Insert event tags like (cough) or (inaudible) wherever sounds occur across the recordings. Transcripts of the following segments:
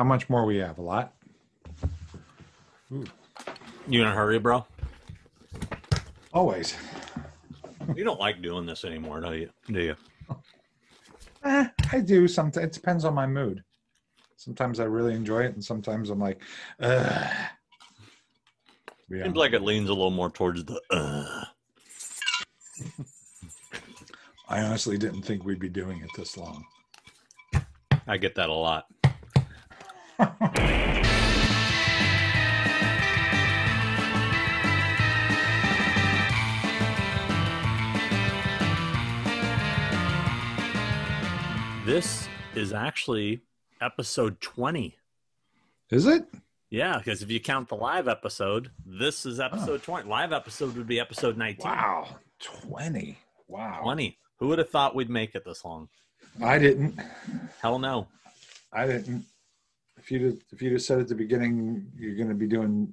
How much more we have? A lot. You in a hurry, bro? Always. You don't like doing this anymore, do you? Do you? (laughs) Eh, I do. Sometimes it depends on my mood. Sometimes I really enjoy it, and sometimes I'm like, Ugh. Yeah. Seems like it leans a little more towards the. Uh. (laughs) I honestly didn't think we'd be doing it this long. I get that a lot. (laughs) This is actually episode 20. Is it? Yeah, because if you count the live episode, this is episode 20. Live episode would be episode 19. Wow, twenty. Wow. 20. Who would have thought we'd make it this long? I didn't. Hell no. I didn't. If you'd if you just said at the beginning you're going to be doing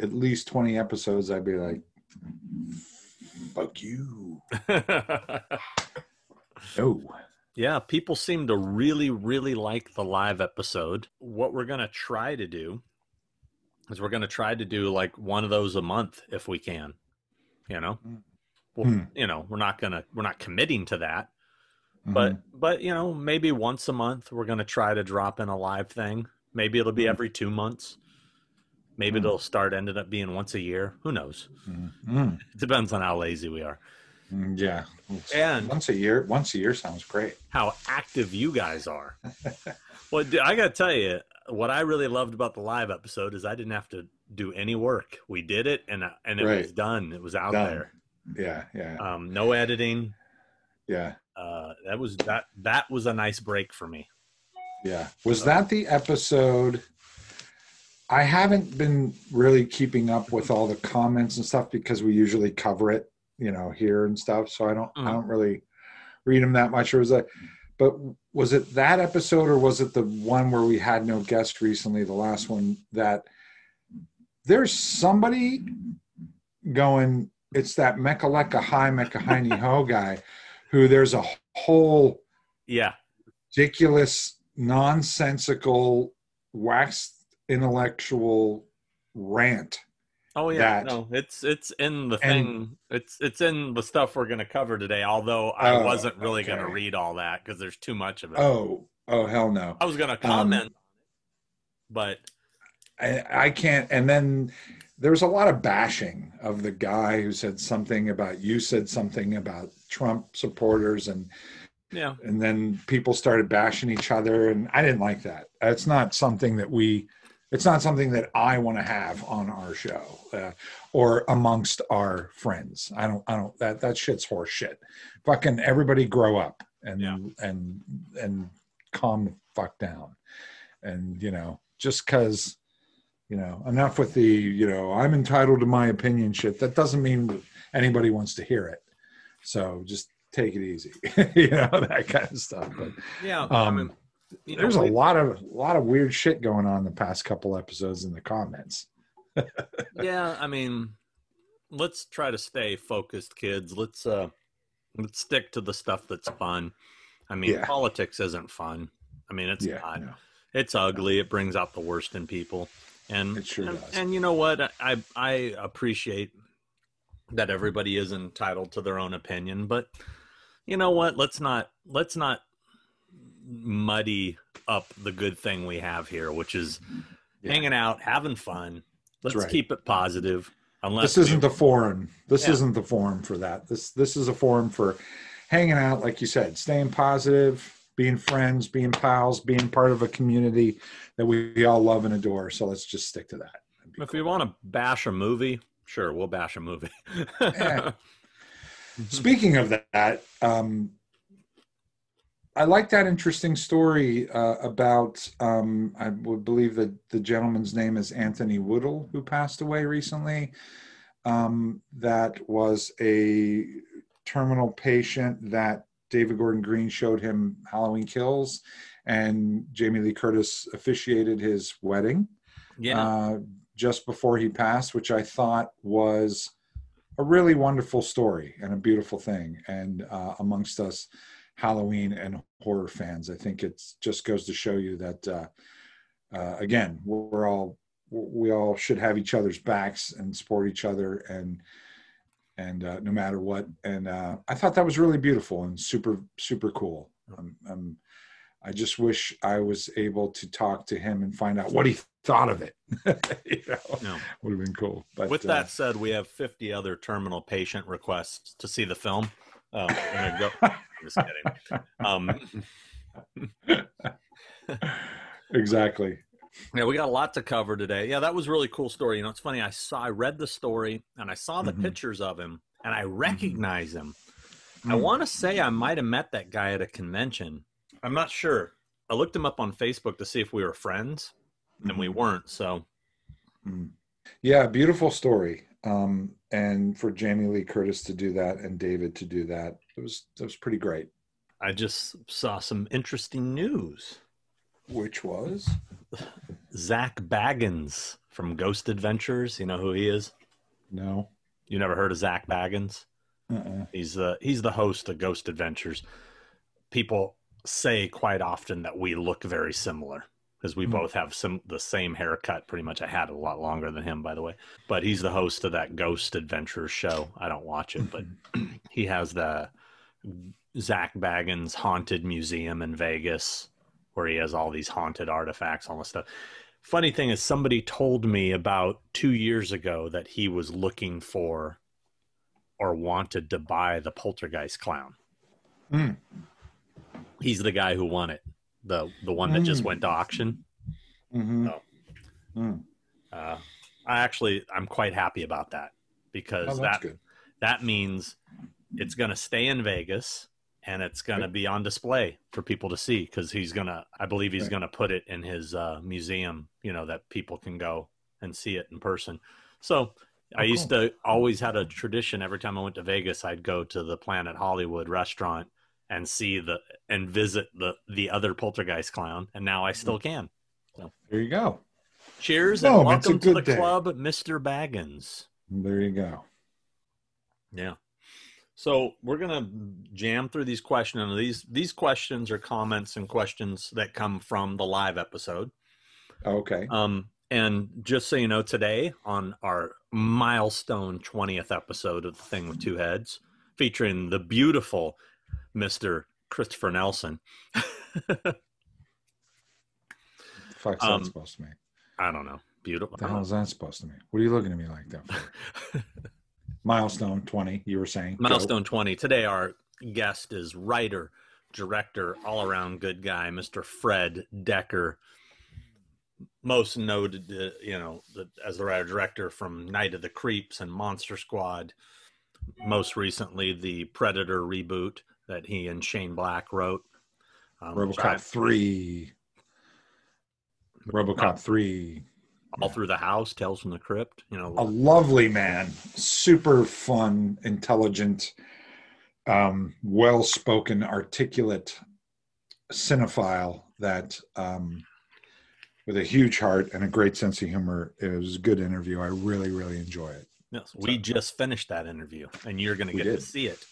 at least twenty episodes, I'd be like, "Fuck you." (laughs) No. yeah, people seem to really, really like the live episode. What we're going to try to do is we're going to try to do like one of those a month if we can. You know? Well, Hmm. you know, we're not going to, we're not committing to that. Mm-hmm. but but you know maybe once a month we're going to try to drop in a live thing maybe it'll be Mhm. every two months maybe Mhm. it'll start ended up being once a year who knows Mhm. Mm. it (laughs) depends on how lazy we are Mm, yeah. And- once a year, once a year sounds great. how active you guys are (laughs) well I gotta tell you what i really loved about the live episode is i didn't have to do any work we did it and uh, and it was done it was out Done. there Yeah, yeah, um no editing yeah, uh that was that that was a nice break for me yeah. Was that the episode? I haven't been really keeping up with all the comments and stuff because we usually cover it, you know, here and stuff. So I don't, I Mhm. don't really read them that much. Or was that? But was it that episode, or was it the one where we had no guest recently? The last one that there's somebody going. It's that Mekaleka High Mekahini Ho guy, who there's a whole yeah ridiculous, nonsensical, waxed intellectual rant. Oh yeah, that- no, it's it's in the And- thing. It's it's in the stuff we're going to cover today. Although I Oh, wasn't really going to read all that because there's too much of it. Oh, oh hell no! I was going to um, comment, but I, I can't. And then there's a lot of bashing of the guy who said something about you said something about Trump supporters, and yeah, and then people started bashing each other, and I didn't like that. It's not something that we. It's not something that I want to have on our show uh, or amongst our friends. I don't. I don't. That that shit's horse shit. Fucking everybody grow up and Yeah. and and calm the fuck down. And you know, just because you know, enough with the you know, I'm entitled to my opinion shit. That doesn't mean that anybody wants to hear it. So just take it easy, (laughs) you know, that kind of stuff. But yeah. I Um, mean, you know, there's a lot of a lot of weird shit going on the past couple episodes in the comments. (laughs) yeah. I mean, let's try to stay focused, kids. Let's uh, let's stick to the stuff that's fun. I mean, Yeah. politics isn't fun. I mean, it's yeah, not. no, it's ugly it brings out the worst in people and It sure and, does. and you know what i i appreciate that everybody is entitled to their own opinion but you know what let's not let's not muddy up the good thing we have here which is Yeah. hanging out having fun let's right. keep it positive unless this isn't we- the forum. This Yeah. isn't the forum for that. This this is a forum for hanging out, like you said, staying positive, being friends, being pals, being part of a community that we all love and adore. So let's just stick to that. If cool. we want to bash a movie sure we'll bash a movie Yeah. (laughs) Speaking of that, um, I like that interesting story uh, about. Um, I would believe that the gentleman's name is Anthony Woodall, who passed away recently. Um, that was a terminal patient that David Gordon Green showed him Halloween Kills, and Jamie Lee Curtis officiated his wedding yeah uh, just before he passed, which I thought was a really wonderful story and a beautiful thing. And uh, amongst us Halloween and horror fans, I think it just goes to show you that uh, uh, again, we're all we all should have each other's backs and support each other and and uh, no matter what. And uh, I thought that was really beautiful and super super cool. Um, um, I just wish I was able to talk to him and find out what he thought of it. (laughs) you know, No. would have been cool. But With uh, that said, we have 50 other terminal patient requests to see the film. Um, I'm go. (laughs) Just kidding. Um, (laughs) exactly. yeah, we got a lot to cover today. Yeah, that was a really cool story. You know, it's funny. I saw, I read the story, and I saw the Mhm. pictures of him, and I recognize him. I Mm. want to say I might have met that guy at a convention. I'm not sure. I looked him up on Facebook to see if we were friends, and we weren't. So Mm. Yeah, beautiful story. Um, and for Jamie Lee Curtis to do that and David to do that, it was it was pretty great. I just saw some interesting news. Which was Zak Bagans from Ghost Adventures. You know who he is? no. You never heard of Zak Bagans? Uh-uh. He's the he's the host of Ghost Adventures. People say quite often that we look very similar because we Hmm. both have some the same haircut. Pretty much, I had it a lot longer than him, by the way. But he's the host of that Ghost Adventure show. I don't watch it, but (clears throat) he has the Zak Bagans Haunted Museum in Vegas, where he has all these haunted artifacts, all this stuff. Funny thing is, somebody told me about two years ago that he was looking for or wanted to buy the Poltergeist clown. Mm. He's the guy who won it, the the one that just Mm. went to auction. Mhm. Oh. Mm. Uh, I actually I'm quite happy about that because Oh, that good. that means it's going to stay in Vegas and it's going to be on display for people to see because he's going to I believe he's Right. going to put it in his uh, museum, you know, that people can go and see it in person. So I Oh, used to always had a tradition every time I went to Vegas, I'd go to the Planet Hollywood restaurant and see the and visit the the other poltergeist clown and now I still can. There you go. Cheers Oh, and welcome to the day. club, Mr. Bagans. There you go. Yeah. So we're gonna jam through these questions. These these questions are comments and questions that come from the live episode. Okay. Um, and just so you know, today on our milestone twentieth episode of the Thing with Two Heads, featuring the beautiful Mister Christopher Nelson. Fuck's um, that supposed to mean? I don't know, beautiful. What the hell is that supposed to mean? What are you looking at me like that for? (laughs) Milestone 20, you were saying. Go. Milestone 20. Today, our guest is writer, director, all around good guy, Mr. Fred Dekker. Most noted, uh, you know, the, as the writer director from Night of the Creeps and Monster Squad. Most recently, the Predator reboot that he and Shane Black wrote. Um, Robocop 3. Robocop 3. all through the house, Tales from the Crypt. You know, A lovely man, super fun, intelligent, um, well spoken, articulate cinephile that um, with a huge heart and a great sense of humor. It was a good interview. I really, really enjoy it. Yes, we just finished that interview, and you're going to get to see it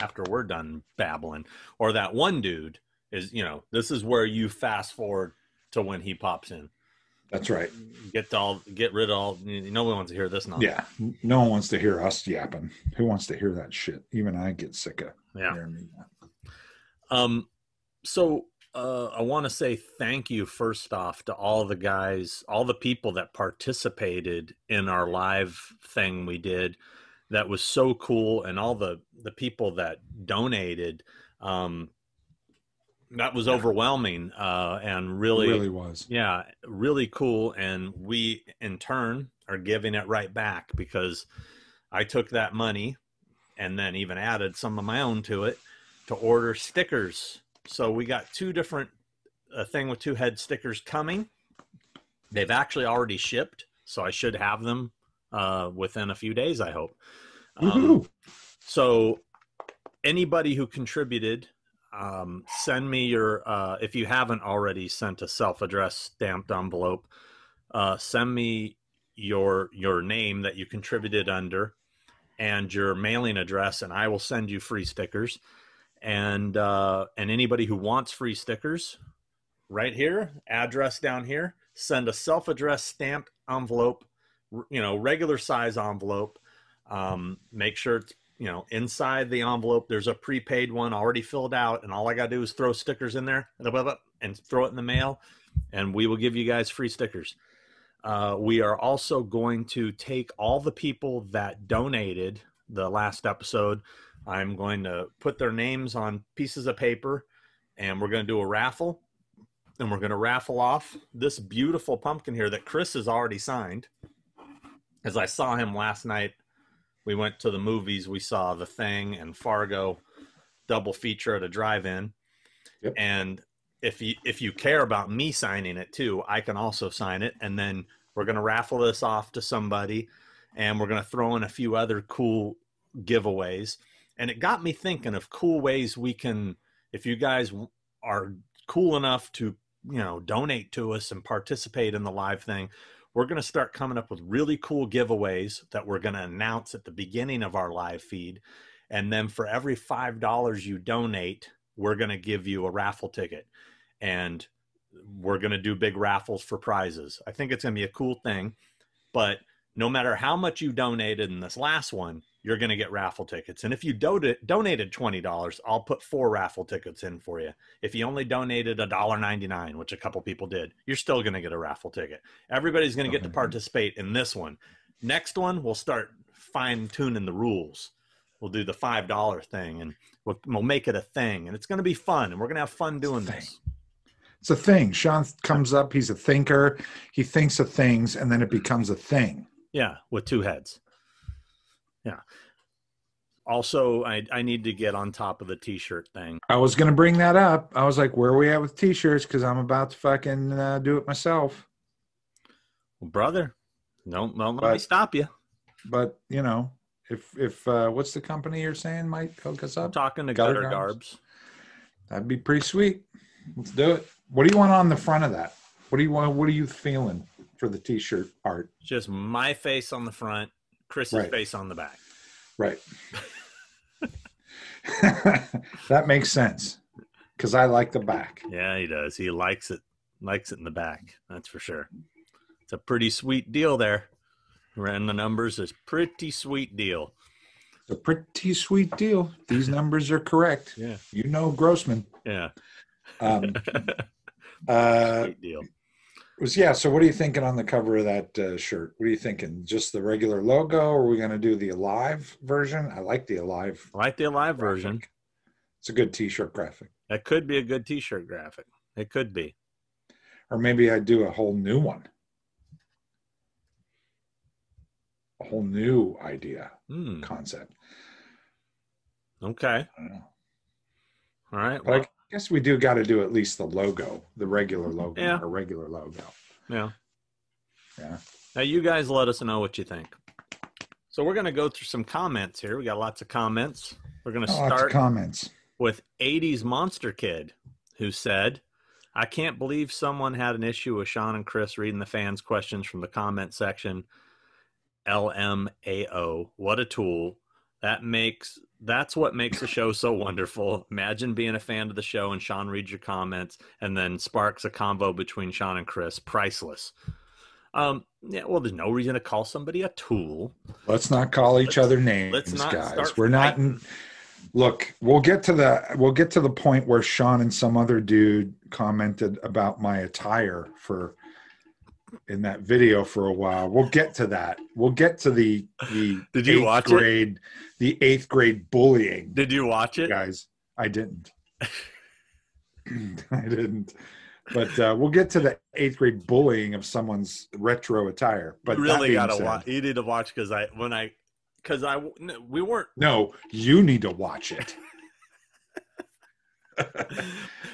after we're done babbling. Or that one dude is, you know, this is where you fast forward to when he pops in. That's right. Get to all, get rid of all. No one wants to hear this nonsense. Yeah. No one wants to hear us yapping. Who wants to hear that shit? Even I get sick of yeah. Um, so uh, I want to say thank you first off to all the guys, all the people that participated in our live thing we did. That was so cool, and all the the people that donated. Um, that was overwhelming, uh, and really, It really was. yeah, really cool. And we, in turn, are giving it right back because I took that money and then even added some of my own to it to order stickers. So we got two different a thing with two head stickers coming. They've actually already shipped, so I should have them uh, within a few days. I hope. Um, so anybody who contributed um, send me your uh, if you haven't already sent a self-addressed stamped envelope uh, send me your your name that you contributed under and your mailing address and i will send you free stickers and uh, and anybody who wants free stickers right here address down here send a self-addressed stamped envelope, you know, regular size envelope. Um, make sure it's you know inside the envelope. There's a prepaid one already filled out, and all I gotta do is throw stickers in there and throw it in the mail, and we will give you guys free stickers. Uh, we are also going to take all the people that donated the last episode. I'm going to put their names on pieces of paper and we're going to do a raffle. And we're going to raffle off this beautiful pumpkin here that Chris has already signed. As I saw him last night, we went to the movies. We saw The Thing and Fargo double feature at a drive-in. Yep. And if you if you care about me signing it too, I can also sign it. And then we're going to raffle this off to somebody, and we're going to throw in a few other cool giveaways. And it got me thinking of cool ways we can, if you guys are cool enough to, you know, donate to us and participate in the live thing, we're going to start coming up with really cool giveaways that we're going to announce at the beginning of our live feed. And then for every $5 you donate, we're going to give you a raffle ticket. And we're going to do big raffles for prizes. I think it's going to be a cool thing. But no matter how much you donated in this last one, you're going to get raffle tickets. And if you do- donated $20, I'll put four raffle tickets in for you. If you only donated $1.99, which a couple people did, you're still going to get a raffle ticket. Everybody's going to get to participate in this one. Next one, we'll start fine tuning the rules. We'll do the $5 thing and we'll, we'll make it a thing. And it's going to be fun. And we're going to have fun doing this. It's a thing. Sean comes up, he's a thinker. He thinks of things and then it mm. becomes a thing. Yeah, with two heads. Yeah. Also, I, I need to get on top of the t-shirt thing. I was going to bring that up. I was like, where are we at with t-shirts? Because I'm about to fucking uh, do it myself. Well, brother, don't, don't let me stop you. But, you know, if, if uh, what's the company you're saying might hook us up? I'm talking to Gutter, Gutter Garbs. Garbs. That'd be pretty sweet. Let's do it. What do you want on the front of that? What do you want? What are you feeling for the t-shirt art? Just my face on the front, Chris's right. face on the back. Right. (laughs) that makes sense because I like the back. Yeah, he does. He likes it. Likes it in the back. That's for sure. It's a pretty sweet deal there. Ran the numbers is pretty sweet deal. It's a pretty sweet deal. These (laughs) numbers are correct. Yeah. You know Grossman. Yeah. Um, (laughs) uh, sweet deal was yeah. So what are you thinking on the cover of that uh, shirt? What are you thinking? Just the regular logo, or are we going to do the alive version? I like the alive. I like the alive graphic. version. It's a good T-shirt graphic. That could be a good T-shirt graphic. It could be. Or maybe I do a whole new one. A whole new idea, mm. concept. Okay. All right. Well, guess we do got to do at least the logo, the regular logo, yeah. our regular logo. Yeah. Yeah. Now you guys let us know what you think. So we're going to go through some comments here. We got lots of comments. We're going to oh, start comments with 80s Monster Kid, who said, "I can't believe someone had an issue with Sean and Chris reading the fans' questions from the comment section." LMAO, what a tool! That makes that's what makes the show so wonderful. Imagine being a fan of the show and Sean reads your comments and then sparks a convo between Sean and Chris. Priceless. Um, yeah, well, there's no reason to call somebody a tool. Let's not call each let's, other names, let's not guys. We're not in. Look, we'll get to the we'll get to the point where Sean and some other dude commented about my attire for in that video for a while. We'll get to that. We'll get to the the Did you watch grade, it? The eighth grade bullying. Did you watch it, guys? I didn't. (laughs) (laughs) I didn't. But uh, we'll get to the eighth grade bullying of someone's retro attire. But you really gotta watch. You need to watch because I when I because I we weren't. No, you need to watch it. (laughs)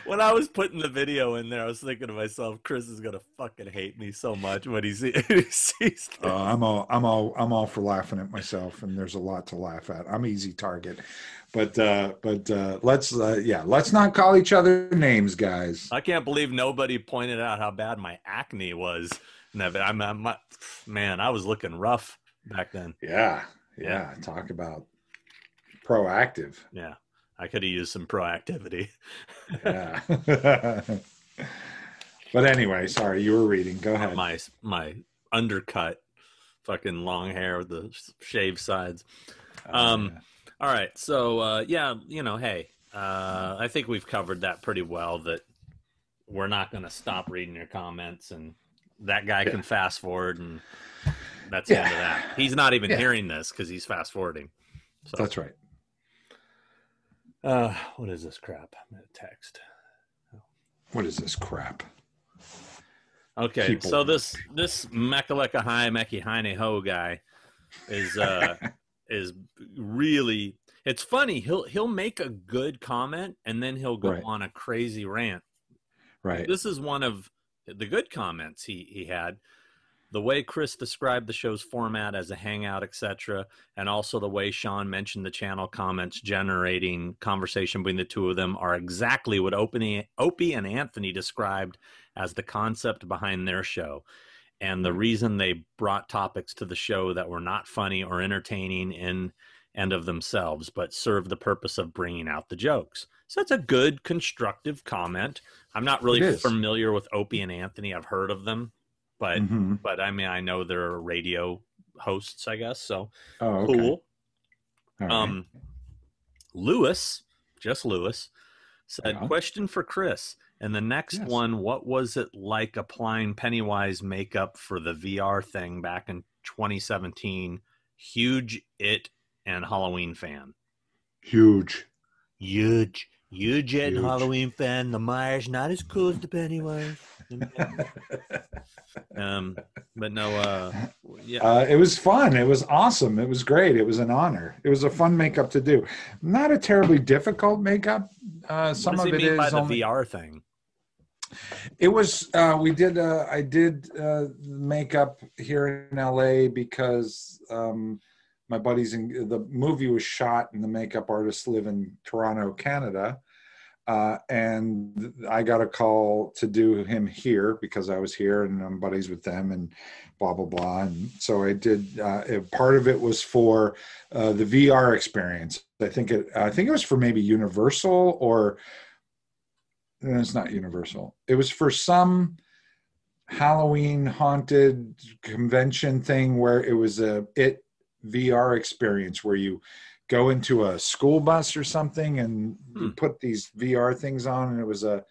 when I was putting the video in there, I was thinking to myself, Chris is gonna fucking hate me so much when he, see, (laughs) he sees. Uh, I'm all, I'm all, I'm all for laughing at myself, and there's a lot to laugh at. I'm easy target, but, uh, but uh, let's, uh, yeah, let's not call each other names, guys. I can't believe nobody pointed out how bad my acne was. I'm, I'm, man, I was looking rough back then. Yeah, yeah. Talk about proactive. Yeah. I could have used some proactivity. yeah. (laughs) But anyway, sorry, you were reading. Go ahead. My my undercut, fucking long hair with the shaved sides. Oh, Um, All right, so uh, yeah, you know, hey, uh, I think we've covered that pretty well. That we're not going to stop reading your comments, and that guy can fast forward, and that's the end of that. He's not even Yeah. hearing this because he's fast forwarding. So, That's right. Uh, what is this crap? I'm gonna text. What is this crap? Okay, People. so this this Mekaleka High Meki Heine Ho guy is uh (laughs) is really it's funny. He'll he'll make a good comment and then he'll go Right. on a crazy rant. Right. This is one of the good comments he he had. The way Chris described the show's format as a hangout, etc., and also the way Sean mentioned the channel comments generating conversation between the two of them are exactly what Opie, and Anthony described as the concept behind their show. And the reason they brought topics to the show that were not funny or entertaining in and of themselves, but served the purpose of bringing out the jokes. So that's a good, constructive comment. I'm not really familiar with Opie and Anthony. I've heard of them, but Mhm. but I mean I know they're radio hosts, I guess. So Oh, okay. cool. Right. Um, Lewis, just Lewis, said, Yeah. "Question for Chris." And the next Yes. one, what was it like applying Pennywise makeup for the VR thing back in 2017? Huge it and Halloween fan. Huge. Huge, huge it and Halloween fan. The Myers not as cool as the Pennywise. Um, but no, uh, yeah, Uh, it was fun. It was awesome. It was great. It was an honor. It was a fun makeup to do. Not a terribly difficult makeup. Uh, some of he it mean by the only, VR thing? It was. Uh, we did. Uh, I did uh, makeup here in LA because um, my buddies in the movie was shot, and the makeup artists live in Toronto, Canada. Uh, and I got a call to do him here because I was here and I'm buddies with them and blah blah blah. And so I did. Uh, it- part of it was for uh, the VR experience. I think it. I think it was for maybe Universal or no, it's not Universal. It was for some Halloween haunted convention thing where it was a it VR experience where you go into a school bus or something and Hmm. put these VR things on and it was a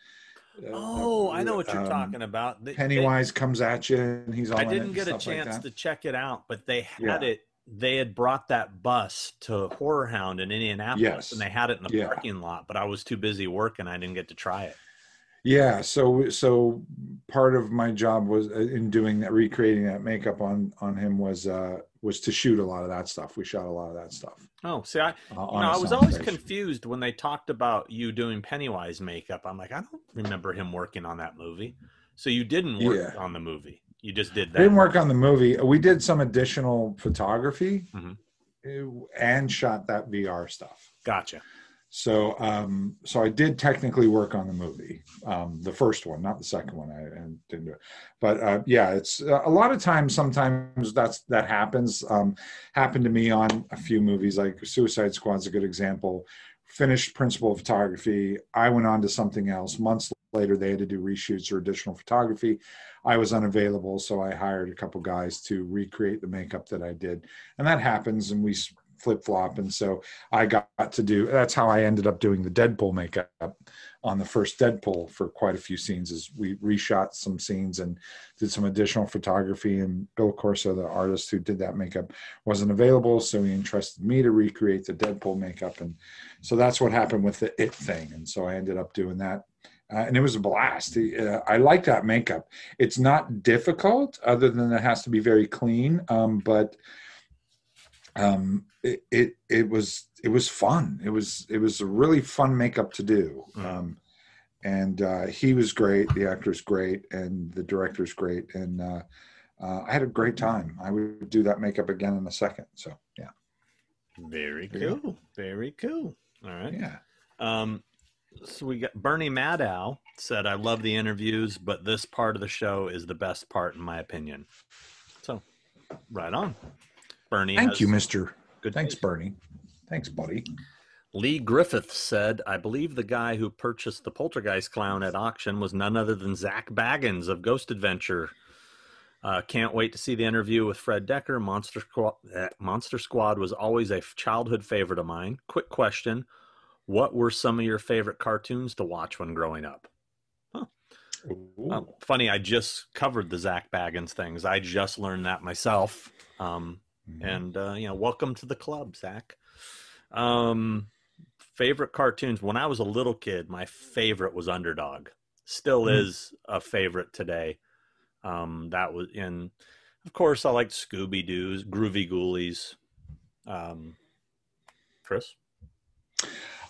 a- Oh, I know what you're um, talking about. They- they- Pennywise comes at you and he's all I didn't get a stuff like chance to check it out, but they had Yeah. it. They had brought that bus to Horror Hound in Indianapolis, Yes. and they had it in the Yeah. parking lot. But I was too busy working; I didn't get to try it. Yeah, so so part of my job was uh, in doing that, recreating that makeup on on him was uh was to shoot a lot of that stuff. We shot a lot of that stuff. Oh, see, I uh, you know a I was always soundstage. confused when they talked about you doing Pennywise makeup. I'm like, I don't remember him working on that movie. So you didn't work Yeah. on the movie; you just did that. didn't work on the movie. We did some additional photography Mhm. uh, and shot that VR stuff. Gotcha. So, um, so I did technically work on the movie, um, the first one, not the second one. I, I didn't do it, but uh, yeah, it's uh, a lot of times. Sometimes that's that happens. Um, happened to me on a few movies, like Suicide Squad's a good example. Finished principal photography. I went on to something else. Months later, they had to do reshoots or additional photography. I was unavailable, so I hired a couple guys to recreate the makeup that I did, and that happens. And we flip flop, and so I got to do. That's how I ended up doing the Deadpool makeup on the first Deadpool for quite a few scenes. Is we reshot some scenes and did some additional photography. And Bill Corso, the artist who did that makeup, wasn't available, so he entrusted me to recreate the Deadpool makeup. And so that's what happened with the It thing. And so I ended up doing that. Uh, and it was a blast. Uh, I like that makeup. It's not difficult, other than it has to be very clean. Um, but um, it, it it was it was fun. It was it was a really fun makeup to do. Mm. Um, and uh, he was great. The actor's great, and the director's great. And uh, uh, I had a great time. I would do that makeup again in a second. So yeah, Very cool. Very cool. All right. yeah. Um, so we got Bernie Madow said, "I love the interviews, but this part of the show is the best part, in my opinion." So, right on, Bernie. Thank you, Mister. Good Thanks, taste. Bernie. Thanks, buddy. Lee Griffith said, I believe the guy who purchased the poltergeist clown at auction was none other than Zak Bagans of Ghost Adventure. Uh, can't wait to see the interview with Fred Dekker. Monster Squad, uh, Monster Squad was always a childhood favorite of mine. Quick question What were some of your favorite cartoons to watch when growing up? Well, funny, I just covered the Zak Bagans things. I just learned that myself. Um, mm-hmm. And, uh, you know, welcome to the club, Zach. Um, favorite cartoons. When I was a little kid, my favorite was Underdog. Still mm-hmm. is a favorite today. Um, that was in, of course, I liked Scooby Doo's, Groovie Goolies. Um, Chris?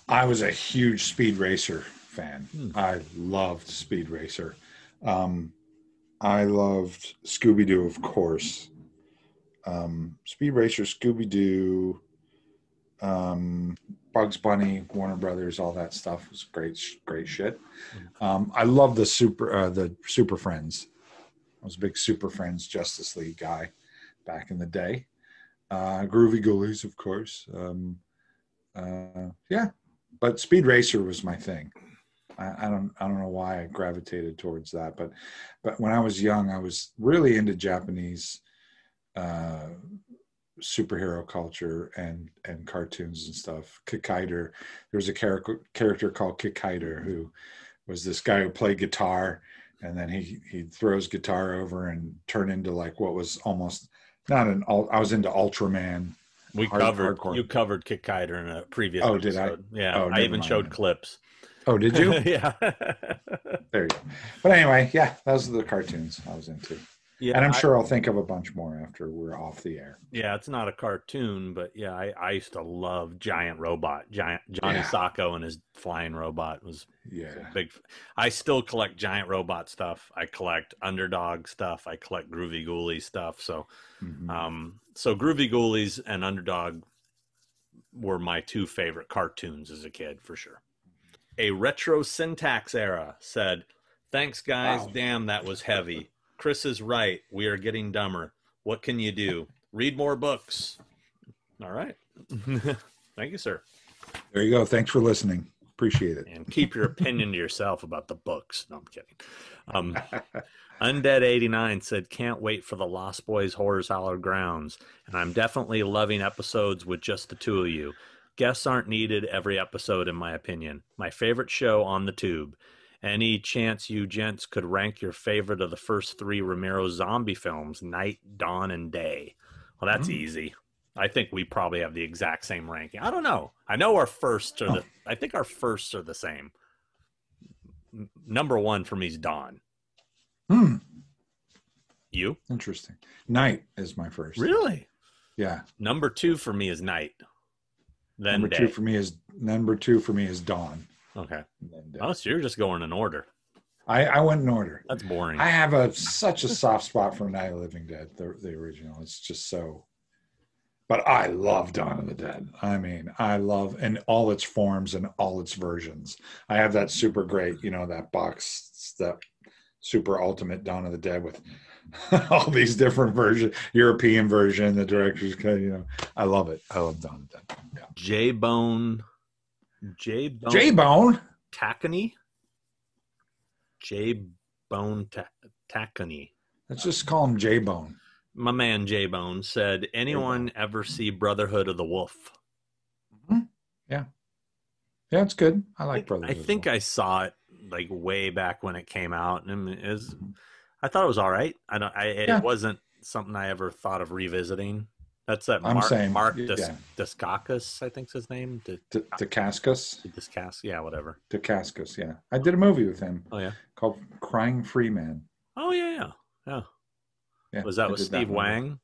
I was a huge Speed Racer fan. Hmm. I loved Speed Racer. Um, I loved Scooby Doo, of course. Um, Speed Racer, Scooby Doo, um, Bugs Bunny, Warner Brothers, all that stuff was great, great shit. Um, I love the super, uh, the Super Friends. I was a big Super Friends Justice League guy back in the day. Uh, Groovie Goolies, of course. Um, uh, yeah, but Speed Racer was my thing. I, I, don't I don't know why I gravitated towards that, but but when I was young, I was really into Japanese uh, superhero culture and and cartoons and stuff. Kikaider, there was a character character called Kikaider who was this guy who played guitar and then he he throws guitar over and turn into like what was almost not an I was into Ultraman. We hard, covered hardcore. you covered Kikaider in a previous. Oh, episode. did I? Yeah, oh, I even showed clips. Oh, did you? (laughs) yeah. there you go. But anyway, yeah, those are the cartoons I was into. Yeah, and I'm sure I, will think of a bunch more after we're off the air. Yeah, it's not a cartoon, but yeah, I, I used to love Giant Robot. Giant Johnny yeah. Sokko and his flying robot was yeah big. I still collect Giant Robot stuff. I collect Underdog stuff. I collect Groovie Goolies stuff. So, mm-hmm. um, so Groovie Goolies and Underdog were my two favorite cartoons as a kid for sure. A retro syntax era said, "Thanks, guys. Wow. Damn, that was heavy." Chris is right. We are getting dumber. What can you do? Read more books. All right. (laughs) Thank you, sir. There you go. Thanks for listening. Appreciate it. And keep your opinion to yourself about the books. No, I'm kidding. Um, (laughs) Undead89 said, Can't wait for the Lost Boys Horrors Hallowed Grounds. And I'm definitely loving episodes with just the two of you. Guests aren't needed every episode, in my opinion. My favorite show on the tube. Any chance you gents could rank your favorite of the first three Romero zombie films, Night, Dawn, and Day? Well, that's mm. easy. I think we probably have the exact same ranking. I don't know. I know our first are the. Oh. I think our firsts are the same. Number one for me is Dawn. Hmm. You? Interesting. Night is my first. Really? Yeah. Number two for me is Night. Then number day. two for me is number two for me is Dawn. Okay. Then, uh, oh, so you're just going in order. I, I went in order. That's boring. I have a such a soft spot for Night of the Living Dead, the, the original. It's just so. But I love Dawn of the Dead. I mean, I love in all its forms and all its versions. I have that super great, you know, that box, that super ultimate Dawn of the Dead with (laughs) all these different versions, European version, the director's cut. You know, I love it. I love Dawn of the Dead. Yeah. J Bone J Bone. J Bone. Tacony. J Bone Tacony. Let's just call him J Bone. My man J Bone said, "Anyone ever see Brotherhood of the Wolf?" Mm-hmm. Yeah, yeah, it's good. I like Brotherhood. I think I saw it like way back when it came out, and it was, mm-hmm. I thought it was all right. I don't. I, it yeah. wasn't something I ever thought of revisiting. That's that. I'm Mark, saying Mark Dis, yeah. I think's his name. D- Dacascos. Dacascos, yeah, whatever. Dacascos, yeah. I did a movie with him. Oh yeah. Called Crying Freeman. Oh yeah, yeah, yeah. yeah was that I with Steve that Wang?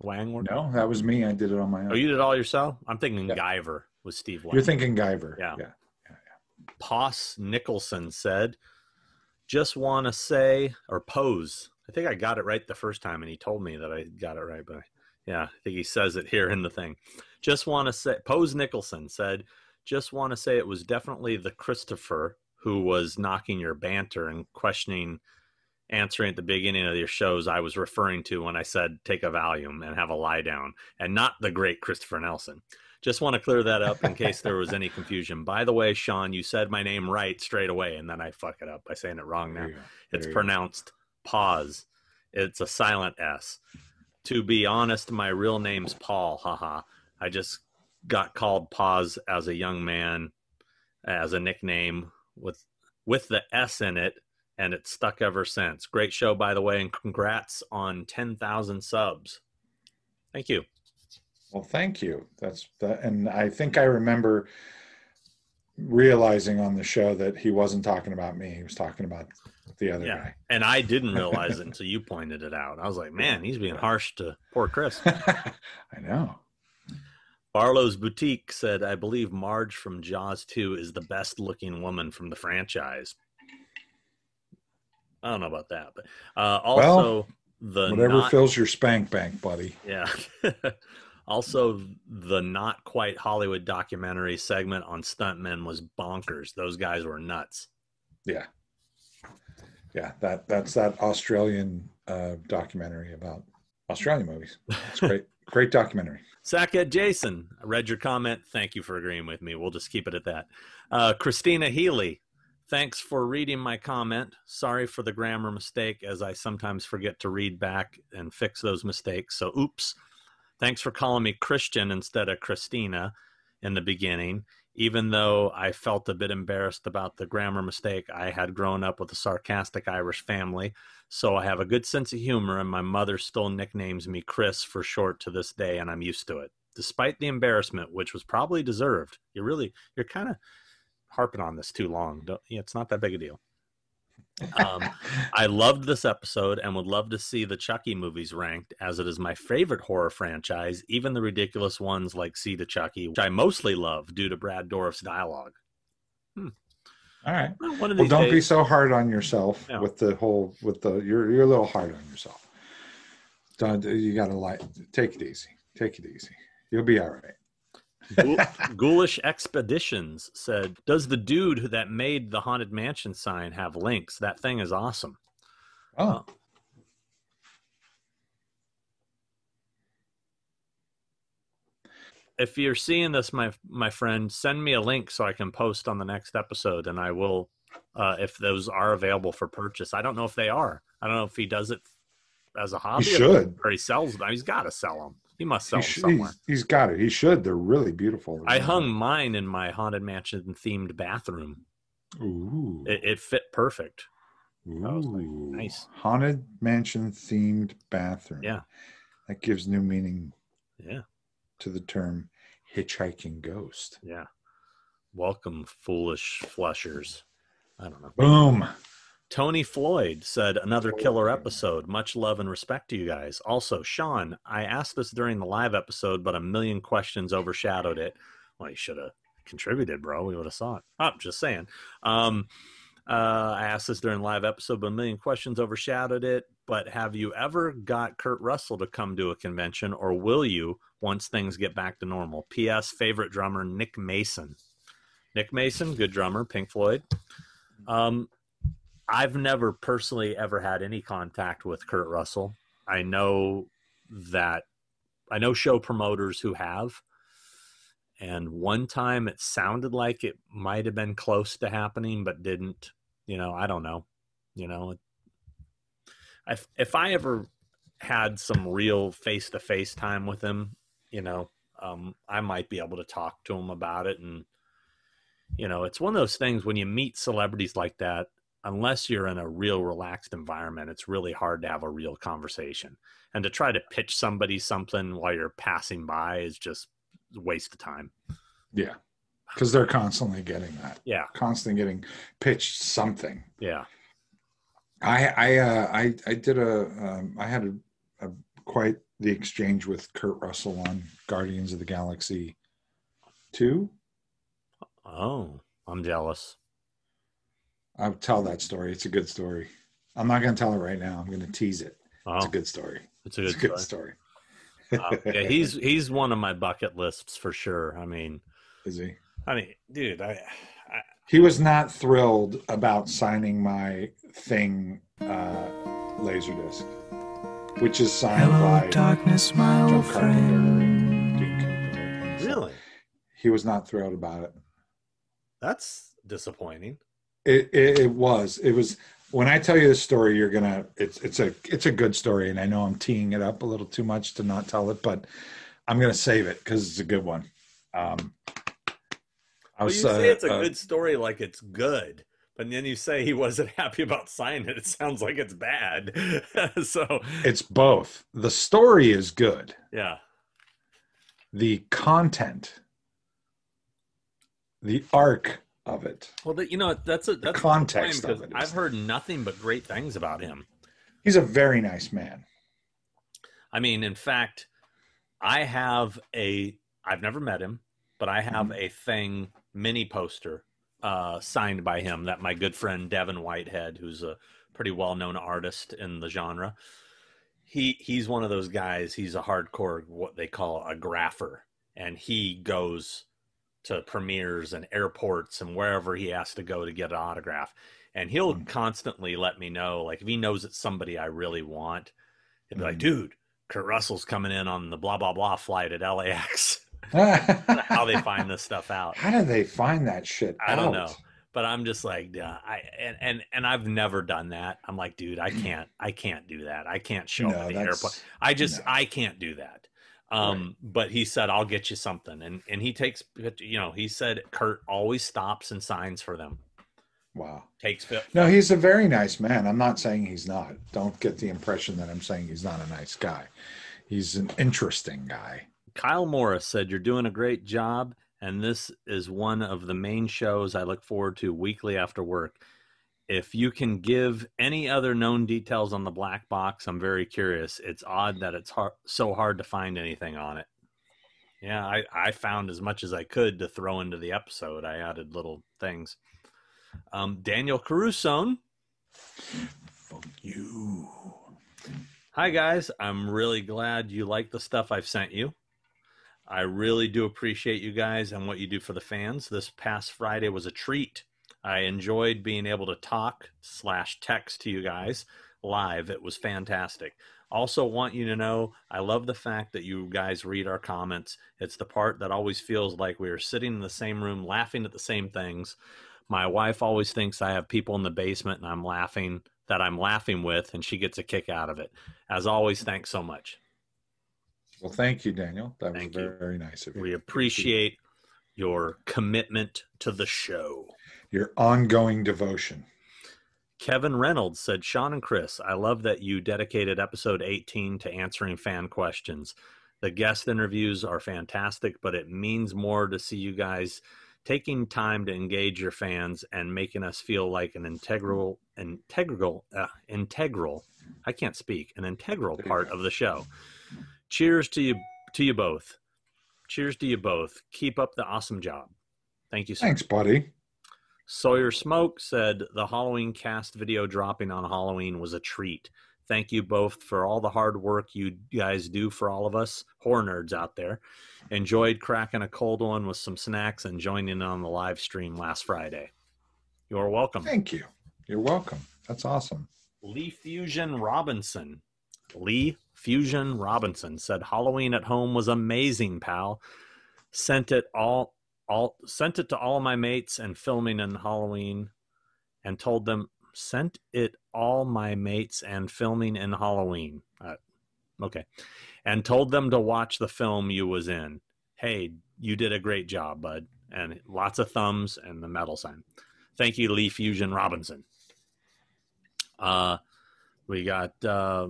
Wang? No, that was me. I did it on my oh, own. Oh, you did it all yourself? I'm thinking yeah. Guyver with Steve Wang. You're thinking Guyver. Yeah. Yeah. yeah, yeah. Poss Nicholson said, "Just want to say or pose." I think I got it right the first time, and he told me that I got it right, but. I, yeah, I think he says it here in the thing. Just want to say, Pose Nicholson said, just want to say it was definitely the Christopher who was knocking your banter and questioning, answering at the beginning of your shows I was referring to when I said take a Valium and have a lie down, and not the great Christopher Nelson. Just want to clear that up in case there was any confusion. By the way, Sean, you said my name right straight away, and then I fuck it up by saying it wrong now. It's pronounced pause. It's a silent S. To be honest, my real name's Paul. Haha. I just got called Pause as a young man, as a nickname with with the S in it, and it's stuck ever since. Great show, by the way, and congrats on ten thousand subs. Thank you. Well, thank you. That's that, and I think I remember realizing on the show that he wasn't talking about me. He was talking about the other Yeah. And I didn't (laughs) realize it until you pointed it out. I was like, man, he's being harsh to poor Chris. (laughs) I know. Barlow's Boutique said, I believe Marge from Jaws 2 is the best looking woman from the franchise. I don't know about that, but uh, also the Whatever not, fills your spank bank, buddy. yeah. (laughs) also, the not quite Hollywood documentary segment on stuntmen was bonkers. Those guys were nuts. Yeah. Yeah, that that's that Australian uh, documentary about Australian movies. It's great, (laughs) great documentary. Sackhead Jason, I read your comment. Thank you for agreeing with me. We'll just keep it at that. Uh, Christina Healy, thanks for reading my comment. Sorry for the grammar mistake, as I sometimes forget to read back and fix those mistakes. So, oops. Thanks for calling me Christian instead of Christina in the beginning. Even though I felt a bit embarrassed about the grammar mistake, I had grown up with a sarcastic Irish family, so I have a good sense of humor, and my mother still nicknames me Chris for short to this day, and I'm used to it. Despite the embarrassment, which was probably deserved, you're really, you're kind of harping on this too long. Don't, it's not that big a deal. Um, I loved this episode and would love to see the Chucky movies ranked, as it is my favorite horror franchise, even the ridiculous ones like Seed of Chucky, which I mostly love due to Brad Dourif's dialogue. All right. Well, Well, don't be so hard on yourself with the whole with the you're you're a little hard on yourself. Don't you got to like take it easy. Take it easy. You'll be all right. Ghoul- (laughs) Ghoulish Expeditions said, "Does the dude who that made the haunted mansion sign have links? That thing is awesome." Oh, If you're seeing this, my my friend, send me a link so I can post on the next episode, and I will, uh, if those are available for purchase. I don't know if they are. I don't know if he does it as a hobby He should. or he sells them. He's got to sell them. He must sell he them sh- somewhere. he's, he's got it. He should. They're really beautiful. I hung mine in my haunted mansion themed bathroom. Ooh. It, it fit perfect. was like, Ooh. nice. Haunted mansion themed bathroom. Yeah. That gives new meaning Yeah. to the term hitchhiking ghost. Yeah. Welcome, foolish flushers. I don't know. Boom. Tony Floyd said, another killer episode. Much love and respect to you guys. Also, Sean, I asked this during the live episode, but a million questions overshadowed it. Well, you should have contributed, bro. We would have saw it. Oh, just saying. Um, uh, I asked this during the live episode, but a million questions overshadowed it. But have you ever got Kurt Russell to come to a convention, or will you once things get back to normal? P.S. Favorite drummer Nick Mason. Nick Mason, good drummer, Pink Floyd. Um, I've never personally ever had any contact with Kurt Russell. I know that I know show promoters who have. And one time it sounded like it might have been close to happening, but didn't. You know, I don't know. You know, if, if I ever had some real face to face time with him, you know, um, I might be able to talk to him about it. And, you know, it's one of those things when you meet celebrities like that, unless you're in a real relaxed environment, it's really hard to have a real conversation. And to try to pitch somebody something while you're passing by is just a waste of time. Yeah. (sighs) Because they're constantly getting that. Yeah. Constantly getting pitched something. Yeah. I I uh, I I did a um, I had a, a quite the exchange with Kurt Russell on Guardians of the Galaxy two. Oh, I'm jealous. I'll tell that story. It's a good story. I'm not going to tell it right now. I'm going to tease it. It's Oh, a good story. it's a It's good, a good story. story. Uh, yeah, (laughs) he's he's one of my bucket lists for sure. I mean, Is he? I mean, dude, I, I He was not thrilled about signing my thing uh, Laserdisc, which is signed Hello, by darkness, my John old Carpenter friend. and Dean Cooper. So really, he was not thrilled about it. That's disappointing. It, it it was. It was when I tell you this story, you're gonna. It's it's a it's a good story, and I know I'm teeing it up a little too much to not tell it, but I'm gonna save it because it's a good one. Um, I was, well, you say it's a uh, good story, like it's good, but then you say he wasn't (laughs) happy about signing it. It sounds like it's bad. (laughs) so it's both. The story is good. Yeah. The content, the arc of it. Well, you know that's a that's the context of it. I've heard nothing but great things about him. He's a very nice man. I mean, in fact, I have a. I've never met him, but I have mm-hmm. a thing mini poster uh, signed by him that my good friend Devin Whitehead, who's a pretty well known artist in the genre, he he's one of those guys. He's a hardcore what they call a grapher, and he goes to premieres and airports and wherever he has to go to get an autograph. And he'll mm. constantly let me know, like if he knows it's somebody I really want, he'll be mm. like, dude, Kurt Russell's coming in on the blah blah blah flight at LAX. (laughs) (laughs) how they find this stuff out. How do they find that shit? I don't know. But I'm just like, uh, I and, and and I've never done that. I'm like, dude, I can't, I can't do that. I can't show no, up at the airport. I just, no. I can't do that. Um, right. but he said, I'll get you something. And, and he takes, you know, he said Kurt always stops and signs for them. Wow. Takes fit. No, he's a very nice man. I'm not saying he's not. Don't get the impression that I'm saying he's not a nice guy. He's an interesting guy. Kyle Morris said, You're doing a great job. And this is one of the main shows I look forward to weekly after work if you can give any other known details on the black box, I'm very curious. It's odd that it's hard, so hard to find anything on it. Yeah, I, I found as much as I could to throw into the episode. I added little things. Um, Daniel Caruso. Fuck you. Hi, guys. I'm really glad you like the stuff I've sent you. I really do appreciate you guys and what you do for the fans. This past Friday was a treat. I enjoyed being able to talk slash text to you guys live. It was fantastic. Also, want you to know I love the fact that you guys read our comments. It's the part that always feels like we are sitting in the same room laughing at the same things. My wife always thinks I have people in the basement and I'm laughing that I'm laughing with, and she gets a kick out of it. As always, thanks so much. Well, thank you, Daniel. That thank was very, very nice of you. We appreciate your commitment to the show your ongoing devotion. Kevin Reynolds said, Sean and Chris, I love that you dedicated episode 18 to answering fan questions. The guest interviews are fantastic, but it means more to see you guys taking time to engage your fans and making us feel like an integral, integral, uh, integral. I can't speak. An integral part of the show. Cheers to you, to you both. Cheers to you both. Keep up the awesome job. Thank you. Sir. Thanks, buddy. Sawyer Smoke said the Halloween cast video dropping on Halloween was a treat. Thank you both for all the hard work you guys do for all of us horror nerds out there. Enjoyed cracking a cold one with some snacks and joining on the live stream last Friday. You're welcome. Thank you. You're welcome. That's awesome. Lee Fusion Robinson. Lee Fusion Robinson said Halloween at home was amazing, pal. Sent it all all sent it to all my mates and filming in Halloween and told them sent it all my mates and filming in Halloween. Uh, okay. And told them to watch the film you was in. Hey, you did a great job, bud. And lots of thumbs and the medal sign. Thank you, Lee Fusion Robinson. Uh, we got uh,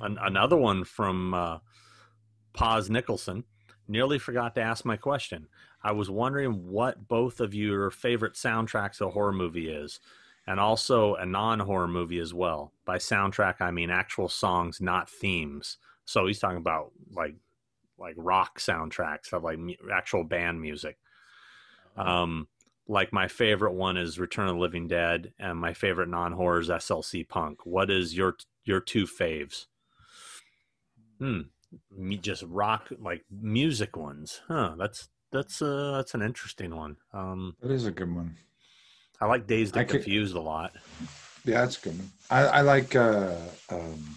an- another one from uh, Paz Nicholson. Nearly forgot to ask my question. I was wondering what both of your favorite soundtracks of a horror movie is, and also a non-horror movie as well. By soundtrack, I mean actual songs, not themes. So he's talking about like like rock soundtracks of like actual band music. Uh-huh. Um, like my favorite one is Return of the Living Dead, and my favorite non-horror is SLC Punk. What is your your two faves? Hmm, just rock like music ones, huh? That's that's uh that's an interesting one. Um, that is a good one. I like Dazed and Confused a lot. Yeah, that's good. One. I, I like uh, um,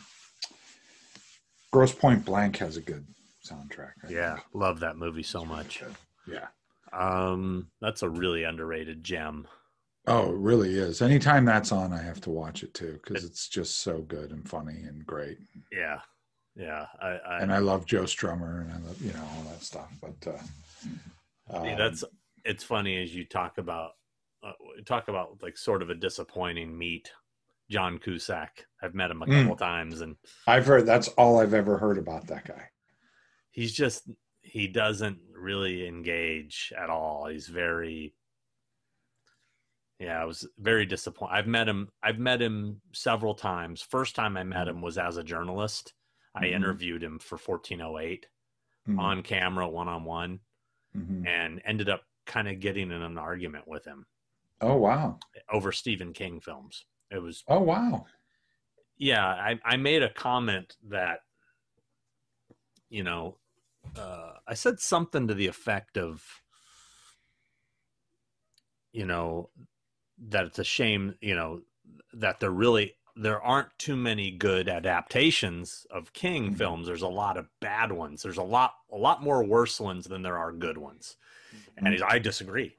Grosse Pointe Blank has a good soundtrack. I yeah, think. love that movie so much. Yeah. Um, that's a really underrated gem. Oh, it really is. Anytime that's on, I have to watch it too because it's just so good and funny and great. Yeah, yeah. I, I And I love Joe Strummer and I love you know all that stuff. But uh, yeah, um, that's it's funny as you talk about uh, talk about like sort of a disappointing meet. John Cusack. I've met him a Mm. couple times, and I've heard that's all I've ever heard about that guy. he's just he doesn't really engage at all. He's very yeah, I was very disappointed. I've met him I've met him several times. First time I met him was as a journalist. I Mhm. interviewed him for 1408 Mhm. on camera one on one and ended up kind of getting in an argument with him Oh wow! over Stephen King films. It was Oh wow! yeah I, I made a comment that you know uh, i said something to the effect of you know that it's a shame you know that there really there aren't too many good adaptations of king Mhm. films there's a lot of bad ones there's a lot a lot more worse ones than there are good ones and he's i disagree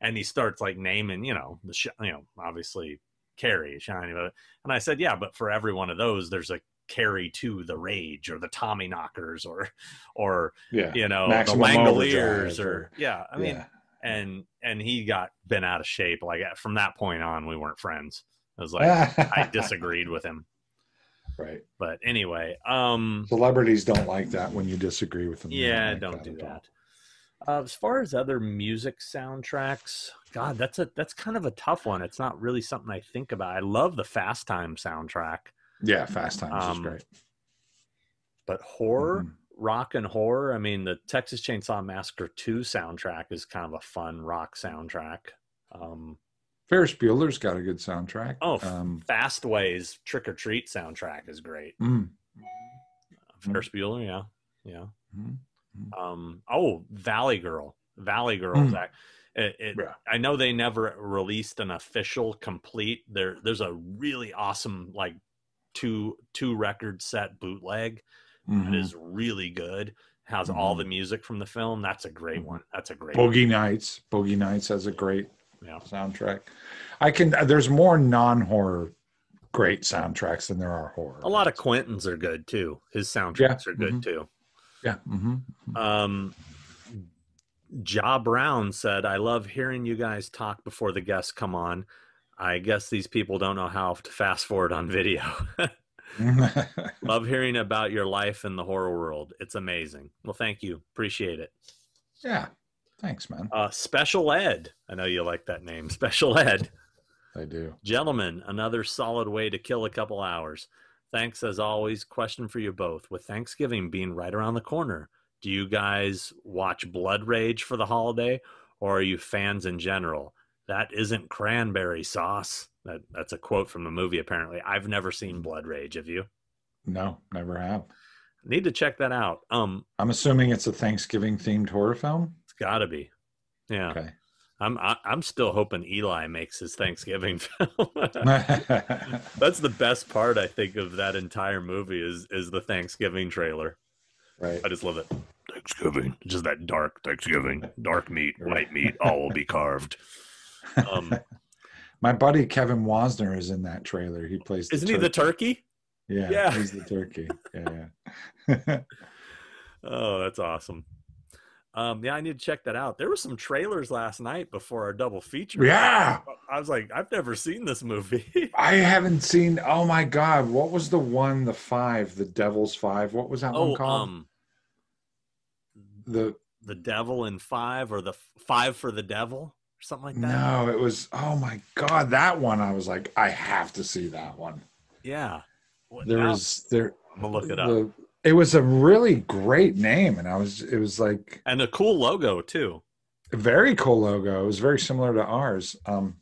and he starts like naming you know the sh- you know obviously carrie shiny but and i said yeah but for every one of those there's a carrie to the rage or the tommy knockers or or Yeah. you know Maximum the langoliers or, or- yeah i mean yeah. and and he got bent out of shape like from that point on we weren't friends i was like i (laughs) disagreed with him Right. but anyway um Celebrities don't like that when you disagree with them. They yeah like don't do that uh, as far as other music soundtracks god that's a that's kind of a tough one it's not really something i think about i love the fast time soundtrack Yeah, Fast Times Um, is great. but horror Mhm. rock and horror i mean the texas chainsaw massacre 2 soundtrack is kind of a fun rock soundtrack um Ferris Bueller's got a good soundtrack. Oh, um, Fastway's trick or treat soundtrack is great mm, ferris bueller yeah yeah mhm. um oh valley girl valley Girl. Mm. act it, it, Yeah. i know they never released an official complete there there's a really awesome like two two record set bootleg that Mhm. is really good has all Mhm. the music from the film that's a great Mhm. one that's a great Boogie Nights. Boogie Nights has a great Yeah. soundtrack. I can. There's more non-horror great soundtracks than there are horror. a lot of quentin's are good too his soundtracks are good mhm. too Yeah. hmm Um, Ja Brown said, I love hearing you guys talk before the guests come on. I guess these people don't know how to fast forward on video. (laughs) love hearing about your life in the horror world. It's amazing. Well, thank you. Appreciate it. yeah. Thanks, man. Uh, Special Ed. I know you like that name. (laughs) Special Ed. I do. Gentlemen, another solid way to kill a couple hours. Thanks as always. Question for you both. With Thanksgiving being right around the corner, do you guys watch Blood Rage for the holiday or are you fans in general? That isn't cranberry sauce. That, that's a quote from the movie, apparently. I've never seen Blood Rage. Have you? No, never have. Need to check that out. Um, I'm assuming it's a Thanksgiving themed horror film. It's gotta be. Yeah. Okay. I'm I, I'm still hoping Eli makes his Thanksgiving (laughs) film. (laughs) That's the best part I think of that entire movie is is the Thanksgiving trailer. right. I just love it. Thanksgiving, just that dark Thanksgiving, dark meat, white meat, all will be carved. (laughs) Um, My buddy Kevin Wasner is in that trailer. He plays. The isn't he the turkey? Yeah, Yeah. he's the turkey. Yeah, yeah. Oh, that's awesome. Um, yeah, I need to check that out. There were some trailers last night before our double feature. yeah. I was like, I've never seen this movie. (laughs) I haven't seen. Oh my God, what was the one? The five, the Devil's Five. What was that oh, one called? um, the the Devil in Five or the Five for the Devil or something like that. no, it was. Oh my God, that one. I was like, I have to see that one. Yeah. What- There now was there. I'm gonna look it up. It was a really great name, and I was. It was like and a cool logo too. very cool logo. It was very similar to ours. Um,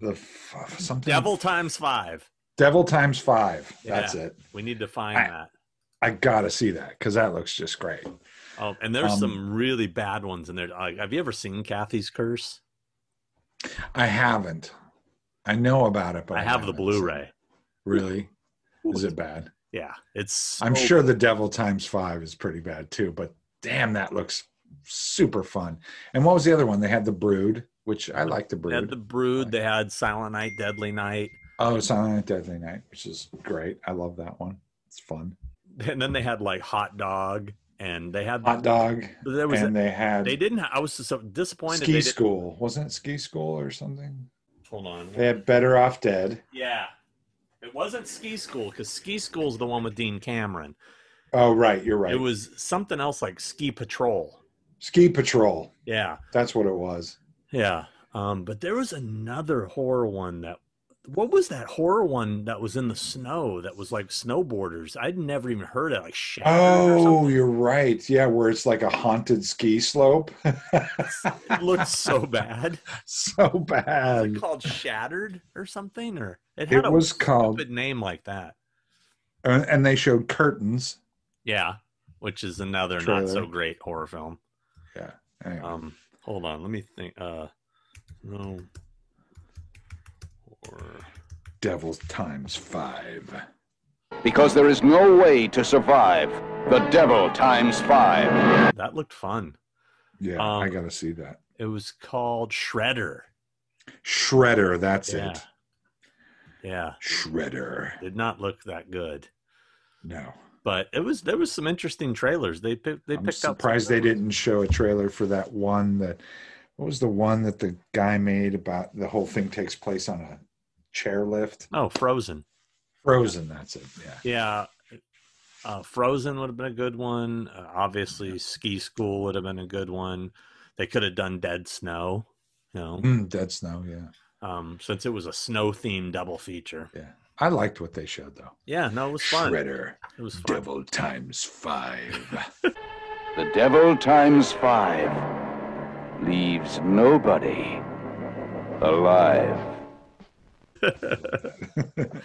the f- something Devil times five. Devil times five. That's Yeah. it. We need to find I- that. I gotta see that because that looks just great. Oh, and there's Um, some really bad ones in there. Like, have you ever seen Cathy's Curse? I haven't. I know about it, but I have the Blu-ray. Really? (laughs) Is it bad? Yeah, it's. I'm so- sure the Devil Times Five is pretty bad too, but damn, that looks super fun. And what was the other one? They had the Brood, which I like the They Brood. had the Brood. They had Silent Night, Deadly Night, oh, Silent Night, Deadly Night, which is great. I love that one. It's fun. (laughs) and then they had like Hot Dog, and they had Hot Dog, There was and a, they had they didn't. I was so disappointed. Ski they School. Wasn't it Ski School or something? Hold on. They had Better Off Dead. Yeah, it wasn't Ski School because Ski School's the one with Dean Cameron. Oh, right. You're right. It was something else like Ski Patrol. Ski Patrol. Yeah, That's what it was. yeah. Um, but there was another horror one that. What was that horror one that was in the snow that was like snowboarders? I'd never even heard of it, like Shattered Oh, you're right. Yeah, where it's like a haunted ski slope. It looked so bad. (laughs) so Was bad. it called Shattered or something? Or it had It a was called, stupid name like that. uh, and they showed curtains. Yeah, which is another not so great horror film. Yeah. Anyway. Um, hold on, let me think. Uh, no, horror. Devil times five. Because there is no way to survive the devil times five. That looked fun. Yeah, I Um, got to see that. It was called Shredder. Shredder. That's Yeah. it. Yeah, Shredder. did not look that good, No. but it was. There was some interesting trailers. They picked. They I'm picked up. surprised they didn't show a trailer for that one that. What was the one that the guy made about the whole thing takes place on a chairlift? Oh, Frozen. Frozen. That's it. Yeah. Yeah. Uh, Frozen would have been a good one. Uh, obviously, Ski School would have been a good one. They could have done Dead Snow, you know, Mm, Dead Snow. Yeah. um, since it was a snow themed double feature. Yeah. I liked what they showed though. Yeah, no, it was fun. Shredder. It was fun. Devil times five. (laughs) The devil times five leaves nobody alive. (laughs)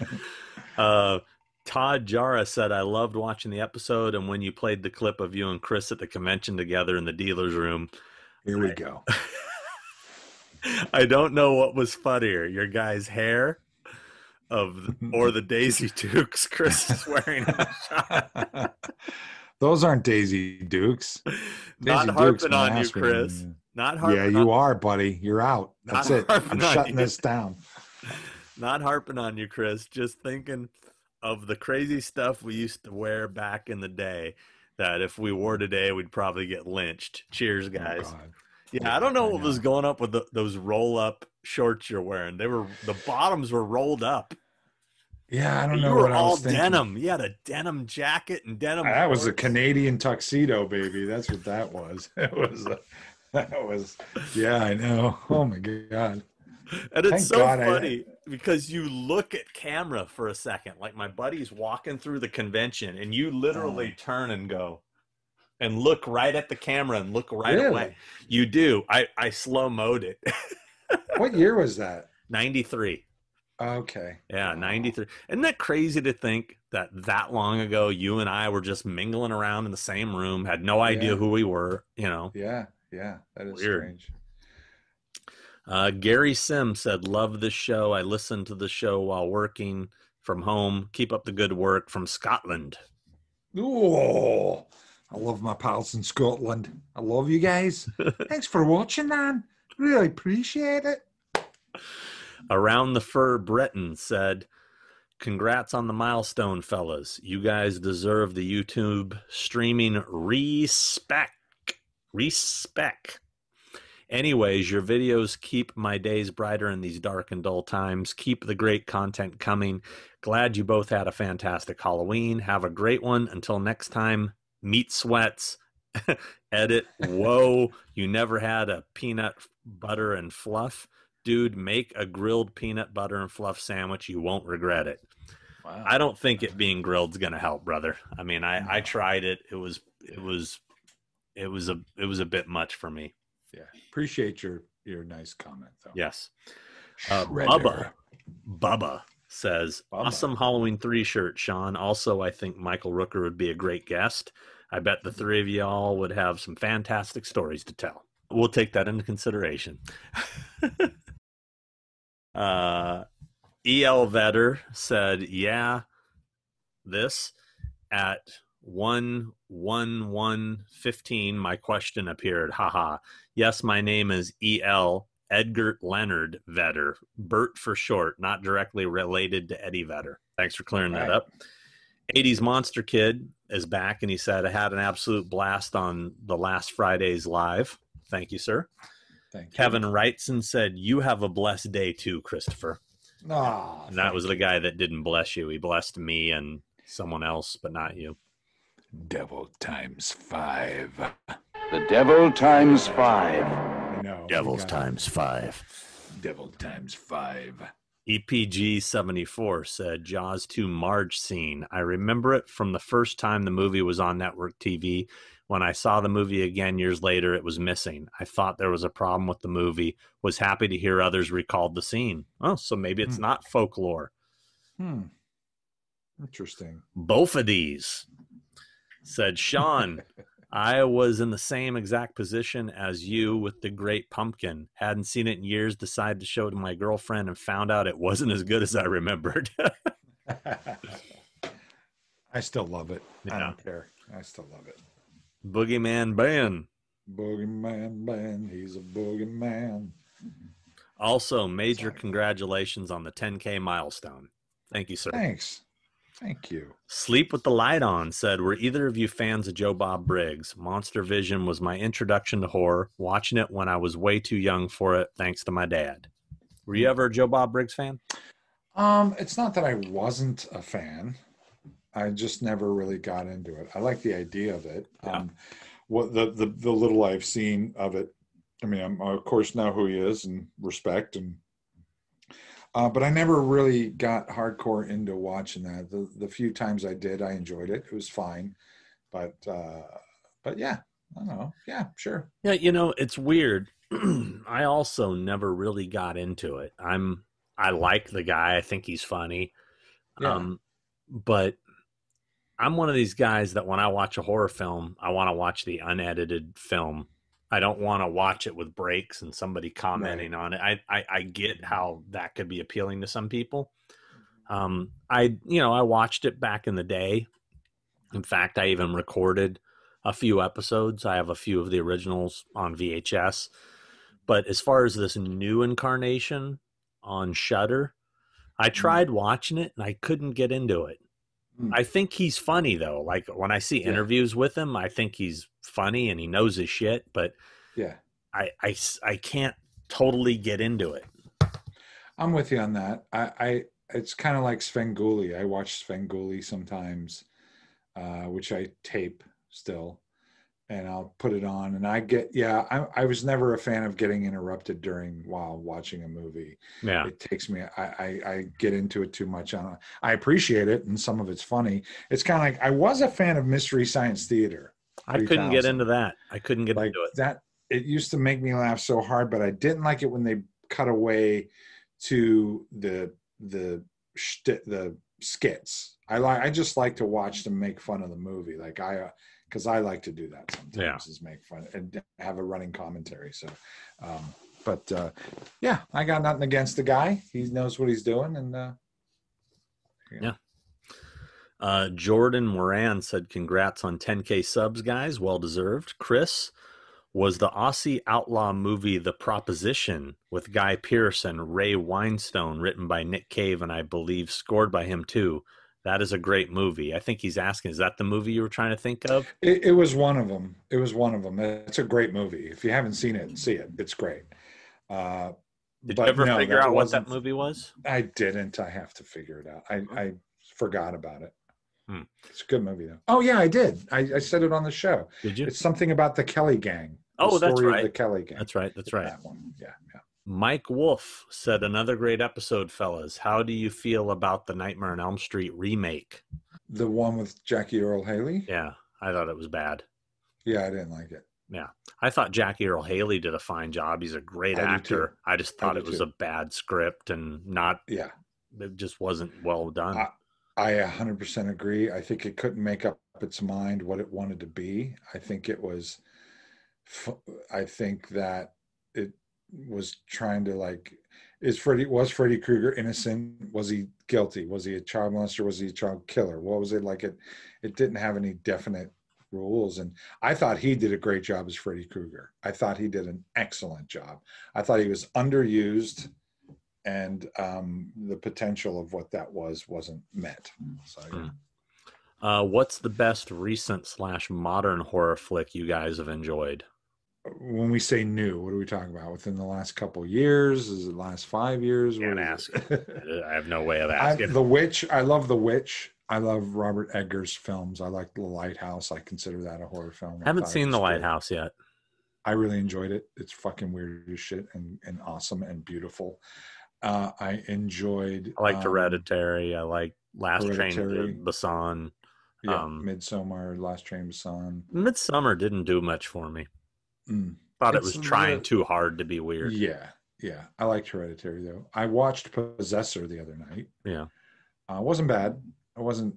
Uh, Todd Jara said, I loved watching the episode. And when you played the clip of you and Chris at the convention together in the dealer's room, Here we go. (laughs) I don't know what was funnier your guy's hair of or the (laughs) Daisy Dukes Chris is wearing. in the shot. Those aren't Daisy Dukes. Not Daisy harping Dukes on you, Chris. Not harping Yeah, on you are, buddy. You're out. That's Not it. I'm shutting this down. Not harping on you, Chris. Just thinking of the crazy stuff we used to wear back in the day. That if we wore today, we'd probably get lynched. Cheers, Oh, guys. God. yeah, I don't know I what was going up with the, those roll-up shorts you're wearing. They were the bottoms were rolled up. Yeah, I don't you know were what I all was denim. You had a denim jacket and denim. Ah, that was a. Canadian tuxedo, baby. That's what that was. (laughs) It was. A, that was. Yeah, I know. Oh my god. And it's Thank so God I- funny because you look at camera for a second, like my buddy's walking through the convention, and you literally Oh. turn and go and look right at the camera and look right Really? away. You do. I I slow mode it. (laughs) What year was that? Ninety three. Okay. Yeah, 93. Isn't that crazy to think that that long ago you and I were just mingling around in the same room, had no idea Yeah. who we were, you know? Yeah, yeah, that is Weird. strange. Uh, Gary Sim said, Love this show. I listen to the show while working from home. Keep up the good work from Scotland. Oh, I love my pals in Scotland. I love you guys. (laughs) Thanks for watching, man. Really appreciate it. Around the Fur Breton said, Congrats on the milestone, fellas. You guys deserve the YouTube streaming respect. Respect. Anyways, your videos keep my days brighter in these dark and dull times. Keep the great content coming. Glad you both had a fantastic Halloween. Have a great one. Until next time, meat sweats. (laughs) Edit. Whoa, you never had a peanut butter and fluff dude, make a grilled peanut butter and fluff sandwich. You won't regret it. Wow. I don't think it being grilled is going to help, brother. I mean, I, I tried it. It was, it was, it was a, it was a bit much for me. Yeah, appreciate your your nice comment though. Yes. Uh. Bubba, Bubba says, Bubba. awesome Halloween three shirt, Sean. Also, I think Michael Rooker would be a great guest. I bet the three of y'all would have some fantastic stories to tell. We'll take that into consideration. (laughs) uh, El Vetter said, yeah, this at one one one fifteen. My question appeared. Haha. Yes, my name is E L Edgar Leonard Vedder, Bert for short, not directly related to Eddie Vedder. Thanks for clearing that up. 80s Monster Kid is back, and he said, I had an absolute blast on the last Friday's live. Thank you, sir. Thank you. Kevin Wrightson said, You have a blessed day too, Christopher. Ah, And that was the guy that didn't bless you. He blessed me and someone else, but not you. Devil times five. The devil times five. I know. we got- five. Devil times five. EPG 74 said Jaws 2 Marge scene. I remember it from the first time the movie was on network TV. When I saw the movie again years later, it was missing. I thought there was a problem with the movie. Was happy to hear others recalled the scene. Oh, so maybe it's Hmm. not folklore. Hmm. Interesting. Both of these said Sean. I was in the same exact position as you with the Great Pumpkin. Hadn't seen it in years. Decided to show it to my girlfriend and found out it wasn't as good as I remembered. (laughs) I still love it. I don't care. I still love it. Boogeyman Ben. Boogeyman man, he's a boogeyman. Also, major Sorry. congratulations on the 10K milestone. Thank you, sir. Thanks. Thank you. Sleep with the Light On said, Were either of you fans of Joe Bob Briggs? Monster Vision was my introduction to horror, watching it when I was way too young for it, thanks to my dad. Were you ever a Joe Bob Briggs fan? Um, it's not that I wasn't a fan. I just never really got into it. I like the idea of it. Yeah. Um, what the, the the little I've seen of it. I mean, I'm, of course know who he is and respect and. Uh, but I never really got hardcore into watching that. The the few times I did, I enjoyed it. It was fine, but uh, but yeah, I don't know. Yeah, sure. Yeah, you know, it's weird. (clears throat) I also never really got into it. I'm I like the guy. I think he's funny. Yeah. Um but I'm one of these guys that when I watch a horror film, I want to watch the unedited film. I don't want to watch it with breaks and somebody commenting on it. I, I I get mm-hmm. how that could be appealing to some people. Mm-hmm. Um I you know, I watched it back in the day. In fact, I even recorded a few episodes. I have a few of the originals on VHS. But as far as this new incarnation on Shudder, I mm-hmm. tried watching it and I couldn't get into it. Hmm. I think he's funny though. Like when I see Yeah. interviews with him, I think he's funny and he knows his shit, but Yeah. I I, I can't totally get into it. I'm with you on that. I, I it's kind of like Svengoolie. I watch Svengoolie sometimes, uh, which I tape still, and I'll put it on. And I get yeah. I, I was never a fan of getting interrupted during while watching a movie. Yeah. It takes me. I, I I get into it too much. On I appreciate it, and some of it's funny. It's kind of like I was a fan of Mystery Science Theater. I couldn't get into that. I couldn't get like into it. that it used to make me laugh so hard but i didn't like it when they cut away to the the the skits i like i just like to watch them make fun of the movie like i because i like to do that sometimes Yeah. is make fun and have a running commentary so um but uh yeah i got nothing against the guy he knows what he's doing and uh Yeah. Uh, Jordan Moran said, "Congrats on 10k subs, guys. Well deserved." Chris was the Aussie outlaw movie The Proposition with Guy Pearce and Ray Winstone, written by Nick Cave and I believe scored by him too. That is a great movie. I think he's asking, is that the movie you were trying to think of? It, it was one of them. It was one of them. It's a great movie. If you haven't seen it, see it. It's great. Uh, Did you ever no, figure out what that movie was? I didn't. I have to figure it out. I, I forgot about it. Hmm. It's a good movie though. Oh yeah, I did. I, I said it on the show. Did you? It's something about the Kelly Gang. Oh, that's right. The Kelly Gang. That's right. That's right. That one. Yeah, yeah. Mike Wolf said, another great episode, fellas. How do you feel about the Nightmare on Elm Street remake? The one with Jackie Earle Haley. Yeah, I thought it was bad. Yeah, I didn't like it. Yeah, I thought Jackie Earle Haley did a fine job. He's a great I actor. I just thought do it was too. a bad script and not, Yeah, it just wasn't well done. I- I 100% agree. I think it couldn't make up its mind what it wanted to be. I think it was, I think that it was trying to like, is Freddy was Freddy Krueger innocent? Was he guilty? Was he a child molester? Was he a child killer? What was it like? It it didn't have any definite rules, and I thought he did a great job as Freddy Krueger. I thought he did an excellent job. I thought he was underused, and um, the potential of what that was wasn't met. So. Hmm. Uh, what's the best recent slash modern horror flick you guys have enjoyed? When we say new, what are we talking about? Within the last couple years? Is it last five years? Can't What is ask. (laughs) I have no way of I, asking. the Witch. I love The Witch. I love Robert Eggers films. I like The Lighthouse. I consider that a horror film. I haven't thought seen The great. Lighthouse yet. I really enjoyed it. It's fucking weird as shit and, and awesome and beautiful. Uh, I enjoyed. I liked um, Hereditary. I like Last Train Hereditary. to Busan. Yeah, um, Midsommar, Last Train to Busan. Midsommar didn't do much for me. Mm. Thought it was trying the- too hard to be weird. Yeah, yeah. I liked Hereditary though. I watched Possessor the other night. Yeah. Uh, it wasn't bad. I wasn't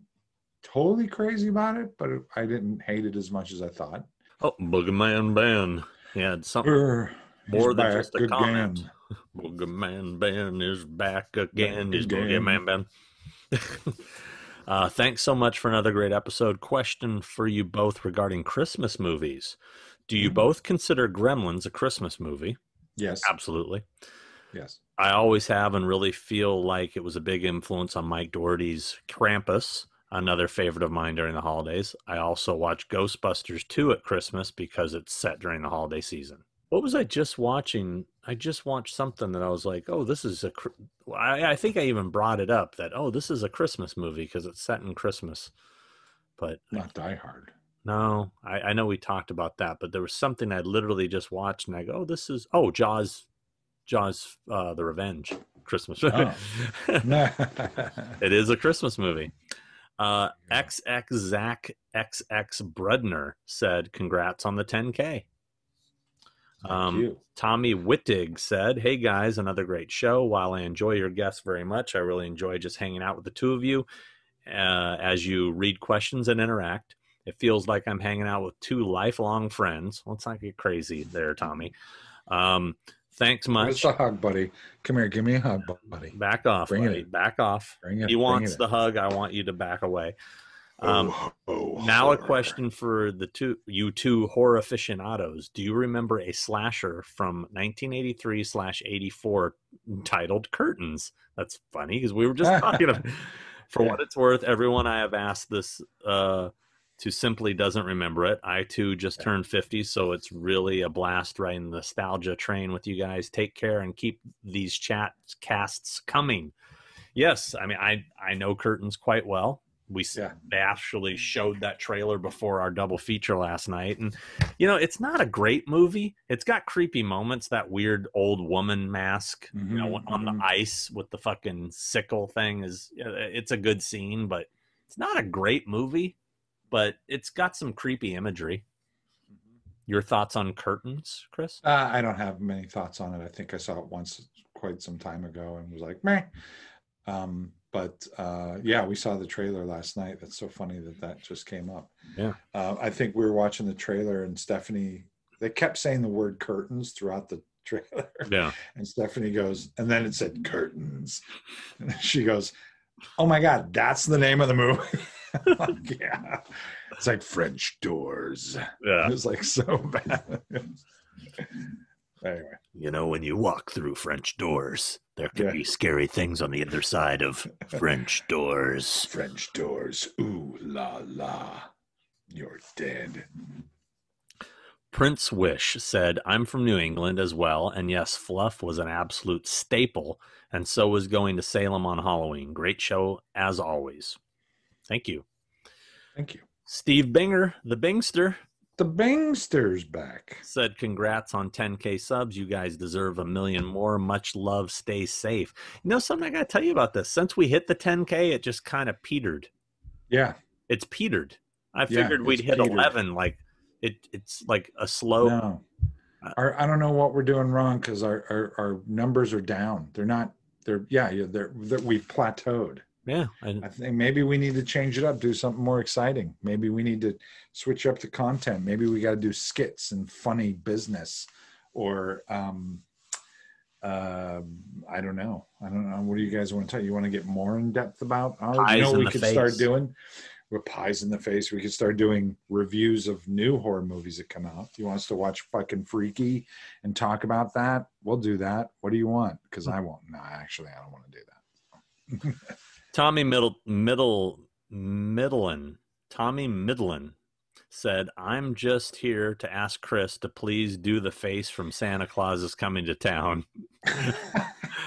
totally crazy about it, but it, I didn't hate it as much as I thought. Oh, Boogeyman Ben. Yeah, it's something Urgh, he's more than back just a comment. again. (laughs) Boogeyman Ben is back again. Is again. Boogeyman Ben? (laughs) uh, thanks so much for another great episode. Question for you both regarding Christmas movies. Do you both consider Gremlins a Christmas movie? Yes, Absolutely. yes. I always have and really feel like it was a big influence on Mike Dougherty's Krampus, another favorite of mine during the holidays. I also watch Ghostbusters 2 at Christmas because it's set during the holiday season. What was I just watching? I just watched something that I was like, oh, this is a. I, I think I even brought it up that, oh, this is a Christmas movie because it's set in Christmas. But Not Die Hard. No, I, I know we talked about that, but there was something I literally just watched and I go, oh, this is, oh, Jaws, Jaws, uh, the Revenge Christmas movie. (laughs) Oh. Nah. (laughs) it is a Christmas movie. Uh, XX Zach XX Brudner said, congrats on the 10K. Thank Um. Tommy Wittig said, Hey guys, another great show. While I enjoy your guests very much, I really enjoy just hanging out with the two of you uh, as you read questions and interact. It feels like I'm hanging out with two lifelong friends. Let's not get crazy there, Tommy. Um, thanks Where's much. the hug, buddy? Come here, give me a hug, buddy. Back off, Bring it buddy. in. Back off. Bring it. He wants it the in. hug. I want you to back away. Um, oh, oh, now a question for the two you two horror aficionados. Do you remember a slasher from 1983 slash 84 titled Curtains? That's funny because we were just (laughs) talking about. For what it's worth, everyone I have asked this uh, to simply doesn't remember it. I too just Yeah. turned 50, so it's really a blast riding the nostalgia train with you guys. Take care and keep these chat casts coming. Yes, I mean I I know Curtains quite well. We Yeah. they actually showed that trailer before our double feature last night, and you know it's not a great movie. It's got creepy moments. That weird old woman mask, you know, Mhm, on the mhm. ice with the fucking sickle thing is. uh, It's a good scene, but it's not a great movie. But it's got some creepy imagery. Your thoughts on curtains, Chris? Uh, I don't have many thoughts on it. I think I saw it once quite some time ago and was like, meh. Um, but uh, yeah, we saw the trailer last night. That's so funny that that just came up. Yeah. Uh, I think we were watching the trailer and Stephanie, they kept saying the word curtains throughout the (laughs) trailer. Yeah. And Stephanie goes, and then it said curtains. (laughs) And she goes, Oh my God, that's the name of the movie. (laughs) (laughs) I'm like, yeah. It's like French doors. Yeah. It was like so bad. anyway. You know, when you walk through French doors, there could Yeah. be scary things on the other side of French doors. French doors. Ooh la la. You're dead. Prince Wish said, I'm from New England as well, and yes, fluff was an absolute staple, and so was going to Salem on Halloween. Great show as always. Thank you. Thank you. Steve Binger, the Bingster, The Bangster's back. said, Congrats on 10K subs. You guys deserve a million more. Much love. Stay safe. You know something I got to tell you about this? Since we hit the 10K, it just kind of petered. Yeah. It's petered. I Yeah, figured we'd hit petered. 11. Like, it, it's like a slow. No. Our, I don't know what we're doing wrong because our, our, our numbers are down. They're not, they're, yeah, yeah they're, they're, we've plateaued. Yeah. And I think maybe we need to change it up, do something more exciting. Maybe we need to switch up the content. Maybe we got to do skits and funny business or, um, uh, I don't know. I don't know. What do you guys want to tell? You want to get more in depth about? ours? Pies you know, we could face. start doing. With pies in the face, we could start doing reviews of new horror movies that come out. You want us to watch fucking Freaky and talk about that? We'll do that. What do you want? Because I won't. No, actually, I don't want to do that. (laughs) Tommy Middle Middle Middlin Tommy Middlin said, "I'm just here to ask Chris to please do the face from Santa Claus is coming to town." (laughs)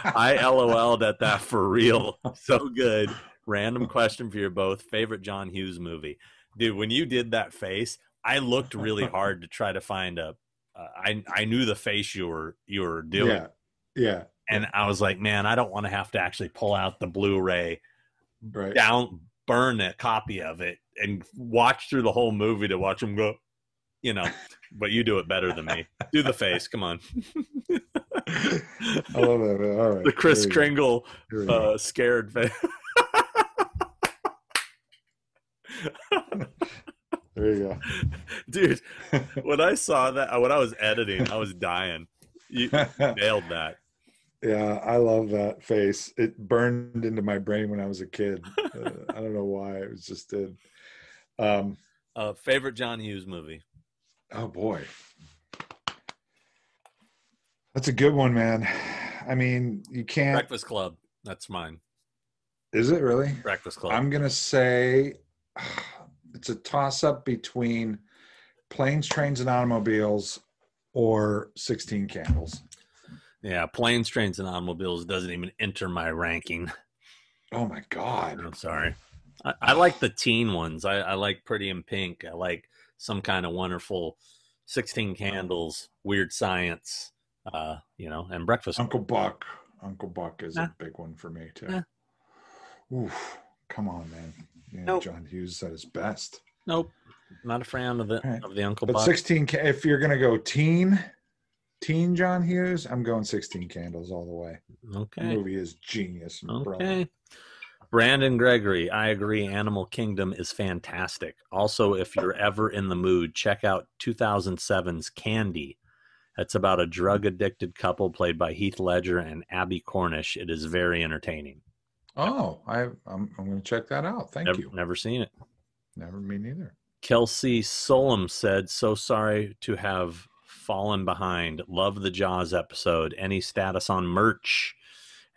I LOL'd at that for real. So good. Random question for you both. Favorite John Hughes movie, dude? When you did that face, I looked really hard to try to find a. Uh, I I knew the face you were you were doing, yeah, yeah, and I was like, man, I don't want to have to actually pull out the Blu-ray right. down burn a copy of it and watch through the whole movie to watch him go you know but you do it better than me do the face come on I love that. man. All right, the chris here we go. kringle Here we go. uh scared face (laughs) There you go. dude when i saw that when i was editing i was dying you (laughs) nailed that yeah, I love that face. It burned into my brain when I was a kid. Uh, (laughs) I don't know why. It was just did. Um, uh favorite john hughes movie oh boy, that's a good one, man. I mean, you can't. breakfast club that's mine Is it really? breakfast club I'm gonna say (sighs) it's a toss up between planes, trains, and automobiles or 16 candles. Yeah planes trains and automobiles doesn't even enter my ranking Oh my god. I'm sorry. I, I like the teen ones. I, I like Pretty in Pink. I like some kind of wonderful Sixteen Candles, Weird Science, uh, you know, and Breakfast. Uncle Buck. Uncle Buck is Yeah. a big one for me too. Yeah. Oof. Come on, man. Know, Nope. John Hughes at his best. Nope, not a fan of the Right. of the Uncle Buck. But Buck. 16 if you're gonna go teen, teen John Hughes, I'm going 16 candles all the way. The Okay, movie is genius and brilliant. okay. Brandon Gregory, I agree. Animal Kingdom is fantastic. Also, if you're ever in the mood, check out 2007's Candy. It's about a drug addicted couple played by Heath Ledger and Abbie Cornish. It is very entertaining. Oh, I I'm I'm gonna check that out. Thank Never, you. never seen it. Never me neither. Kelsey Solom said, "So sorry to have fallen behind. Love the Jaws episode. Any status on merch?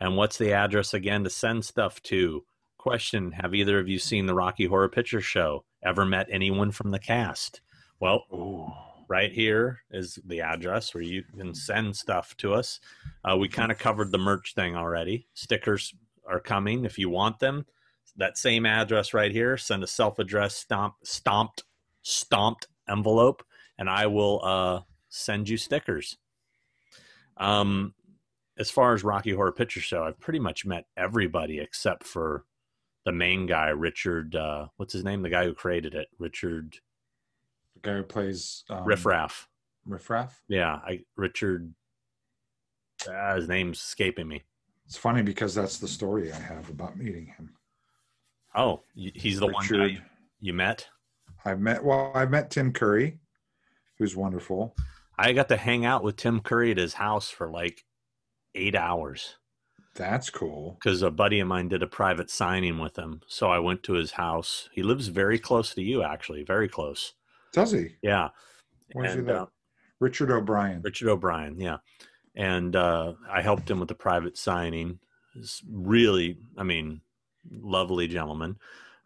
And what's the address again to send stuff to?" Question: Have either of you seen the Rocky Horror Picture Show? Ever met anyone from the cast? Well, Oh, right here is the address where you can send stuff to us. Uh, we kind of covered the merch thing already. Stickers are coming if you want them. That same address right here. Send a self-addressed stomp, stomped, stomped envelope, and I will uh, send you stickers. Um, as far as Rocky Horror Picture Show, I've pretty much met everybody except for the main guy, Richard. Uh, what's his name? The guy who created it, Richard the guy who plays um, Riff Raff. Riff Raff. Yeah, I Richard. Uh, his name's escaping me. It's funny because that's the story I have about meeting him. Oh, he's the one guy you, you met. I've met well, I've met Tim Curry, who's wonderful. I got to hang out with Tim Curry at his house for like eight hours That's cool. because a buddy of mine did a private signing with him. So I went to his house. He lives very close to you, actually, very close. Does he? Yeah, Where's he And, live? uh, Richard O'Brien. Richard O'Brien, yeah. And uh, I helped him with the private signing. It's really, I mean, lovely gentleman.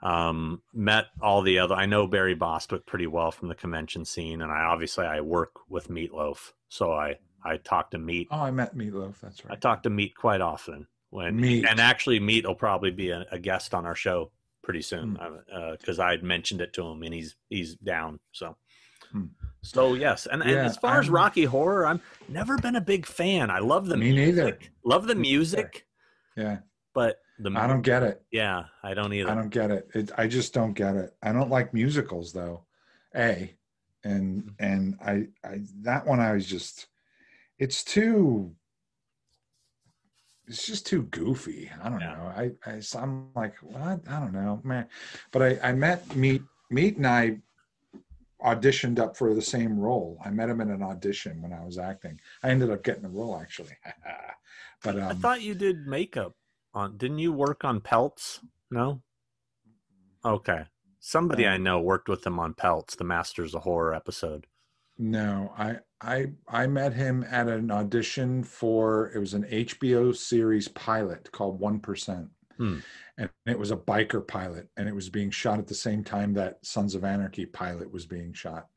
Um, met all the other. I know Barry Bostwick pretty well from the convention scene, and I obviously I work with Meatloaf, so I I talk to Meat. Oh, I met Meatloaf. That's right. I right. talk to Meat quite often. When Meat. and actually Meat will probably be a, a guest on our show pretty soon because I had mentioned it to him and he's he's down. So. Hmm. So yes, and, and as far as I'm- Rocky Horror, I'm never been a big fan. I love the Me music, neither. love the music, Yeah, but the I don't get it. Yeah, I don't either. I don't get it. it. I just don't get it. I don't like musicals though. A, and and I I that one I was just it's too it's just too goofy. I don't Yeah. know. I, I I'm like what? I don't know, man. But I I met meet meet and I auditioned up for the same role. I met him in an audition when I was acting. I ended up getting the role actually. (laughs) But um, I thought you did makeup on. Didn't you work on Pelts? No. Okay. Somebody I Um, know worked with him on Pelts, the Masters of Horror episode. No, I I I met him at an audition for it was an HBO series pilot called One Percent, Hmm. and it was a biker pilot, and it was being shot at the same time that Sons of Anarchy pilot was being shot,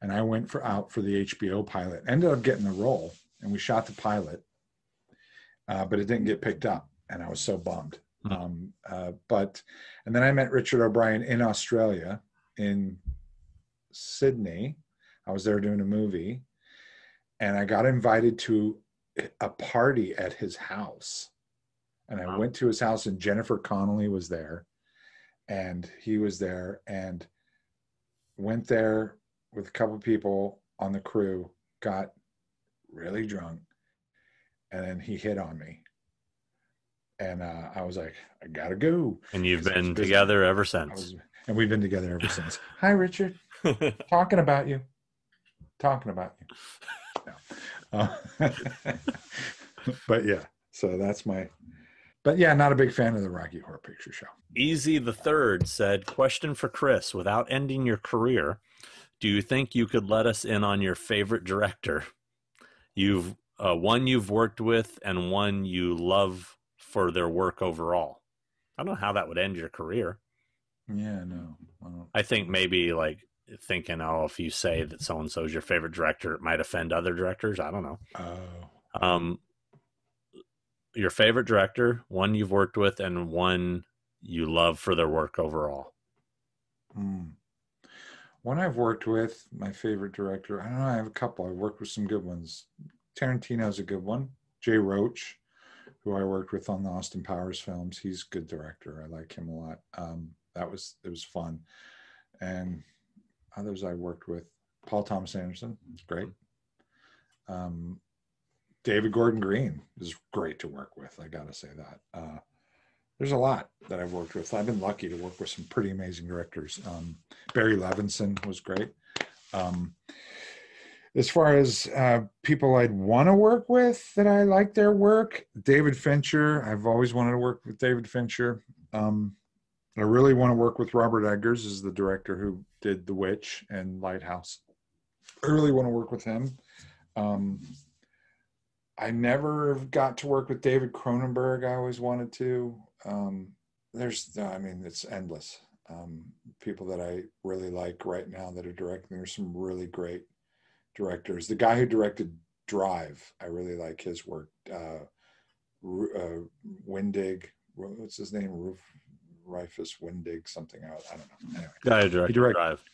and I went for out for the HBO pilot, ended up getting the role, and we shot the pilot, uh, but it didn't get picked up, and I was so bummed. Hmm. Um, uh, but and then I met Richard O'Brien in Australia in Sydney. I was there doing a movie and I got invited to a party at his house. And I Wow. went to his house and Jennifer Connelly was there and he was there and went there with a couple people on the crew, got really drunk, and then he hit on me. And uh, I was like, I gotta go. And you've been together ever since. was, and we've been together ever since. Hi, Richard (laughs) talking about you talking about you no. Uh, (laughs) but yeah so that's my but yeah not a big fan of the rocky horror picture show Easy the Third said, Question for Chris Without ending your career, do you think you could let us in on your favorite director? You've uh, one you've worked with and one you love for their work overall. I don't know how that would end your career. yeah no I don't- I think maybe like thinking, oh, if you say that so and so is your favorite director, it might offend other directors. I don't know. oh Um, your favorite director, one you've worked with, and one you love for their work overall. hmm. one i've worked with my favorite director i don't know i have a couple i've worked with some good ones tarantino's a good one jay roach who i worked with on the austin powers films he's a good director i like him a lot um, that was it was fun and others I worked with. Paul Thomas Anderson, great. Um, David Gordon Green is great to work with. I got to say that. Uh, there's a lot that I've worked with. I've been lucky to work with some pretty amazing directors. Um, Barry Levinson was great. Um, as far as uh, people I'd want to work with that I like their work, David Fincher. I've always wanted to work with David Fincher. Um, I really want to work with Robert Eggers, is the director who did The Witch and Lighthouse. I really want to work with him. Um, I never got to work with David Cronenberg. I always wanted to. Um, there's, I mean, it's endless. Um, people that I really like right now that are directing. There's some really great directors. The guy who directed Drive, I really like his work. Uh, uh, Windig, what's his name? Roof, Rifus Windig, something. I, I don't know. Anyway, Guy who directed direct- Drive.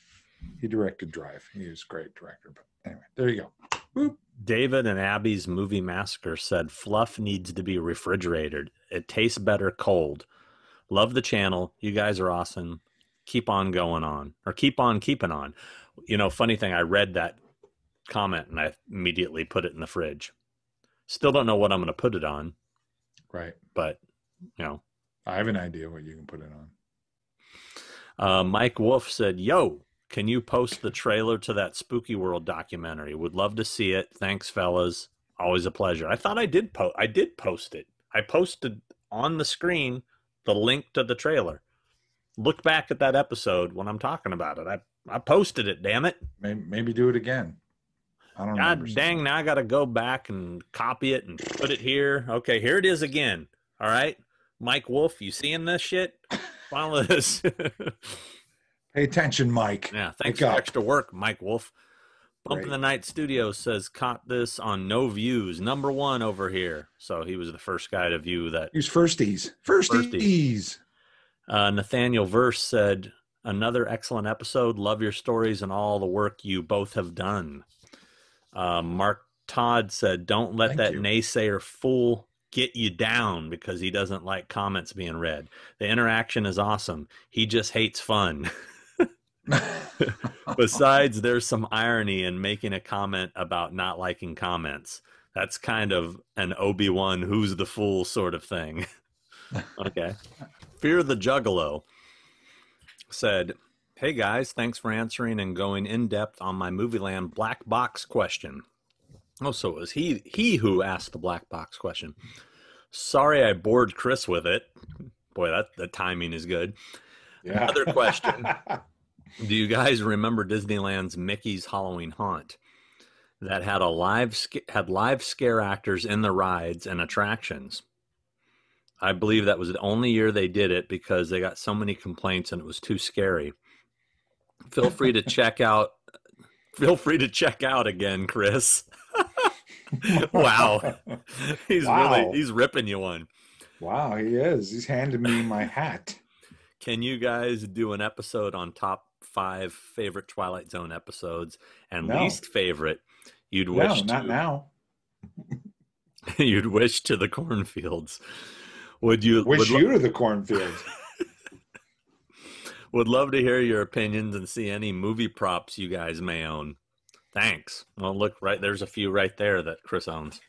he directed Drive. He was a great director. But anyway, there you go. Boop. David and Abby's movie massacre said fluff needs to be refrigerated. It tastes better cold. Love the channel. You guys are awesome. Keep on going on, or keep on keeping on. You know, funny thing, I read that comment and I immediately put it in the fridge. Still don't know what I'm going to put it on, Right. but you know, I have an idea what you can put it on. Uh, Mike Wolf said, "Yo, can you post the trailer to that Spooky World documentary? Would love to see it. Thanks, fellas. Always a pleasure. I thought I did post. I did post it. I posted on the screen the link to the trailer. Look back at that episode when I'm talking about it. I I posted it. Damn it! Maybe, maybe do it again. I don't God dang! Now I got to go back and copy it and put it here. Okay, here it is again. All right, Mike Wolf, you seeing this shit? Follow (laughs) this. Pay attention, Mike. Yeah, thanks Wake for up. extra work, Mike Wolf. Bump in the Night Studio says caught this on no views, number one over here. So he was the first guy to view that. Use firsties. Firsties. Firsties. Uh, Nathaniel Verse said another excellent episode. Love your stories and all the work you both have done. Uh, Mark Todd said, "Don't let Thank that you. naysayer fool get you down because he doesn't like comments being read. The interaction is awesome. He just hates fun." (laughs) Besides, there's some irony in making a comment about not liking comments. That's kind of an Obi Wan who's the fool sort of thing. (laughs) okay. Fear the Juggalo said, Hey guys, thanks for answering and going in depth on my Movieland black box question. Oh, so it was he he who asked the black box question. Sorry I bored Chris with it. Boy, that the timing is good. Yeah. Another question. (laughs) Do you guys remember Disneyland's Mickey's Halloween Haunt that had a live had live scare actors in the rides and attractions? I believe that was the only year they did it because they got so many complaints and it was too scary. Feel free to check out feel free to check out again, Chris. (laughs) wow. He's Wow. really he's ripping you one. wow, he is. He's handing me my hat. Can you guys do an episode on top five favorite Twilight Zone episodes and No. least favorite you'd No, wish not to now. (laughs) you'd wish to the cornfields? Would you Wish would, you to the cornfield. Would love to hear your opinions and see any movie props you guys may own. Thanks. Well, look right there's a few right there that Chris owns.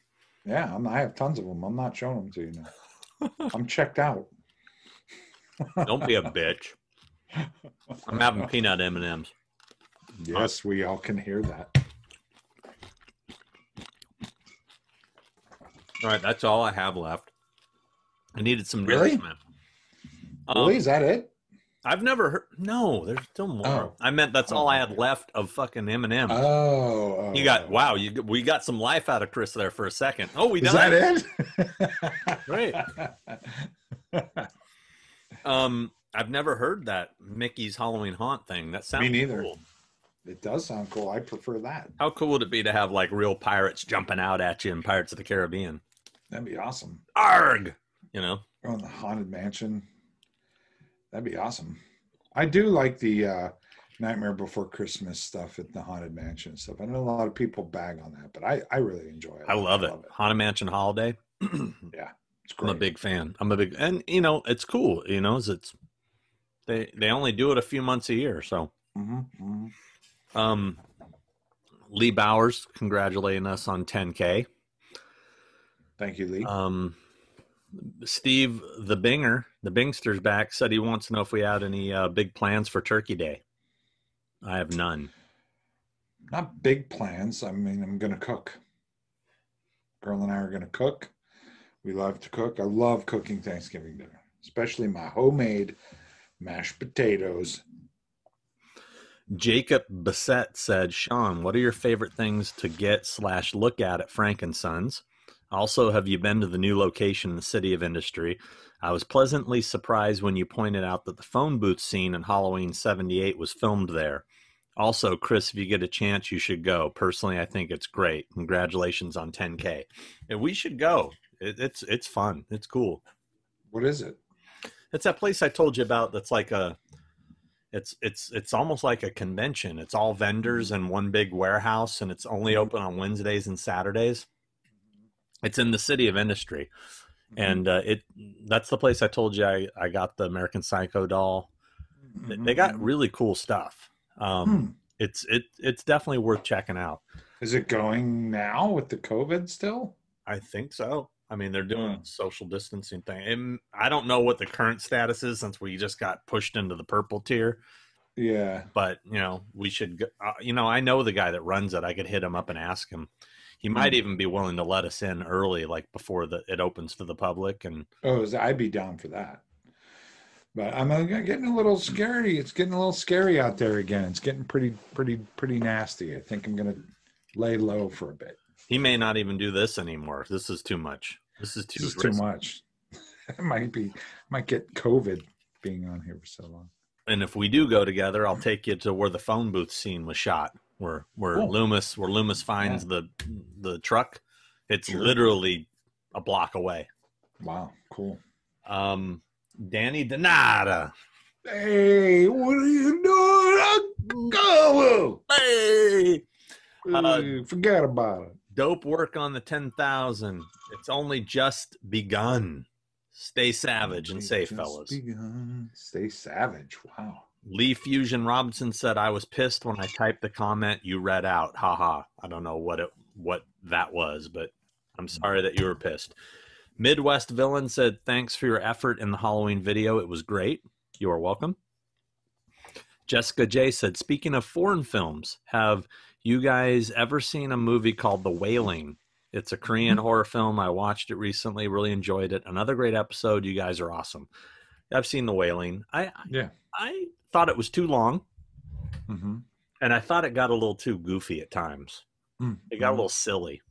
Yeah, I'm, I have tons of them. I'm not showing them to you now. (laughs) I'm checked out. Don't be a bitch. I'm having peanut M and M's. Yes, we all can hear that. All right, that's all I have left. I needed some Really? nourishment. Um, really? Is that it? I've never heard. No, there's still more. Oh. I meant that's all I had left of fucking M and M. Oh, oh, You got oh. wow. You we got some life out of Chris there for a second. Oh, we done Is that it? Great. (laughs) Um, I've never heard that Mickey's Halloween haunt thing. That sounds Me neither. Cool. It does sound cool. I prefer that. How cool would it be to have like real pirates jumping out at you in Pirates of the Caribbean? That'd be awesome. Arg! You know. On the haunted mansion. That'd be awesome. I do like the uh, Nightmare Before Christmas stuff at the haunted mansion stuff. I know a lot of people bag on that, but I, I really enjoy it. I love it. Haunted Mansion Holiday. (clears throat) Yeah, it's great. I'm a big fan. I'm a big, and you know, it's cool. You know, it's they they only do it a few months a year. So, Mhm, mhm. um, Lee Bowers congratulating us on 10k. Thank you, Lee. Um, Steve the Binger, the Bingster's back, said he wants to know if we had any uh, big plans for Turkey Day. I have none. Not big plans. I mean, I'm going to cook. Girl and I are going to cook. We love to cook. I love cooking Thanksgiving dinner, especially my homemade mashed potatoes. Jacob Bassett said, Sean, what are your favorite things to get slash look at at Frank & Sons? Also, have you been to the new location in the City of Industry? I was pleasantly surprised when you pointed out that the phone booth scene in Halloween 78 was filmed there. Also, Chris, if you get a chance, you should go. Personally, I think it's great. Congratulations on 10K. And we should go. It, it's it's fun. It's cool. What is it? It's that place I told you about that's like a it's it's it's almost like a convention. It's all vendors in one big warehouse and it's only mm-hmm. open on Wednesdays and Saturdays. It's in the city of industry. And uh, it that's the place I told you I, I got the American Psycho doll. They- got really cool stuff. Um, Hmm. it's it it's definitely worth checking out. Is it going now with the COVID still? I think so. I mean, they're doing Hmm. social distancing thing. And I don't know what the current status is since we just got pushed into the purple tier. Yeah. But you know, we should. go- Uh, you know, I know the guy that runs it. I could hit him up and ask him. He might Hmm. even be willing to let us in early, like before the it opens to the public. And Oh, I'd be down for that. But I'm uh, getting a little scary. It's getting a little scary out there again. It's getting pretty, pretty, pretty nasty. I think I'm gonna lay low for a bit. he may not even do this anymore. This is too much. This is too. This is too much. (laughs) I might be, might get COVID being on here for so long. And if we do go together, I'll take you to where the phone booth scene was shot, where where Cool. Loomis where Loomis finds the the truck. It's Sure. literally a block away. Wow, cool. Um, Danny Donata. Hey, what are you doing? Go! Hey, Uh, Forget about it. dope work on the ten thousand. It's only just begun. Stay savage and safe, fellas. begun. Stay savage. Wow. Lee Fusion Robinson said, "I was pissed when I typed the comment you read out. Haha. I don't know what it what that was, but I'm mm. sorry that you were pissed." Midwest Villain said, "Thanks for your effort in the Halloween video. It was great. You are welcome." Jessica J said, "Speaking of foreign films, have you guys ever seen a movie called The Wailing? It's a Korean mm. horror film. I watched it recently, really enjoyed it. Another great episode. You guys are awesome. I've seen The Wailing. I Yeah. I thought it was too long, Mm-hmm. and I thought it got a little too goofy at times. It got a little silly,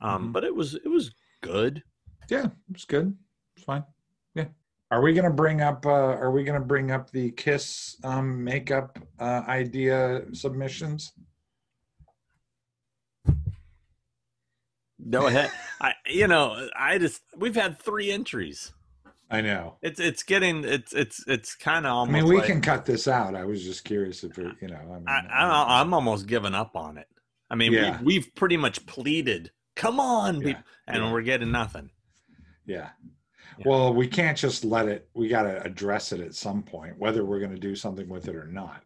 um, Mhm. but it was it was good. Yeah, it's good. It's fine. Yeah. Are we gonna bring up? Uh, are we gonna bring up the Kiss um, makeup uh, idea submissions? Go ahead. I you know I just we've had three entries. I know. It's it's getting it's it's it's kind of I mean, we like- can cut this out. I was just curious if it, you know. I mean, I, I'm almost giving up on it. I mean, Yeah. we, we've pretty much pleaded, "Come on," Yeah, and yeah. we're getting nothing. Yeah. Yeah. Well, we can't just let it. We got to address it at some point, whether we're going to do something with it or not.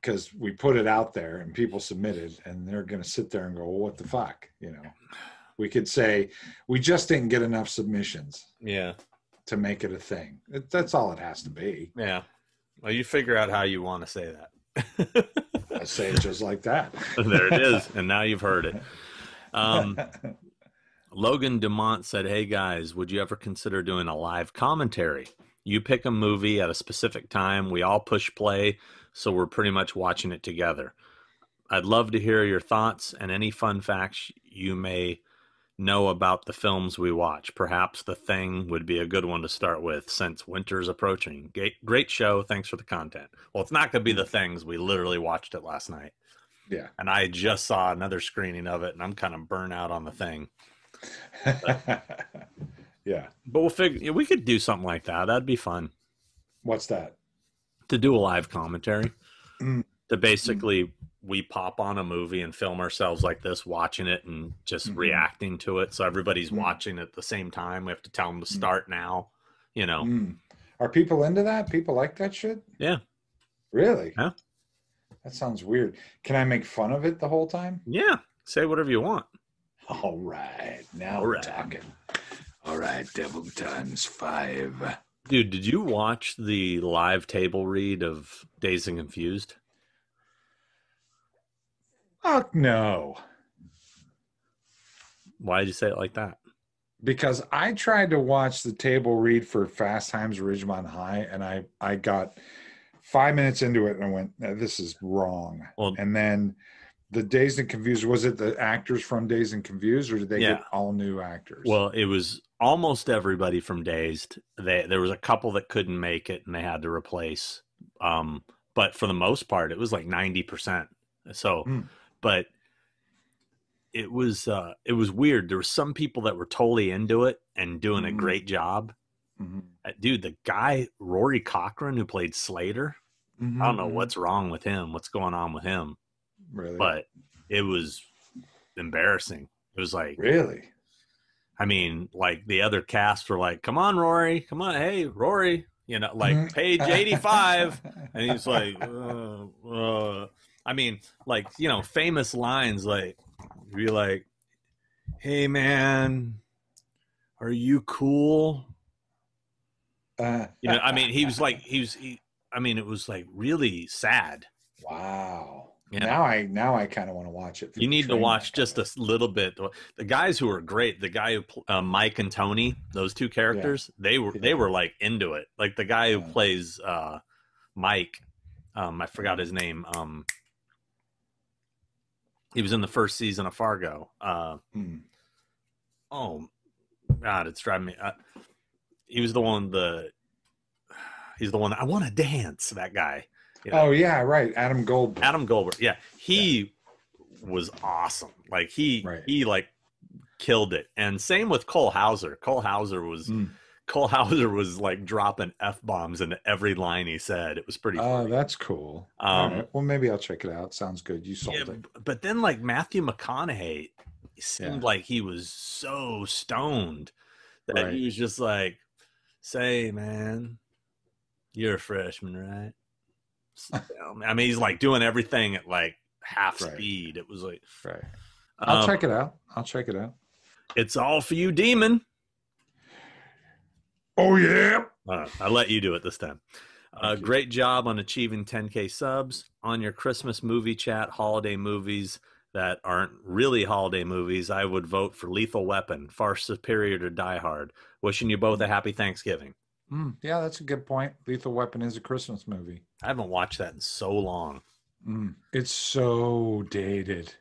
Because we put it out there and people submitted, and they're going to sit there and go, well, "What the fuck?" You know. We could say we just didn't get enough submissions Yeah, to make it a thing. It, that's all it has to be. yeah. Well, you figure out how you want to say that. (laughs) I say it just like that. (laughs) there it is, and now you've heard it. Um, (laughs) Logan Dumont said, Hey guys, would you ever consider doing a live commentary? You pick a movie at a specific time, we all push play, so we're pretty much watching it together. I'd love to hear your thoughts and any fun facts you may know about the films we watch. Perhaps The Thing would be a good one to start with since winter's approaching. Great, great show. Thanks for the content. Well, it's not going to be The Things. We literally watched it last night. yeah. And I just saw another screening of it, and I'm kind of burnt out on The Thing. (laughs) yeah. But we'll figure we could do something like that. That'd be fun What's that? to do a live commentary. Mm. To basically we pop on a movie and film ourselves like this, watching it and just Mhm. reacting to it. So everybody's Mm. watching at the same time. We have to tell them to Mm. start now. You know, Mm. Are people into that? People like that shit? Yeah. Really? Yeah. That sounds weird. Can I make fun of it the whole time? yeah. Say whatever you want. All right. Now All we're talking. All right. Devil times five. Dude, did you watch the live table read of Dazed and Confused? Fuck no. Why did you say it like that? Because I tried to watch the table read for Fast Times Ridgemont High, and I I got five minutes into it and I went, "This is wrong." Well, And then the Dazed and Confused was it the actors from Dazed and Confused, or did they Yeah. get all new actors? Well, it was almost everybody from Dazed. They, there was a couple that couldn't make it and they had to replace. Um, but for the most part, it was like ninety percent. So, Hmm. But it was uh, it was weird. There were some people that were totally into it and doing a Mhm. great job. Mhm. Uh, Dude, the guy Rory Cochran who played Slater, I don't know Mhm. what's wrong with him, what's going on with him, really, but it was embarrassing. It was like really, I mean, like the other cast were like, "Come on, Rory, come on, hey, Rory," you know, like Mhm. page eighty-five, (laughs) and he's like, uh, uh. I mean, like you know, famous lines like, be like, "Hey, man, are you cool?" Uh, You know, I mean, he was (laughs) like, he was, he, I mean, it was like really sad. wow. Yeah. Now I now I kind of want to watch it. You need to watch just a little bit. The guys who were great, the guy who uh, Mike and Tony, those two characters, they were they were like into it. Like the guy who Yeah. plays uh, Mike, um, I forgot his name. Um, he was in the first season of Fargo. Uh. Hmm. oh God, it's driving me. Uh, he was the one. The he's the one. I want to dance. That guy. you know. Oh yeah, right. Adam Goldberg. Adam Goldberg. Yeah, he was awesome. Like he Right. he like killed it. And same with Cole Hauser. Cole Hauser was Mm. Cole Hauser was like dropping f bombs into every line he said. It was pretty. Oh, funny. that's cool. Um, right. Well, maybe I'll check it out. Sounds good. You sold Yeah, it. but then like Matthew McConaughey, seemed Yeah. like he was so stoned that Right. he was just like, "Say, man, you're a freshman, right?" (laughs) I mean, he's like doing everything at like half Right. speed. It was like, Right. I'll um, check it out. I'll check it out. It's all for you, demon. Oh yeah. Uh, I let you do it this time. Uh, great job on achieving 10k subs on your Christmas movie chat, holiday movies. that aren't really holiday movies, I would vote for Lethal Weapon, far superior to Die Hard. Wishing you both a happy Thanksgiving. Mm, yeah, that's a good point. Lethal Weapon is a Christmas movie. I haven't watched that in so long. Mm, it's so dated.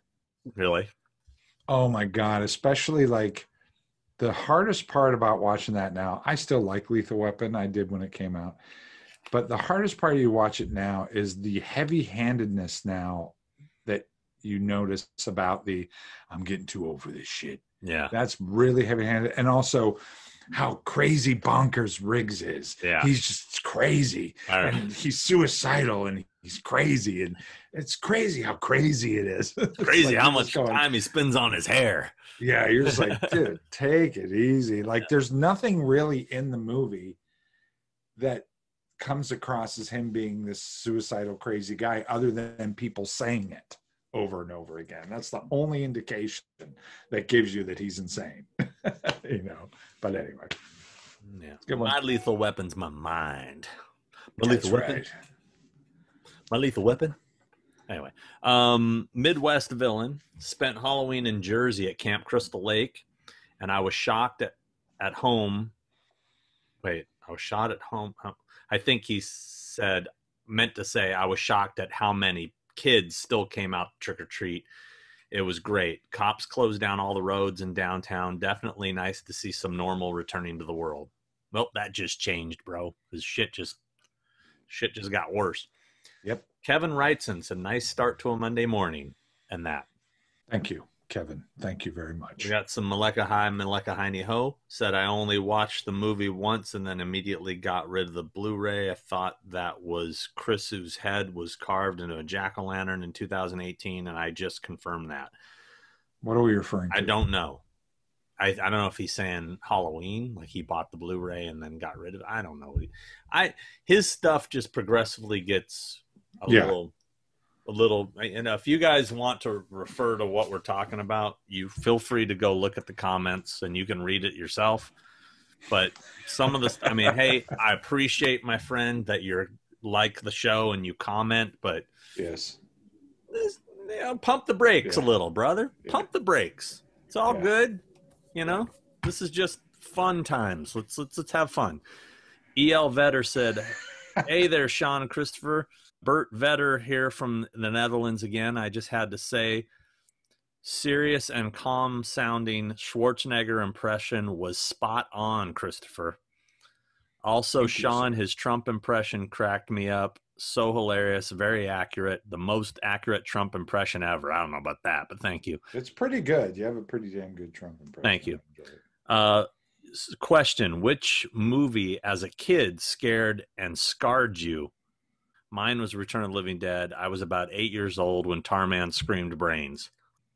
Really? Oh my god! Especially like the hardest part about watching that now. I still like Lethal Weapon. I did when it came out, but the hardest part you watch it now is the heavy-handedness now that you notice about the I'm getting too old for this shit. Yeah. That's really heavy-handed, and also how crazy bonkers Riggs is. Yeah. He's just crazy and he's suicidal and he's crazy and it's crazy how crazy it is. (laughs) Crazy like how much going, time he spends on his hair. Yeah, you're just like, (laughs) dude, take it easy. Like there's nothing really in the movie that comes across as him being this suicidal crazy guy other than people saying it over and over again. That's the only indication that gives you that he's insane. (laughs) you know. But anyway, Yeah. good one. My lethal weapon's my mind. My That's lethal weapon. right. My lethal weapon. Anyway, um, Midwest villain spent Halloween in Jersey at Camp Crystal Lake, and I was shocked at at home. Wait, I was shot at home. I think he said meant to say I was shocked at how many kids still came out trick or treat. It was great. Cops closed down all the roads in downtown. Definitely nice to see some normal returning to the world. Well, that just changed, bro. Because shit just shit just got worse. Yep. Kevin Wrightson said, nice start to a Monday morning. And that. Thank you, Kevin. Thank you very much. We got some Maleka High, Maleka Heine Ho said, I only watched the movie once and then immediately got rid of the Blu ray. I thought that was Chris, whose head was carved into a jack o' lantern in 2018, and I just confirmed that. What are we referring to? I don't know. I, I don't know if he's saying Halloween, like he bought the Blu-ray and then got rid of it. I don't know. I his stuff just progressively gets a Yeah. little, a little. And if you guys want to refer to what we're talking about, you feel free to go look at the comments and you can read it yourself. But some of the, I mean, hey, I appreciate my friend that you're like the show and you comment, but Yes. this- you know, pump the brakes a little, brother. Yeah. Pump the brakes. It's all Yeah. good. You know, this is just fun times. Let's let's let's have fun. El Vetter said, (laughs) "Hey there, Sean and Christopher. Bert Vetter here from the Netherlands again. I just had to say." Serious and calm sounding Schwarzenegger impression was spot on, Christopher. Also, Thank Sean, sir. his Trump impression cracked me up. So hilarious, very accurate, the most accurate Trump impression ever. I don't know about that, but thank you. It's pretty good. You have a pretty damn good Trump impression. Thank you. I enjoy it. Uh, question: Which movie, as a kid, scared and scarred you? Mine was Return of the Living Dead. I was about eight years old when Tarman screamed brains.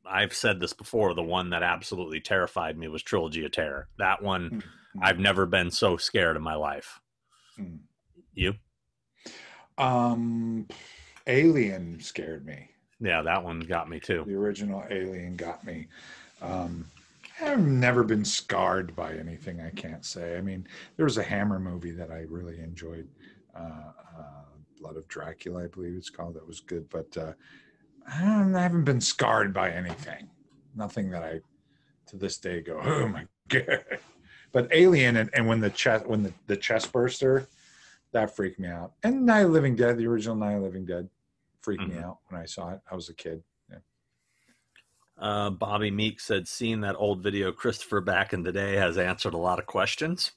I've said this before. The one that absolutely terrified me was Trilogy of Terror. That one, Mm, I've never been so scared in my life. mm. You? Um, Alien scared me. Yeah, that one got me too. The original Alien got me. Um, I've never been scarred by anything. I can't say. I mean, there was a Hammer movie that I really enjoyed. Uh, uh, Blood of Dracula, I believe it's called. That was good, but uh, I I haven't been scarred by anything. Nothing that I, to this day, go, oh my (laughs) god. But Alien and, and when the chest when the, the chest burster, that freaked me out. And Night of Living Dead, the original Night of Living Dead, freaked me Mhm. out when I saw it. I was a kid. Uh, Bobby Meek said, "Seeing that old video, Christopher back in the day has answered a lot of questions."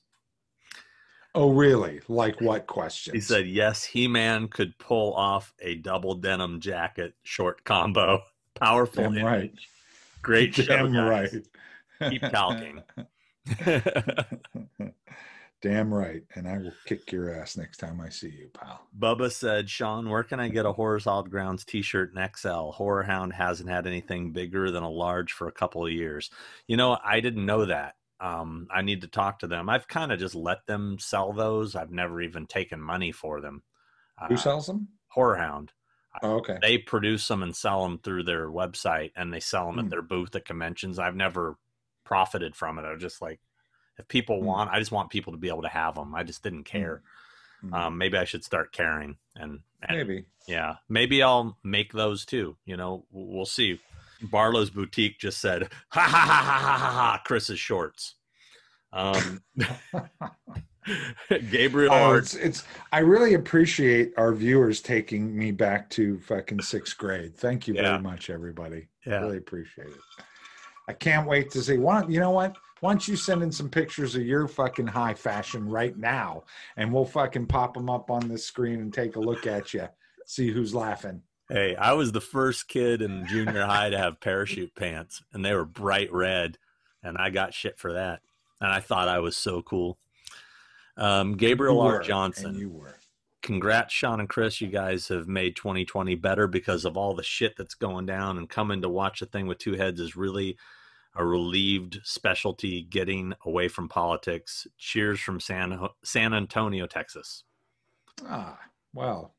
Oh, really? Like what questions? He said, "Yes, He-Man could pull off a double denim jacket short combo. (laughs) Powerful, Damn image. right. great (laughs) show, Damn guys. right. Keep (laughs) talking." Damn right. And I will kick your ass next time I see you, pal. Bubba said, "Sean, where can I get a Horror's Hallowed Grounds T-shirt in XL? Horror Hound hasn't had anything bigger than a large for a couple of years. You know, I didn't know that. Um, I need to talk to them. I've kind of just let them sell those. I've never even taken money for them. Who Uh, sells them? Horror Hound. Oh, okay. They produce them and sell them through their website, and they sell them Hmm. at their booth at conventions. I've never profited from it. I was just like, if people Hmm. want, I just want people to be able to have them. I just didn't care. Mm, Um, maybe I should start caring and, and Maybe. yeah, maybe I'll make those too. You know, we'll see. Barlow's Boutique just said, "Ha ha ha ha ha ha!" ha Chris's shorts. Um, (laughs) Gabriel, Oh, it's, it's. I really appreciate our viewers taking me back to fucking sixth grade. Thank you Yeah. very much, everybody. yeah, Really appreciate it. I can't wait to see. Why, you know what? Why don't you send in some pictures of your fucking high fashion right now, and we'll fucking pop them up on the screen and take a look at you, see who's laughing. Hey, I was the first kid in junior high to have parachute pants, and they were bright red, and I got shit for that. And I thought I was so cool. Um, Gabriel R. Johnson, you were. congrats, Sean and Chris. You guys have made 2020 better because of all the shit that's going down, and coming to watch the thing with two heads is really a relieved specialty getting away from politics. Cheers from San San Antonio, Texas. Ah, well,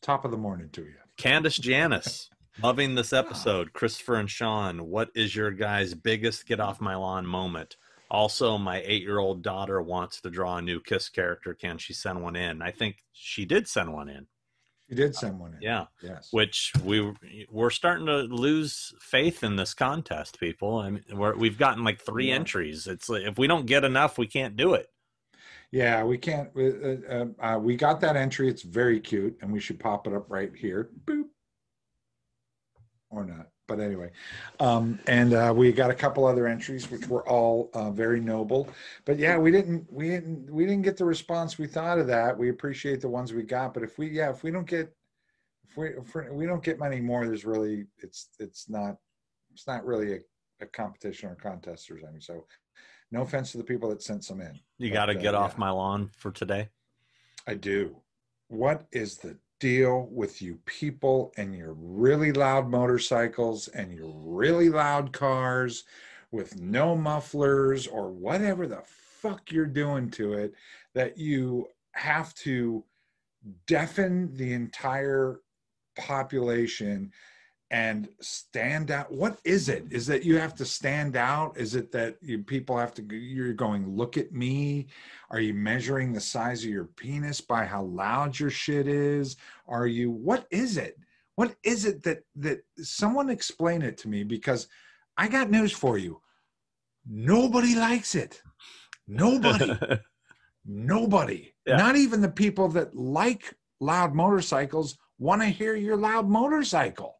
top of the morning to you. Candace Janice, loving this episode. Christopher and Sean, what is your guys' biggest get off my lawn moment? Also, my eight year old daughter wants to draw a new Kiss character. Can she send one in? I think she did send one in. She did send one in. Yeah, Yes. which we we're starting to lose faith in this contest, people. I mean, we're, we've gotten like three Yeah. entries. It's like if we don't get enough, we can't do it. Yeah, we can't. Uh, uh, uh, we got that entry. It's very cute, and we should pop it up right here. Boop. Or not. But anyway, um, and uh, we got a couple other entries, which were all uh, very noble. But yeah, we didn't, we didn't, we didn't get the response we thought of that. We appreciate the ones we got, but if we, yeah, if we don't get, if we, if we we don't get many more, there's really, it's, it's not, it's not really a, a competition or contest or something. So, no offense to the people that sent some in. You got to uh, get off yeah. my lawn for today. I do. What is the deal with you people and your really loud motorcycles and your really loud cars with no mufflers or whatever the fuck you're doing to it that you have to deafen the entire population and stand out. What is it? Is that you have to stand out? Is it that you people have to you're going look at me. Are you measuring the size of your penis by how loud your shit is? Are you what is it? What is it that that someone explain it to me because i got news for you. Nobody likes it. Nobody. (laughs) Nobody. Yeah. not even the people that like loud motorcycles want to hear your loud motorcycle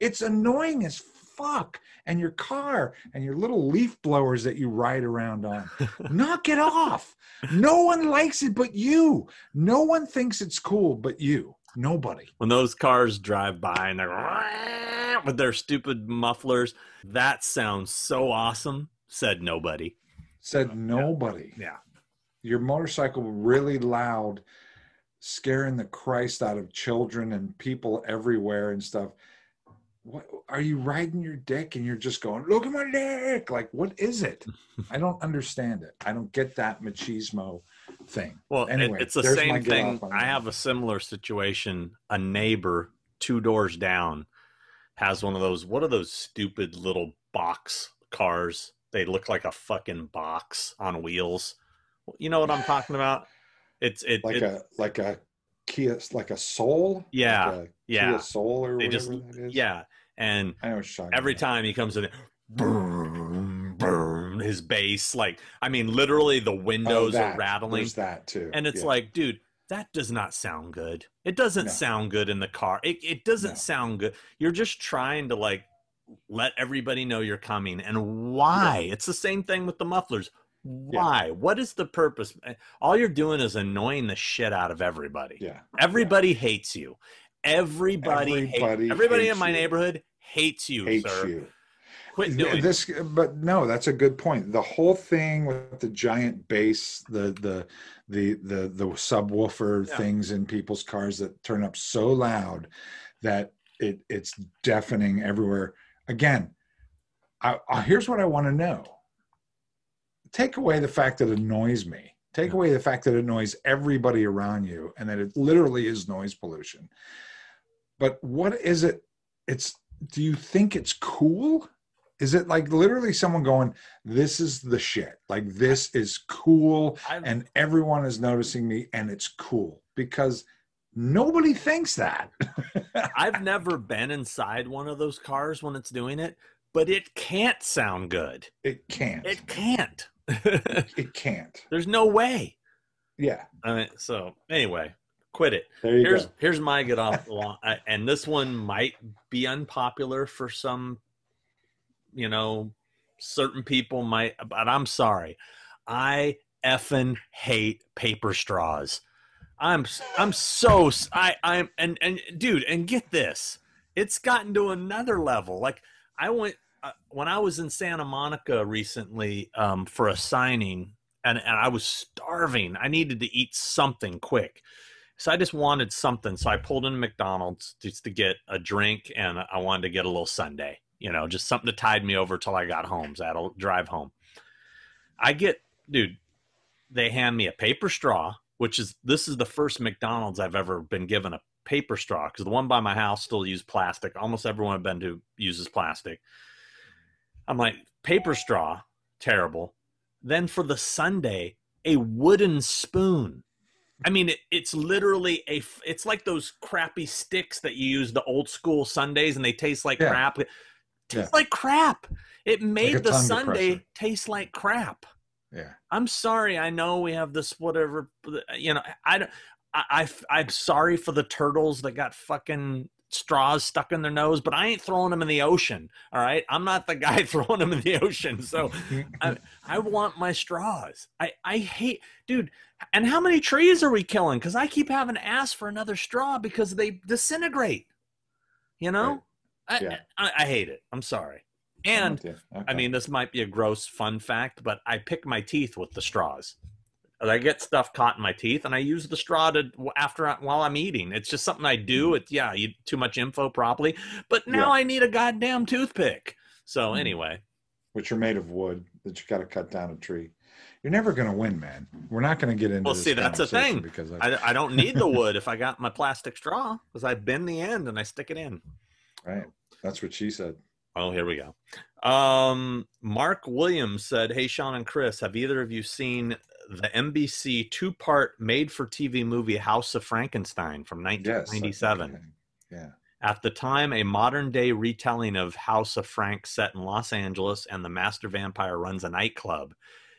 it's annoying as fuck. And your car and your little leaf blowers that you ride around on. (laughs) Knock it off. No one likes it but you. No one thinks it's cool but you. Nobody. When those cars drive by and they're (laughs) with their stupid mufflers, that sounds so awesome. Said nobody. said nobody. Yeah. your motorcycle really loud scaring the christ out of children and people everywhere and stuff what are you riding your dick and you're just going look at my dick like what is it (laughs) i don't understand it i don't get that machismo thing Well, Anyway, it's the same thing. I have a similar situation. A neighbor two doors down has one of those. What are those stupid little box cars? They look like a fucking box on wheels. You know what I'm talking about? It's it, like it a like a kia like a soul Yeah, like a yeah. kia soul or They whatever just that is yeah, and i know what you're talking every time he comes in, boom, boom, his bass. Like I mean, literally the Oh, windows that. are rattling. There's that too. And it's Yeah. like dude that does not sound good. It doesn't No. sound good in the car. It, it doesn't No. sound good. You're just trying to like let everybody know you're coming. And why? It's the same thing with the mufflers. Why? What is the purpose? Eh, all you're doing is annoying the shit out of everybody. Yeah. Everybody hates you. Everybody Everybody everybody, everybody in my you. neighborhood hates you hates sir. you. Quit doing this but no that's a good point. The whole thing with the giant bass the the the the the subwoofer Yeah. things in people's cars that turn up so loud that it it's deafening everywhere. Again I, I here's what i want to know. Take away the fact that it annoys me. Take away the fact that it annoys everybody around you and that it literally is noise pollution. But what is it? It's do you think it's cool is it like literally someone going this is the shit like this is cool I've- and everyone is noticing me and it's cool because Nobody thinks that. (laughs) I've never been inside one of those cars when it's doing it, but it can't sound good. It can't. It can't. (laughs) it can't. There's no way. Yeah. I mean, so anyway, quit it. Here's go. here's my get off the lawn, and this one might be unpopular for some, you know, certain people might, but I'm sorry, I effing hate paper straws. I'm I'm so I I'm and and dude, and get this, it's gotten to another level. Like I went uh, when I was in Santa Monica recently um, for a signing, and and I was starving. I needed to eat something quick. So I just wanted something. So I pulled in McDonald's just to get a drink and I wanted to get a little Sunday, you know, just something to tide me over till I got home. So I had to drive home. I get, dude, they hand me a paper straw, which is, this is the first McDonald's I've ever been given a paper straw because the one by my house still used plastic. Almost everyone I've been to uses plastic. I'm like, paper straw, terrible. Then for the Sunday, a wooden spoon. I mean, it, it's literally a. It's like those crappy sticks that you use the old school Sundays, and they taste like Yeah. crap. It tastes Yeah. like crap. It made a the Sunday depressor. taste like crap. Yeah. I'm sorry. I know we have this whatever. You know, I don't. I, I am sorry for the turtles that got fucking straws stuck in their nose, but I ain't throwing them in the ocean. All right, I'm not the (laughs) guy throwing them in the ocean. So I, I want my straws. I, I hate, dude. And how many trees are we killing? Because I keep having to ask for another straw because they disintegrate. You know, I, Yeah. I, I hate it. I'm sorry. I'm And with. I mean, this might be a gross fun fact, but I pick my teeth with the straws. I get stuff caught in my teeth, and I use the straw to after while I'm eating. It's just something I do. It's yeah, you too much info probably, but now Yeah. I need a goddamn toothpick. So Mhm. anyway, which are made of wood that you got to cut down a tree. You're never going to win, man. We're not going to get into. Well, see, that's the conversation thing. because I, I don't need the (laughs) wood if I got my plastic straw because I bend the end and I stick it in. right. That's what she said. Oh, here we go. Um, Mark Williams said, "Hey, Sean and Chris, have either of you seen the NBC two-part made-for-TV movie House of Frankenstein from Yes. I 1997? I- Yeah. At the time, a modern-day retelling of House of Frank set in Los Angeles, and the master vampire runs a nightclub.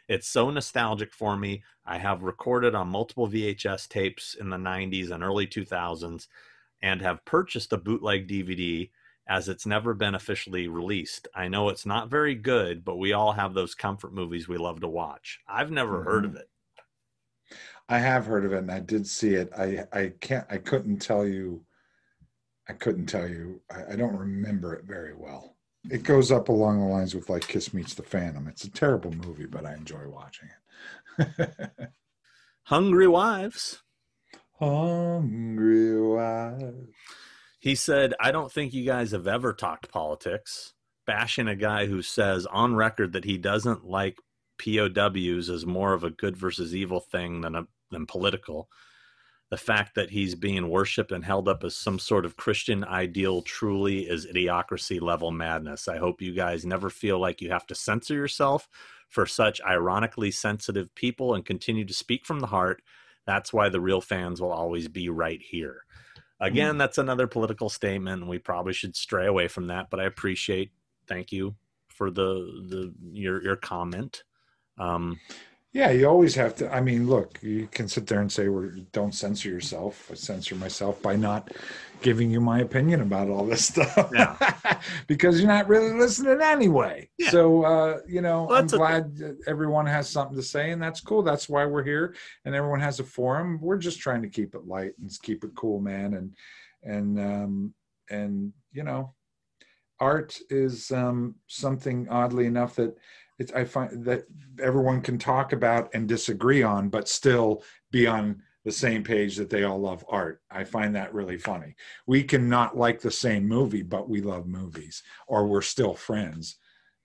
It's so nostalgic for me. I have recorded on multiple VHS tapes in the 90s and early 2000s, and have purchased a bootleg DVD as it's never been officially released. I know it's not very good, but we all have those comfort movies we love to watch. I've never heard of mm-hmm. it. I have heard of it and I did see it. I I can't. I couldn't tell you. I couldn't tell you. I, I don't remember it very well. It goes up along the lines with like Kiss Meets the Phantom. It's a terrible movie, but I enjoy watching it. (laughs) Hungry Wives. Hungry wife. He said, I don't think you guys have ever talked politics, bashing a guy who says on record that he doesn't like POWs is more of a good versus evil thing than a than political. The fact that he's being worshipped and held up as some sort of Christian ideal truly is idiocracy level madness. I hope you guys never feel like you have to censor yourself for such ironically sensitive people and continue to speak from the heart. That's why the real fans will always be right here. Again, that's another political statement, and we probably should stray away from that. But I appreciate, thank you for the the your your comment. Um, Yeah, you always have to. I mean, look, you can sit there and say, "We're don't censor yourself." I censor myself by not giving you my opinion about all this (laughs) stuff. Yeah. (laughs) because you're not really listening anyway. Yeah. So, uh, you know, Well, I'm okay. glad that everyone has something to say, and that's cool. That's why we're here, and everyone has a forum. We're just trying to keep it light and keep it cool, man. And and um, and you know, art is um, something oddly enough that it's I find that everyone can talk about and disagree on, but still be on the same page that they all love art. I find that really funny. We can not like the same movie, but we love movies, or we're still friends,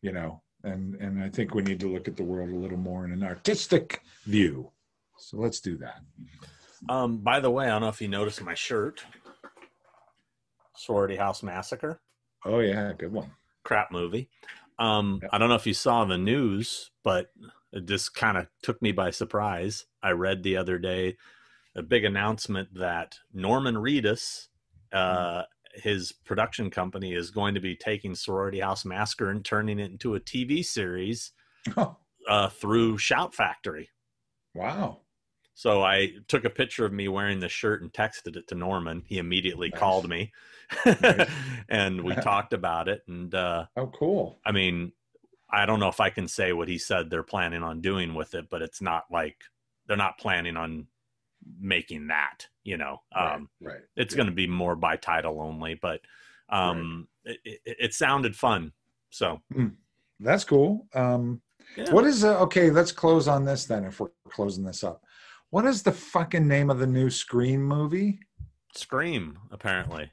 you know. And and I think we need to look at the world a little more in an artistic view. So let's do that. um, by the way, I don't know if you noticed my shirt, Sorority House Massacre, Oh yeah, good one. crap movie. Um. I don't know if you saw the news, but it just kind of took me by surprise. I read the other day a big announcement that Norman Reedus, uh, his production company, is going to be taking Sorority House Massacre and turning it into a TV series Oh, (laughs) uh, through Shout Factory. wow. So I took a picture of me wearing the shirt and texted it to Norman. He immediately Nice. called me, Nice. (laughs) and we (laughs) talked about it. And uh, Oh, cool. I mean, I don't know if I can say what he said they're planning on doing with it, but it's not like they're not planning on making that. You know, um, right. right. it's Yeah. going to be more by title only. But um, it, it, it sounded fun. So That's cool. Um, yeah. What is uh, okay? Let's close on this then. If we're closing this up, what is the fucking name of the new Scream movie? Scream? Apparently.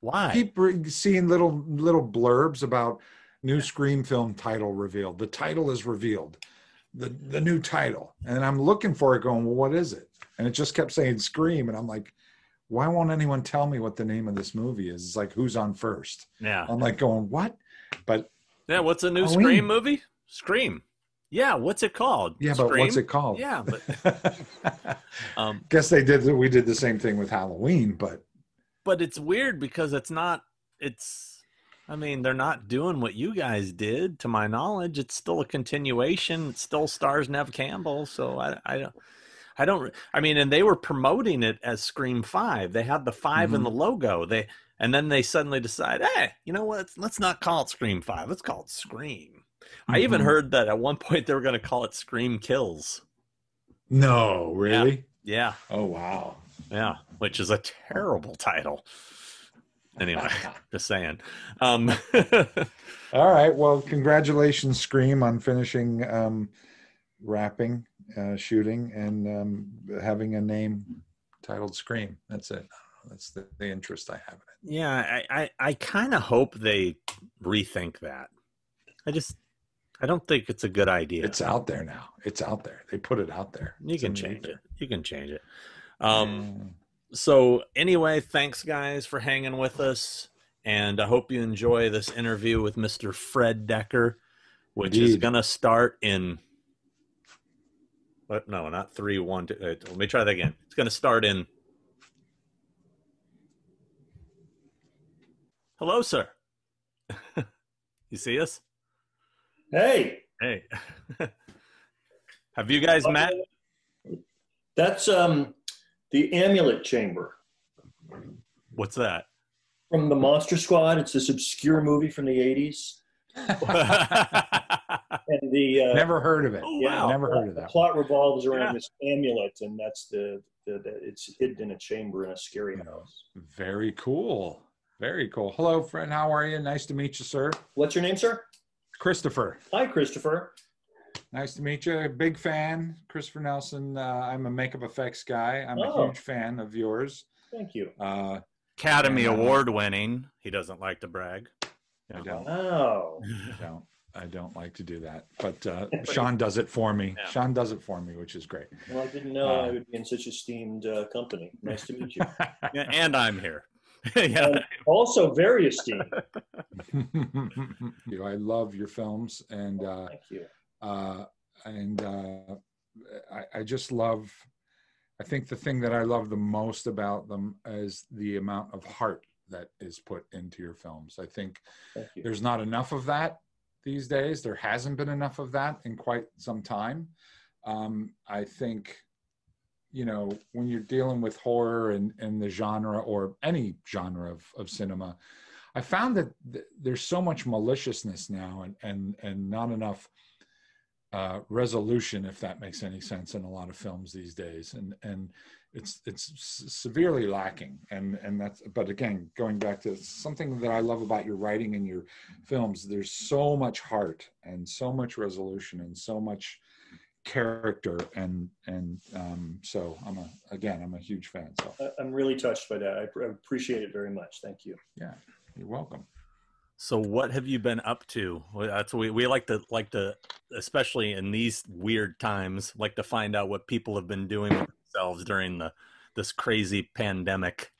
Why? I keep re- seeing little little blurbs about new Scream film title revealed. The title is revealed, the the new title, and I'm looking for it. Going, well, what is it? And it just kept saying Scream, and I'm like, why won't anyone tell me what the name of this movie is? It's like who's on first? yeah. I'm like going, what? But Yeah, what's a new Halloween. Scream movie? Scream. Yeah, what's it called? yeah, but what's it called? Yeah, but (laughs) um, Guess they did. We did the same thing with Halloween, but but it's weird because it's not. It's. I mean, they're not doing what you guys did, to my knowledge. It's still a continuation. It still stars Neve Campbell, so I, I don't. I don't. I mean, and they were promoting it as Scream Five. They had the 5 in Mhm. the logo. They and then they suddenly decide, hey, you know what? Let's not call it Scream Five. Let's call it Scream. I even heard that at one (laughs) point they were going to call it Scream Kills. no, really. Yeah, Oh wow. yeah, which is a terrible title. Anyway, (laughs) just saying. Um, (laughs) All right. Well, congratulations, Scream, on finishing um, wrapping, uh, shooting, and um, having a name titled Scream. That's it. That's the, the interest I have in it. yeah, I, I, I kind of hope they rethink that. I just, I don't think it's a good idea. It's out there now. It's out there. They put it out there. you It's can change it. You can change it. Um, so anyway, thanks guys for hanging with us, and I hope you enjoy this interview with Mr. Fred Dekker, which is gonna start in. What? No, not three one, two. uh, let me try that again. It's gonna start in. Hello, sir. (laughs) you see us? Hey, Hey. (laughs) Have you guys met? that's um, the Amulet Chamber What's that? from the Monster Squad. It's this obscure movie from the '80s, (laughs) and the uh, Never heard of it. Oh, yeah, wow. Never heard of the that. plot revolves around Yeah. this amulet, and that's the, the, the it's hidden in a chamber in a scary house. Very cool. Very cool. Hello, friend. How are you? Nice to meet you, sir. What's your name, sir? Christopher. Hi, Christopher. Nice to meet you. Big fan, Christopher Nelson. Uh, I'm a makeup effects guy. I'm Oh. a huge fan of yours. Thank you. Uh, Academy Yeah. Award winning. He doesn't like to brag. I don't. Wow. I don't. I don't like to do that, but uh, (laughs) Sean does it for me. Yeah. Sean does it for me, which is great. Well, I didn't know Uh, I would be in such esteemed uh, company. Nice to meet you. (laughs) And I'm here. (laughs) yeah. And also very esteemed. (laughs) (laughs) you know, I love your films, and uh, Thank you. uh, and uh, I, I just love. I think the thing that I love the most about them is the amount of heart that is put into your films. I think you. there's not enough of that these days. There hasn't been enough of that in quite some time. Um, I think, you know, when you're dealing with horror and, and the genre or any genre of, of cinema, I found that th- there's so much maliciousness now and, and, and not enough uh, resolution, if that makes any sense, in a lot of films these days. And, and it's, it's severely lacking. And, and that's, but again, going back to something that I love about your writing and your films, there's so much heart and so much resolution and so much character. And, and um, so I'm a, again, I'm a huge fan. So I- I'm really touched by that. I pr- appreciate it very much. Thank you. Yeah you're welcome. So what have you been up to? Well, That's we we like to like to especially in these weird times like to find out what people have been doing with themselves during the this crazy pandemic.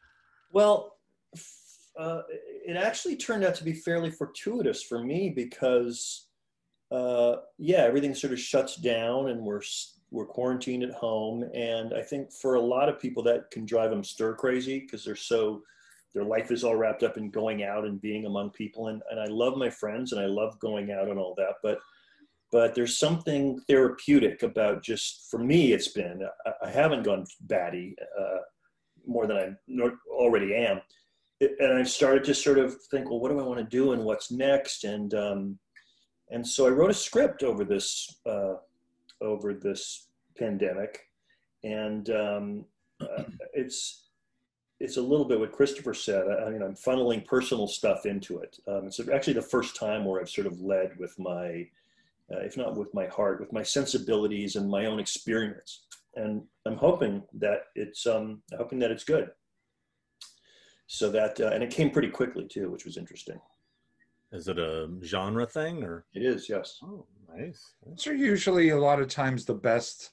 Well, f- uh, it actually turned out to be fairly fortuitous for me because, uh, yeah, everything sort of shuts down and we're we're quarantined at home, and I think for a lot of people that can drive them stir crazy because they're so their life is all wrapped up in going out and being among people. And, and I love my friends and I love going out and all that, but but there's something therapeutic about just for me it's been i, I haven't gone batty uh, more than i already am. And i've started to sort of think well what do i want to do and what's next? And um, and so i wrote a script over this uh, over this pandemic and um, uh, it's it's a little bit what Christopher said. I, I mean, I'm funneling personal stuff into it. Um, it's actually the first time where I've sort of led with my uh, if not with my heart, with my sensibilities and my own experience. And I'm hoping that it's um, hoping that it's good. So that uh, and it came pretty quickly too, which was interesting. Is it a genre thing or? It is, yes. Oh, nice. Those are usually a lot of times the best,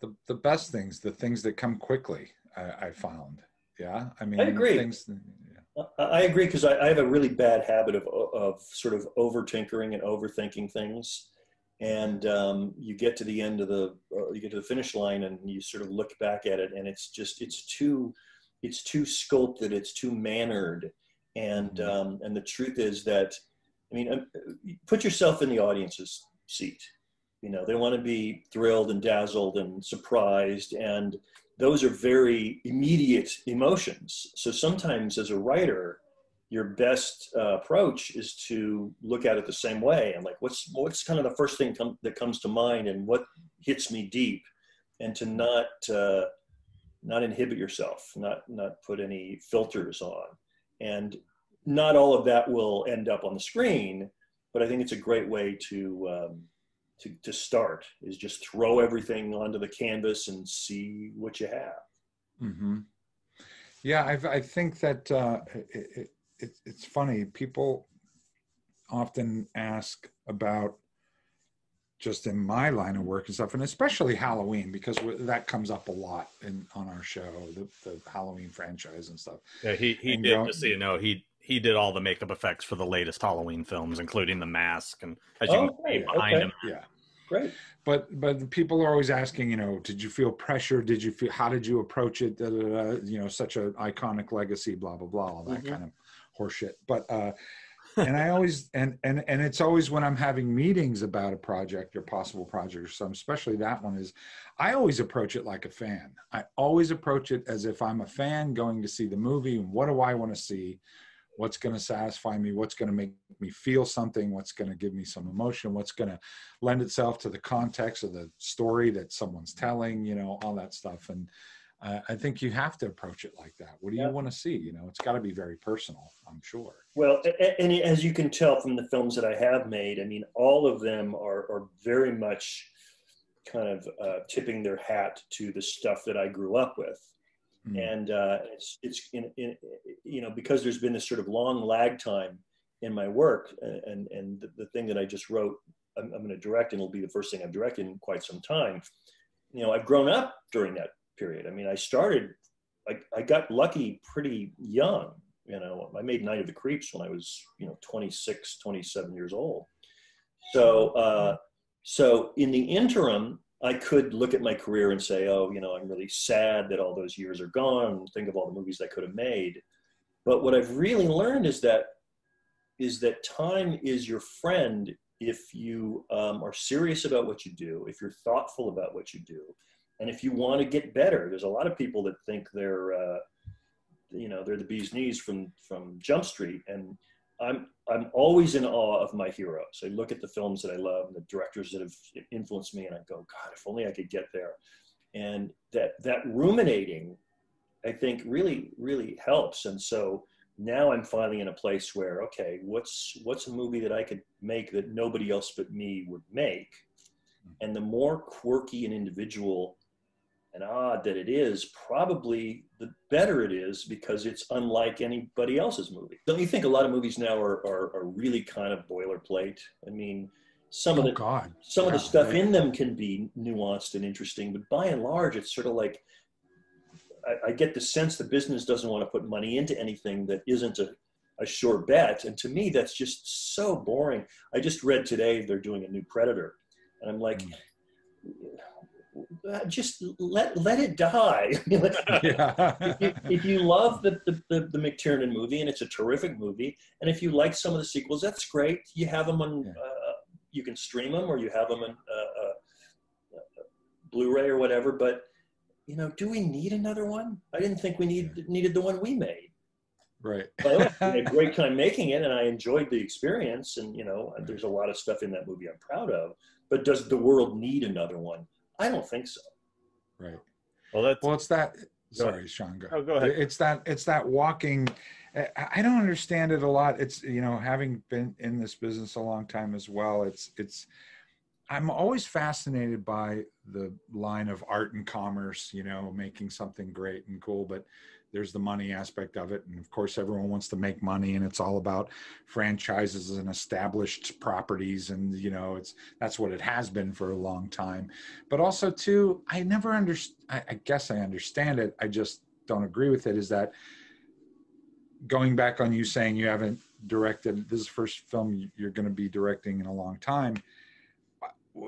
the the best things, the things that come quickly. I, I found. Yeah, I mean, I agree. Things, yeah. I agree because I, I, have a really bad habit of, of sort of over tinkering and overthinking things. And um, you get to the end of the, uh, you get to the finish line and you sort of look back at it and it's just, it's too, it's too sculpted, it's too mannered. And, mm-hmm. um, and the truth is that, I mean, um, put yourself in the audience's seat. You know, they want to be thrilled and dazzled and surprised and those are very immediate emotions. So sometimes as a writer, your best uh, approach is to look at it the same way and like what's what's kind of the first thing com- that comes to mind and what hits me deep and to not uh, not inhibit yourself not not put any filters on and not all of that will end up on the screen but i think it's a great way to um, to, to start is just throw everything onto the canvas and see what you have. Mm-hmm. Yeah, I've, i think that uh, it, it, it's funny. People often ask about just in my line of work and stuff, and especially Halloween because that comes up a lot in on our show, the, the Halloween franchise and stuff. Yeah, he he and did. just so you know, he he did all the makeup effects for the latest Halloween films, including the mask and as you oh, can see behind okay. him. Yeah. Great. But but people are always asking, you know, did you feel pressure? Did you feel how did you approach it? Da, da, da, you know, such an iconic legacy, blah blah blah, all that mm-hmm. kind of horseshit. But uh and I always and and and it's always when I'm having meetings about a project or possible project or something, especially that one is I always approach it like a fan. I always approach it as if I'm a fan going to see the movie and what do I want to see? what's going to satisfy me what's going to make me feel something what's going to give me some emotion what's going to lend itself to the context of the story that someone's telling you know all that stuff and uh, i think you have to approach it like that what do you want to see you know it's got to be very personal i'm sure well and as you can tell from the films that i have made i mean all of them are, are very much kind of uh, tipping their hat to the stuff that i grew up with Mm. And uh, it's, it's in, in, you know, because there's been this sort of long lag time in my work and, and the, the thing that I just wrote, I'm, I'm going to direct and it'll be the first thing I've directed in quite some time. You know, I've grown up during that period. I mean, I started, I, I got lucky pretty young. You know, I made Night of the Creeps when I was, you know, 26, 27 years old. So, uh, so in the interim, I could look at my career and say, oh, you know, I'm really sad that all those years are gone. Think of all the movies I could have made. But what I've really learned is that is that time is your friend if you um, are serious about what you do, if you're thoughtful about what you do, and if you want to get better. There's a lot of people that think they're, uh, you know, they're the bee's knees from from Jump Street, and I'm I'm always in awe of my heroes. I look at the films that I love and the directors that have influenced me, and I go, God, if only I could get there. And that that ruminating, I think, really really helps. And so now I'm finally in a place where, okay, what's what's a movie that I could make that nobody else but me would make? And the more quirky and individual and odd that it is, probably the better it is because it's unlike anybody else's movie. Don't you think a lot of movies now are, are, are really kind of boilerplate? I mean, some oh, of the God. some yeah, of the stuff in them can be nuanced and interesting, but by and large, it's sort of like I, I get the sense the business doesn't want to put money into anything that isn't a, a sure bet, and to me, that's just so boring. I just read today they're doing a new Predator, and I'm like. Mm just let let it die. yeah. (laughs) if, you, if you love the, the, the, the McTiernan movie and it's a terrific movie, and if you like some of the sequels, that's great. You have them on, Yeah. uh, you can stream them or you have them on uh, uh, uh, Blu-ray or whatever. But you know, do we need another one? I didn't think we need needed the one we made. right. (laughs) But I had a (laughs) great time making it, and I enjoyed the experience. And you know, there's a lot of stuff in that movie I'm proud of. But does the world need another one? I don't think so. Right. Well, that's Well, it's that. Sorry, Sean. Go. Oh, go ahead. It's that. It's that walking. I I don't understand it a lot. It's you know, having been in this business a long time as well. It's it's. I'm always fascinated by the line of art and commerce. You know, making something great and cool, but there's the money aspect of it, and of course, everyone wants to make money, and it's all about franchises and established properties, and you know, it's that's what it has been for a long time. But also too i never understand I, I guess i understand it. I just don't agree with it is that going back on you saying you haven't directed this is the first film you're going to be directing in a long time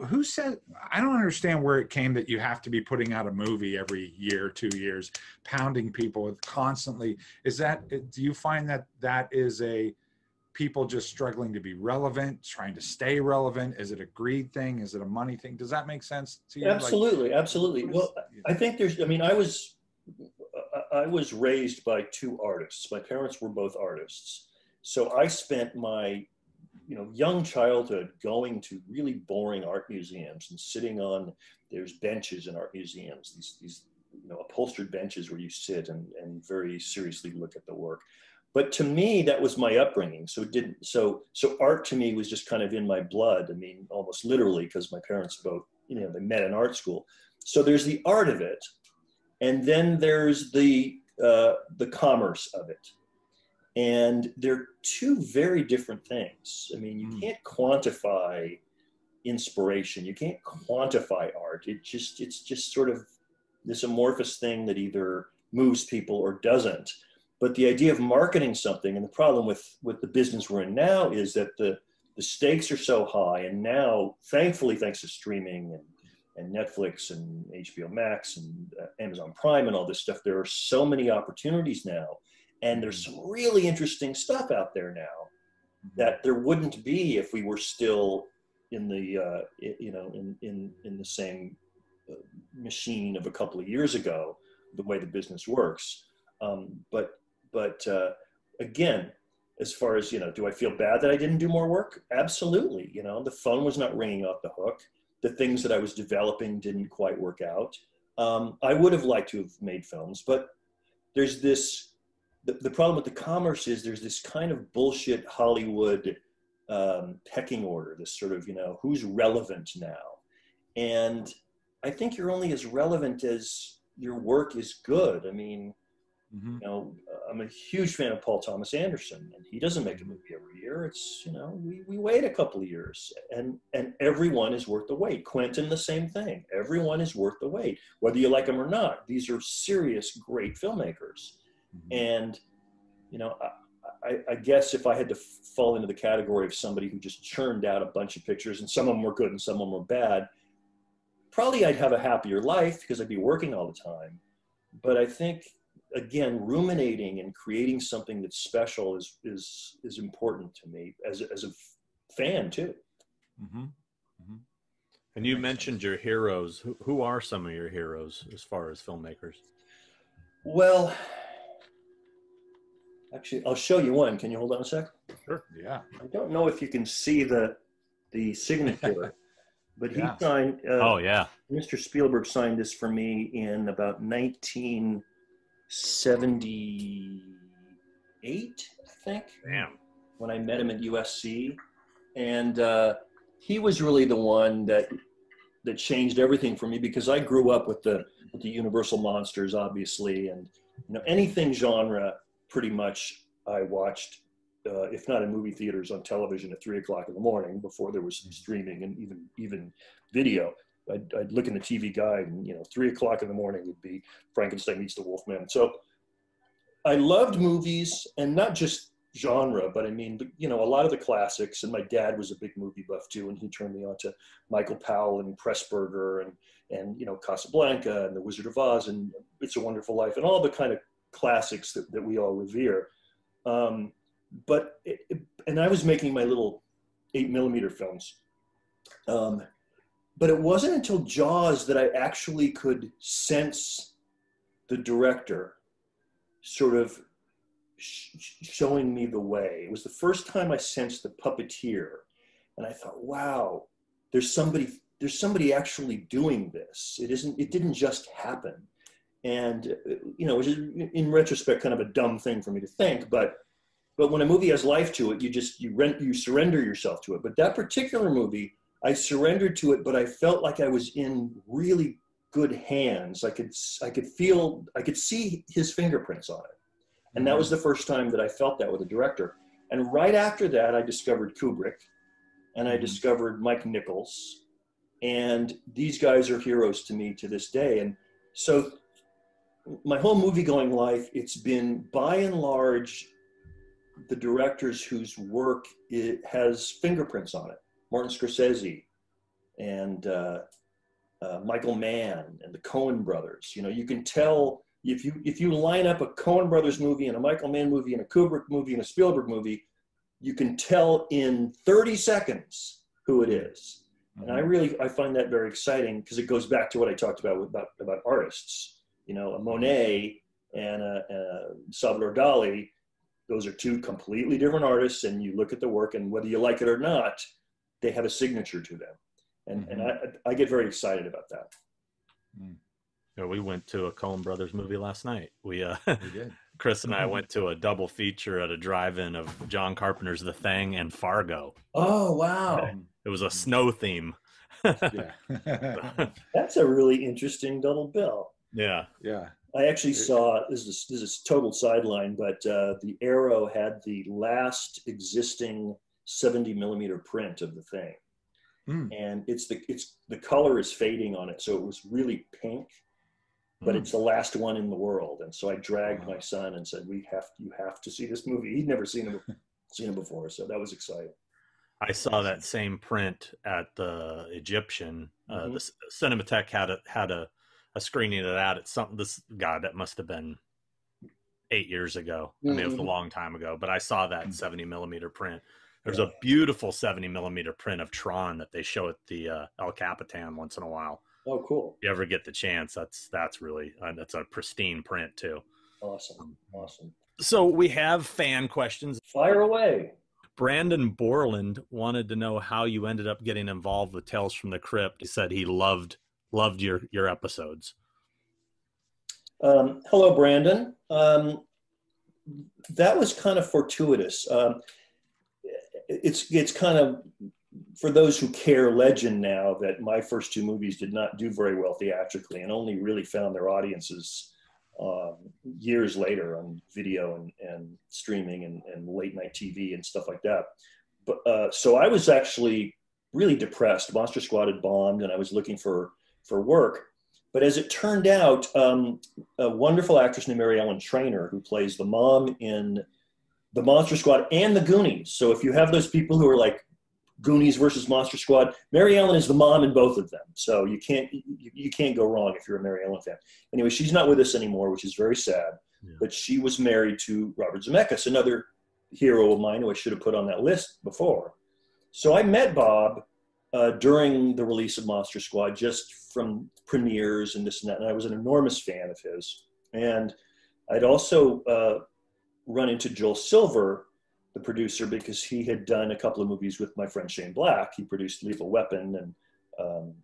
who said i don't understand where it came that you have to be putting out a movie every year two years pounding people with constantly is that do you find that that is a people just struggling to be relevant trying to stay relevant is it a greed thing is it a money thing does that make sense to you Like, Absolutely, absolutely. Well, I think there's. I mean, I was, I was raised by two artists. My parents were both artists, so I spent my, you know, young childhood going to really boring art museums and sitting on. There's benches in art museums. These these you know upholstered benches where you sit and and very seriously look at the work. But to me, that was my upbringing. So it didn't. So so art to me was just kind of in my blood. I mean, almost literally, because my parents both, you know, they met in art school. So there's the art of it, and then there's the uh, the commerce of it, and they're two very different things. I mean, you Mm. can't quantify inspiration. You can't quantify art. It just it's just sort of this amorphous thing that either moves people or doesn't. But the idea of marketing something, and the problem with with the business we're in now is that the the stakes are so high, and now, thankfully, thanks to streaming and and Netflix and HBO Max and uh, Amazon Prime and all this stuff, there are so many opportunities now, and there's some really interesting stuff out there now that there wouldn't be if we were still in the uh, you know in in in the same uh, machine of a couple of years ago, the way the business works. Um, but but uh, again, as far as you know, do I feel bad that I didn't do more work? Absolutely. You know, the phone was not ringing off the hook. The things that I was developing didn't quite work out. Um, I would have liked to have made films, but there's this. The, the problem with the commerce is there's this kind of bullshit Hollywood um, pecking order. This sort of you know who's relevant now, and I think you're only as relevant as your work is good. I mean, Mhm. you know, I'm a huge fan of Paul Thomas Anderson, and he doesn't make a movie every year. It's you know, we, we wait a couple of years, and and everyone is worth the wait. Quentin, the same thing. Everyone is worth the wait, whether you like them or not. These are serious, great filmmakers, Mhm. and you know, I, I, I guess if I had to fall into the category of somebody who just churned out a bunch of pictures, and some of them were good and some of them were bad, probably I'd have a happier life because I'd be working all the time. But I think again, ruminating and creating something that's special is is is important to me as a, as a fan too. Mhm. And you Makes mentioned your heroes. Who, who are some of your heroes as far as filmmakers? Well, actually, I'll show you one. Can you hold on a sec? Sure. Yeah I don't know if you can see the the signature, (laughs) but he Yeah. signed. Uh, oh yeah, Mr. Spielberg signed this for me in about 1978, I think. damn. when I met him at USC, and uh, he was really the one that that changed everything for me because I grew up with the with the Universal monsters, obviously, and you know anything genre, pretty much I watched, uh, if not in movie theaters, on television at three o'clock in the morning before there was streaming and even even video. I'd, I'd look in the TV guide, and you know, three o'clock in the morning would be Frankenstein meets the Wolfman. So I loved movies, and not just genre, but I mean, you know, a lot of the classics. And my dad was a big movie buff too, and he turned me on to Michael Powell and Pressburger and and you know Casablanca and The Wizard of Oz and It's a Wonderful Life and all the kind of classics that, that we all revere. Um, but it, it, and I was making my little eight millimeter films. Um, but it wasn't until Jaws that I actually could sense the director sort of sh- showing me the way. It was the first time I sensed the puppeteer, and I thought, "Wow, there's somebody, there's somebody actually doing this. It isn't, it didn't just happen." And uh, you know, which is in retrospect, kind of a dumb thing for me to think, but but when a movie has life to it, you just you rent you surrender yourself to it. But that particular movie, I surrendered to it, but I felt like I was in really good hands. I could I could feel I could see his fingerprints on it, and that mm-hmm. was the first time that I felt that with a director. And right after that, I discovered Kubrick, and I mm-hmm. discovered Mike Nichols, and these guys are heroes to me to this day. And so, my whole movie going life, it's been by and large the directors whose work it has fingerprints on it. Martin Scorsese and uh, uh, Michael Mann and the Coen brothers. You know, you can tell if you if you line up a Coen brothers movie and a Michael Mann movie and a Kubrick movie and a Spielberg movie, you can tell in 30 seconds who it is. And I mm-hmm. really I find that very exciting because it goes back to what I talked about with, about about artists. You know, a Monet and a, a Salvador Dali. Those are two completely different artists, and you look at the work, and whether you like it or not, they have a signature to them and mm-hmm. and I I get very excited about that. Mm. Yeah, we went to a Coen Brothers movie last night. We uh, we (laughs) did. Chris and I mm-hmm. went to a double feature at a drive-in of John Carpenter's The Thing and Fargo. Oh wow! It was a snow theme. (laughs) yeah, (laughs) that's a really interesting double bill. Yeah, yeah. I actually saw this is this is total sideline, but uh, the Aero had the last existing 70 millimeter print of the thing. Mm. And it's the it's the color is fading on it, so it was really pink, but mm. it's the last one in the world. And so I dragged wow. my son and said, "We have you have to see this movie." He'd never seen it (laughs) seen it before, so that was exciting. I saw that same print at the Egyptian. Uh, mm-hmm. the Cinematheque had a had a, a screening of that. It's something. This God, that must have been eight years ago. Mm-hmm. I mean, it was a mm-hmm. long time ago, but I saw that mm-hmm. seventy millimeter print. There's yeah. a beautiful 70 millimeter print of Tron that they show at the uh, El Capitan once in a while. Oh, cool! If you ever get the chance, that's that's really uh, that's a pristine print too. Awesome, awesome. So we have fan questions. Fire away. Brandon Borland wanted to know how you ended up getting involved with Tales from the Crypt. He said he loved loved your your episodes. Um, hello, Brandon. Um, that was kind of fortuitous. Um, it's it's kind of for those who care legend now that my first two movies did not do very well theatrically and only really found their audiences um, years later on video and, and streaming and, and, late night TV and stuff like that. But uh, so I was actually really depressed. Monster Squad had bombed, and I was looking for for work. But as it turned out, um, a wonderful actress named Mary Ellen Trainor, who plays the mom in the Monster Squad and the Goonies. So if you have those people who are like Goonies versus Monster Squad, Mary Ellen is the mom in both of them. So you can't you, you can't go wrong if you're a Mary Ellen fan. Anyway, she's not with us anymore, which is very sad. Yeah. But she was married to Robert Zemeckis, another hero of mine who I should have put on that list before. So I met Bob uh, during the release of Monster Squad, just from premieres and this and that, and I was an enormous fan of his. And I'd also uh, run into Joel Silver, the producer, because he had done a couple of movies with my friend Shane Black. He produced Lethal Weapon and um,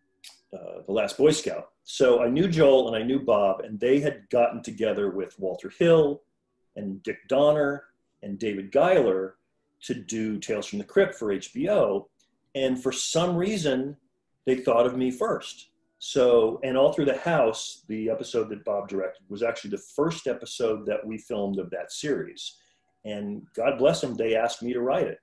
uh, The Last Boy Scout. So I knew Joel and I knew Bob, and they had gotten together with Walter Hill and Dick Donner and David Giler to do Tales from the Crypt for HBO. And for some reason, they thought of me first. So, and all through the house, the episode that Bob directed was actually the first episode that we filmed of that series. And God bless them, they asked me to write it.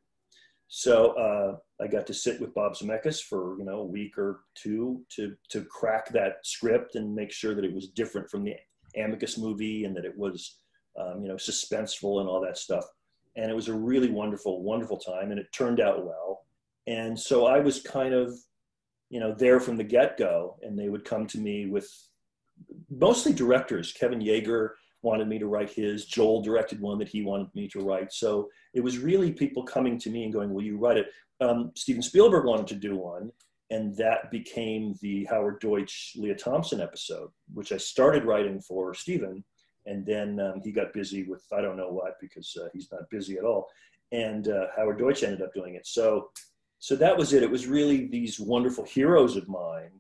So uh, I got to sit with Bob Zemeckis for you know a week or two to to crack that script and make sure that it was different from the Amicus movie and that it was um, you know suspenseful and all that stuff. And it was a really wonderful, wonderful time, and it turned out well. And so I was kind of you know, there from the get go, and they would come to me with mostly directors. Kevin Yagher wanted me to write his. Joel directed one that he wanted me to write. So it was really people coming to me and going, "Will you write it?" Um, Steven Spielberg wanted to do one, and that became the Howard Deutch Lea Thompson episode, which I started writing for Steven, and then um, he got busy with I don't know what because uh, he's not busy at all, and uh, Howard Deutch ended up doing it. So, so that was it. It was really these wonderful heroes of mine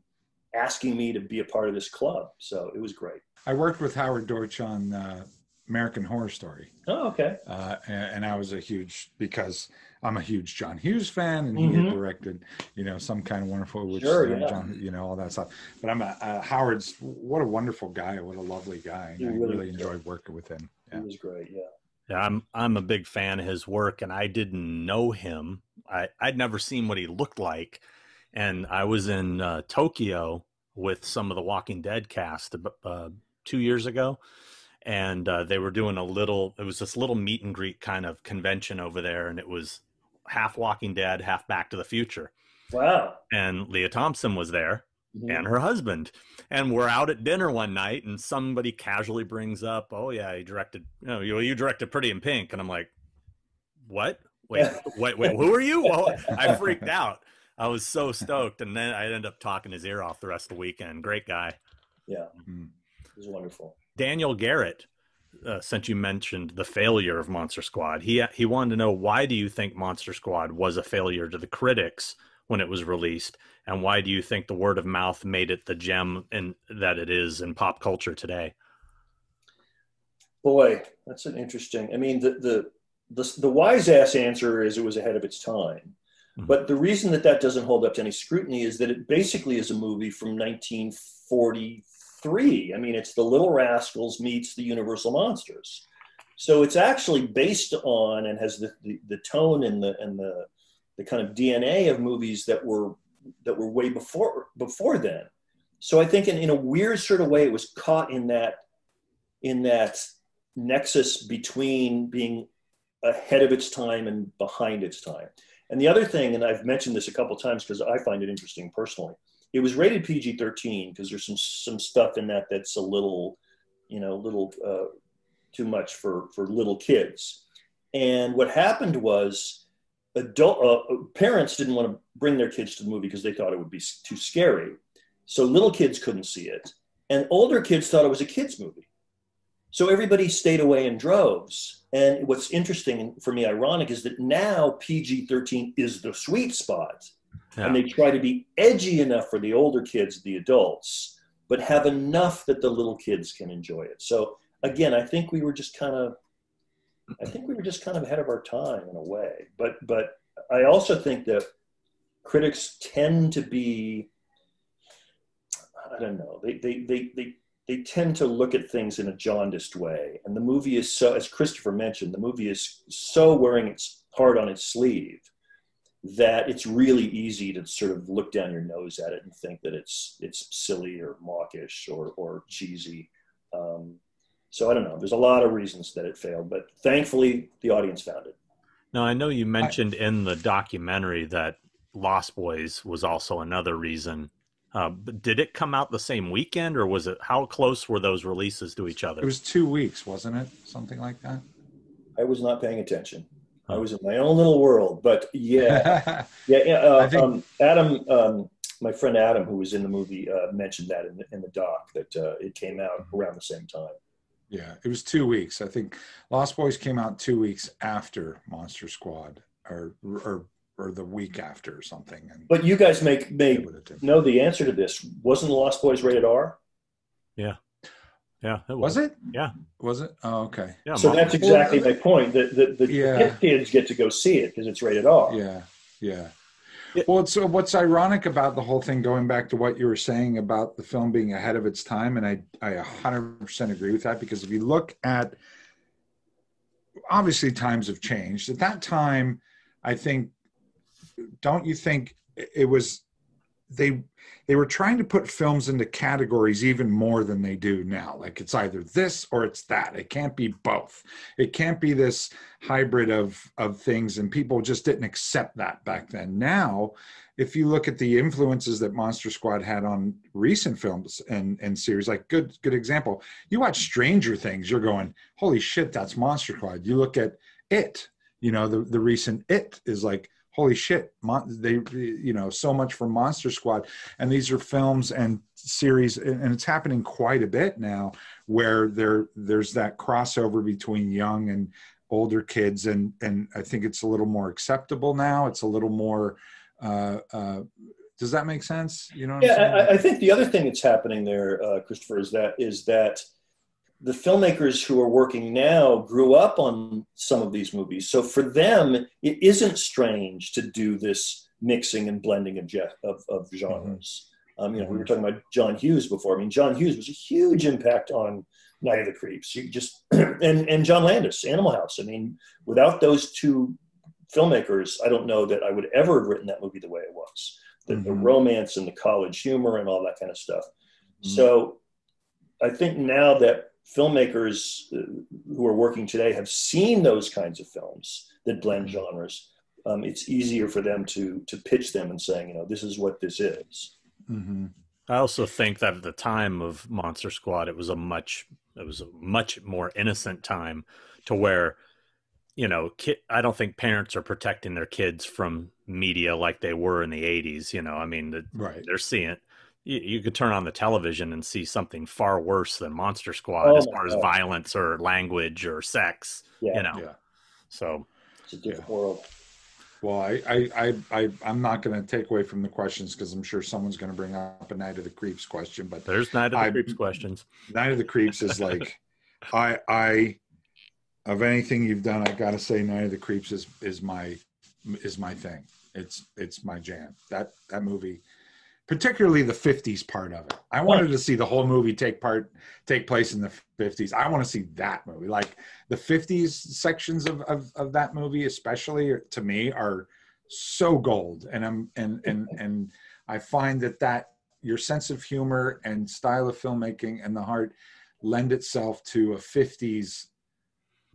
asking me to be a part of this club. So it was great. I worked with Howard Deutch on uh, American Horror Story. Oh, okay. Uh, and, and, I was a huge because I'm a huge John Hughes fan, and he Mhm. had directed, you know, some kind of wonderful, which Sure, uh, yeah. John, you know, all that stuff. But I'm a, uh, Howard's. What a wonderful guy! What a lovely guy! He I really really enjoyed working with him. It Yeah. was great. Yeah. Yeah, I'm I'm a big fan of his work, and I didn't know him. I I'd never seen what he looked like, and I was in uh, Tokyo with some of the Walking Dead cast uh, two years ago, and uh, they were doing a little. It was this little meet and greet kind of convention over there, and it was half Walking Dead, half Back to the Future, Wow. and Lea Thompson was there, Mhm. and her husband. And we're out at dinner one night, and somebody casually brings up, "Oh yeah, he directed. You know, you, you directed Pretty in Pink," and I'm like, "What? Wait, (laughs) wait, wait. Who are you?" (laughs) Well, I freaked out. I was so stoked, and then I ended up talking his ear off the rest of the weekend. Great guy, Yeah. Mm. It was wonderful. Daniel Garrett. Uh, since you mentioned the failure of Monster Squad, he he wanted to know why do you think Monster Squad was a failure to the critics when it was released, and why do you think the word of mouth made it the gem in, that it is in pop culture today? Boy, that's an interesting. I mean, the the the, the wise ass answer is it was ahead of its time. Mhm. But the reason that that doesn't hold up to any scrutiny is that it basically is a movie from 1943. I mean, it's the Little Rascals meets the Universal Monsters. So it's actually based on and has the, the, the tone and the and the the kind of DNA of movies that were that were way before before then. So I think in, in a weird sort of way, it was caught in that in that nexus between being ahead of its time and behind its time. And the other thing, and I've mentioned this a couple times because I find it interesting personally, it was rated PG-13 because there's some some stuff in that that's a little, you know, a little uh, too much for for little kids. And what happened was, adult uh, parents didn't want to bring their kids to the movie because they thought it would be too scary. So little kids couldn't see it, and older kids thought it was a kids movie. So everybody stayed away in droves. And what's interesting and for me, ironic, is that now PG 13 is the sweet spot. Yeah. And they try to be edgy enough for the older kids, the adults, but have enough that the little kids can enjoy it. So again, I think we were just kind of, I think we were just kind of ahead of our time in a way. But but I also think that critics tend to be, I don't know, they they they they they tend to look at things in a jaundiced way. And the movie is so, as Christopher mentioned, the movie is so wearing its heart on its sleeve that it's really easy to sort of look down your nose at it and think that it's it's silly or mawkish or or cheesy. Um, so I don't know. There's a lot of reasons that it failed, but thankfully the audience found it. Now I know you mentioned in the documentary that Lost Boys was also another reason. Uh, but did it come out the same weekend, or was it? How close were those releases to each other? It was two weeks, wasn't it? Something like that. I was not paying attention. I Oh. was in my own little world, but yeah, (laughs) yeah. yeah uh, I think- um, Adam, um, my friend Adam, who was in the movie, uh, mentioned that in the, in the doc that uh, it came out around the same time. Yeah, it was two weeks. I think Lost Boys came out two weeks after Monster Squad, or or or the week after or something. And But you guys make it may would have been- know the answer to this. Wasn't the Lost Boys rated R? yeah, it was it? Yeah. Was it? Oh, okay. Yeah, so Mon- that's exactly my point. That the, the Yeah. hip kids get to go see it because it's rated R. Yeah, yeah. Well, it's, uh, what's ironic about the whole thing, going back to what you were saying about the film being ahead of its time, and I, I 100% agree with that because if you look at, obviously times have changed. At that time, I think, don't you think it was they they were trying to put films into categories even more than they do now. Like it's either this or it's that. It can't be both. It can't be this hybrid of of things and people just didn't accept that back then. Now if you look at the influences that monster squad had on recent films and and series like good good example you watch stranger things you're going holy shit that's monster squad. You look at it you know the the recent it is like holy shit they you know so much for monster squad. And these are films and series and it's happening quite a bit now where there there's that crossover between young and older kids. And and i think it's a little more acceptable now. It's a little more uh, uh, does that make sense? You know yeah I, I, think the other thing that's happening there uh, christopher is that is that the filmmakers who are working now grew up on some of these movies. So for them, it isn't strange to do this mixing and blending of, of, of genres. Mm-hmm. Um, you know, we were talking about John Hughes before. I mean, John Hughes was a huge impact on Night of the Creeps. You just (clears throat) and and John Landis, Animal House. I mean, without those two filmmakers, I don't know that I would ever have written that movie the way it was. The, mm-hmm. the romance and the college humor and all that kind of stuff. Mm-hmm. So I think now that filmmakers uh, who are working today have seen those kinds of films that blend mm-hmm. genres. Um, it's easier for them to to pitch them and saying, you know, this is what this is. Mm-hmm. I also think that at the time of Monster Squad, it was a much it was a much more innocent time to where you know ki- i don't think parents are protecting their kids from media like they were in the 80s you know i mean the, right they're seeing you, you, could turn on the television and see something far worse than Monster Squad oh as far God. as violence or language or sex. Yeah. You know, yeah. so it's a different yeah. world. Well, I, I, I, I, I'm not going to take away from the questions because I'm sure someone's going to bring up a Night of the Creeps question. But there's Night of the I, Creeps questions. Night of the Creeps is like, (laughs) I, I, of anything you've done, I got to say, Night of the Creeps is is my is my thing. It's it's my jam. That that movie particularly the 50s part of it. I wanted to see the whole movie take part take place in the 50s. I want to see that movie. Like the 50s sections of, of, of that movie, especially to me, are so gold. And I'm and and (laughs) and I find that that your sense of humor and style of filmmaking and the heart lend itself to a 50s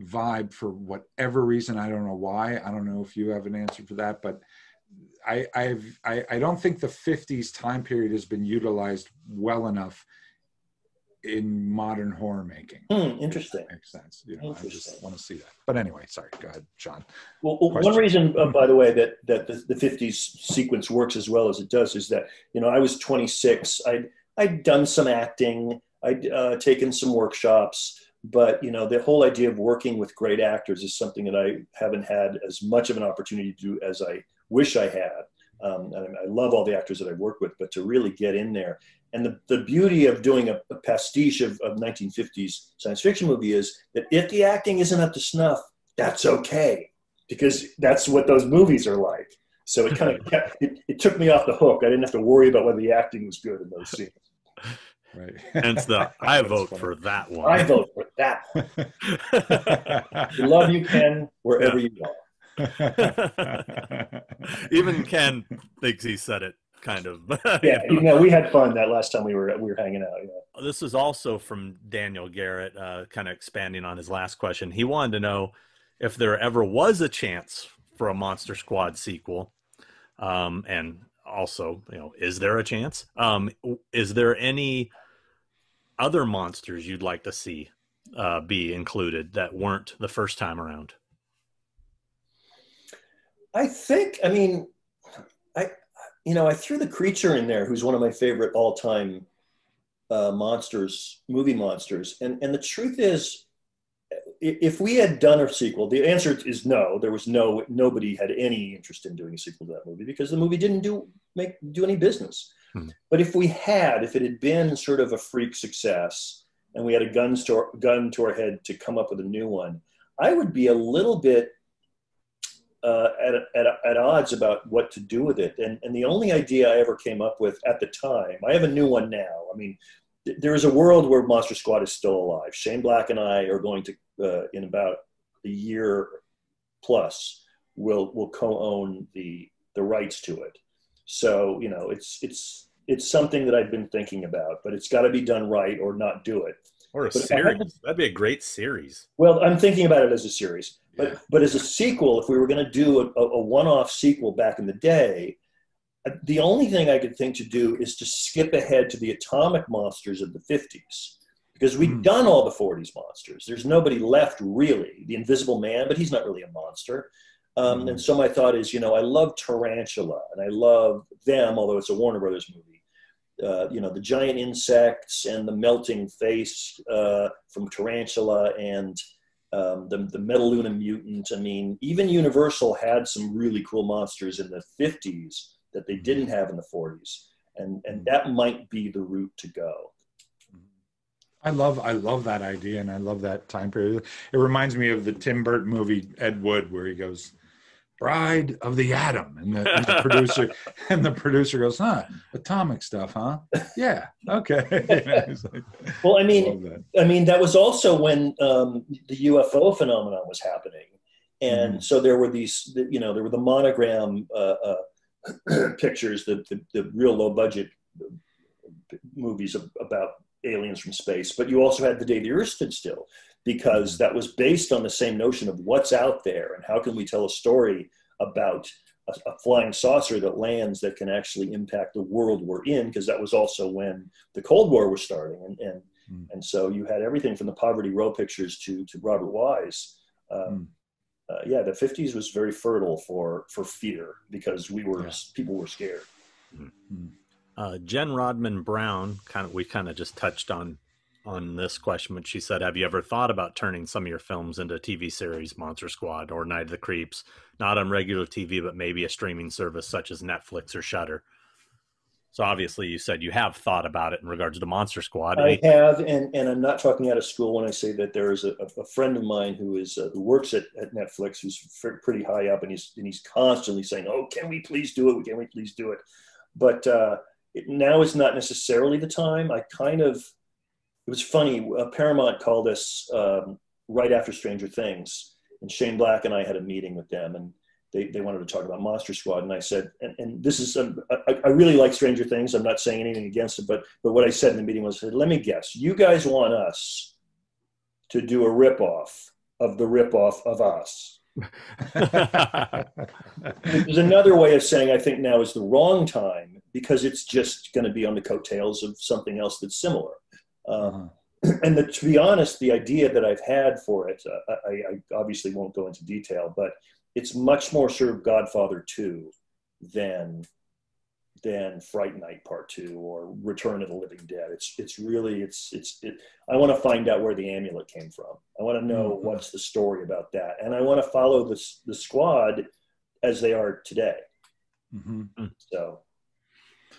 vibe for whatever reason. I don't know why. I don't know if you have an answer for that, but I, I've, I, I don't think the 50s time period has been utilized well enough in modern horror making. Hmm, interesting. makes sense. You know, I just want to see that. But anyway, sorry. Go ahead, John. Well, well one reason, uh, by the way, that that the, the, 50s sequence works as well as it does is that you know I was 26. I'd I'd done some acting. I'd uh, taken some workshops. But you know, the whole idea of working with great actors is something that I haven't had as much of an opportunity to do as I wish I had. Um, and I love all the actors that I've worked with, but to really get in there. And the, the beauty of doing a, a pastiche of, of 1950s science fiction movie is that if the acting isn't up to snuff, that's okay, because that's what those movies are like. So it kind of (laughs) kept, it, it took me off the hook. I didn't have to worry about whether the acting was good in those (laughs) scenes. Right. Hence the (laughs) I vote funny. for that one. I vote for that one. love you, Ken, wherever yeah. you are. (laughs) even Ken thinks he said it kind of. (laughs) yeah, you know, we had fun that last time we were we were hanging out. Yeah. This is also from Daniel Garrett, uh, kind of expanding on his last question. He wanted to know if there ever was a chance for a Monster Squad sequel, um, and also, you know, is there a chance? Um, is there any other monsters you'd like to see uh, be included that weren't the first time around? I think, I mean, I, you know, I threw the creature in there, who's one of my favorite all-time uh, monsters, movie monsters, and and the truth is, if we had done a sequel, the answer is no. There was no nobody had any interest in doing a sequel to that movie because the movie didn't do make do any business. Hmm. But if we had, if it had been sort of a freak success, and we had a gun to our, gun to our head to come up with a new one, I would be a little bit uh, at, at, at odds about what to do with it. And, and the only idea I ever came up with at the time, I have a new one now. I mean, th- there is a world where Monster Squad is still alive. Shane Black and I are going to, uh, in about a year plus, will will co-own the the rights to it. So you know, it's it's it's something that I've been thinking about, but it's got to be done right or not do it. Or a But series. That'd be a great series. Well, I'm thinking about it as a series, but Yeah. but as a sequel, if we were going to do a, a, a one-off sequel back in the day, uh, the only thing I could think to do is to skip ahead to the atomic monsters of the 50s. Because we'd Hmm. done all the 40s monsters. There's nobody left really. The Invisible Man, but he's not really a monster. Um, Hmm. And so my thought is, you know, I love Tarantula and I love them, although it's a Warner Brothers movie. Uh, you know, the giant insects and the melting face uh, from Tarantula and um, the, the Metaluna mutant. I mean, even Universal had some really cool monsters in the 50s that they didn't have in the 40s. And, and that might be the route to go. I love I love that idea and I love that time period. It reminds me of the Tim Burton movie Ed Wood where he goes Bride of the Atom and the, and the producer (laughs) and the producer goes, "Huh, atomic stuff, huh? Yeah, okay." (laughs) You know, like- Well, I I mean, that. I mean, that was also when um, the UFO phenomenon was happening, and so there were these, you know, there were the monogram uh, uh, (clears throat) pictures, the, the the real low budget movies about aliens from space. But you also had the day the Earth stood still, because that was based on the same notion of what's out there and how can we tell a story about a, a flying saucer that lands that can actually impact the world we're in, because that was also when the Cold War was starting, and and Mm. and so you had everything from the Poverty Row pictures to to Robert Wise. Um, uh, yeah, the '50s was very fertile for for fear because we were Yeah. people were scared. Uh, Jen Rodman Brown, kind of, we kind of just touched on on this question, but she said, "Have you ever thought about turning some of your films into TV series, Monster Squad or Night of the Creeps, not on regular TV, but maybe a streaming service such as Netflix or Shudder?" So obviously, you said you have thought about it in regards to Monster Squad. I have, and, and I'm not talking out of school when I say that there is a, a friend of mine who is uh, who works at, at Netflix, who's f- pretty high up, and he's and he's constantly saying, "Oh, can we please do it? Can we please do it?" But uh, it, now is not necessarily the time. I kind of it was funny. Uh, Paramount called us um, right after Stranger Things, and Shane Black and I had a meeting with them, and they, they wanted to talk about Monster Squad, and I said, and, and this is um, I, I really like Stranger Things. I'm not saying anything against it, but but what I said in the meeting was, let me guess, you guys want us to do a ripoff of the ripoff of us. (laughs) There's another way of saying I think now is the wrong time because it's just going to be on the coattails of something else that's similar. Um, Uh-huh. (clears throat) and the, to be honest, the idea that I've had for it, uh, I, I obviously won't go into detail, but it's much more sort of Godfather 2 than than Fright Night Part Two or Return of the Living Dead. It's it's really it's it's it, I want to find out where the amulet came from. I want to know Mhm. what's the story about that, and I want to follow this the squad as they are today. Mhm. So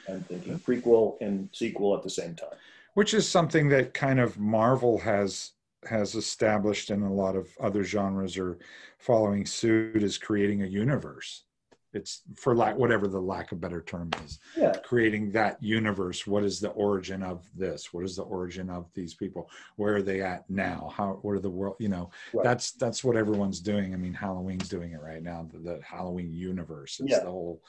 I'm thinking prequel and sequel at the same time. Which is something that kind of Marvel has has established and a lot of other genres are following suit is creating a universe. It's for lack whatever the lack of better term is, Yeah, creating that universe. What is the origin of this? What is the origin of these people? Where are they at now? How what are the world? You know, Right. that's that's what everyone's doing. I mean, Halloween's doing it right now. The, the Halloween universe. It's Yeah. the whole,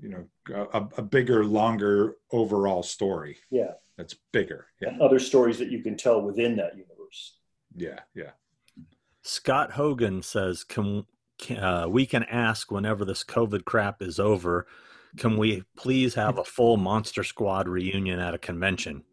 you know, a, a bigger, longer overall story. yeah, That's bigger. Yeah. and other stories that you can tell within that universe. Yeah, yeah. Scott Hogan says, "Can can- uh, we can ask whenever this COVID crap is over? Can we please have a full Monster Squad reunion at a convention?"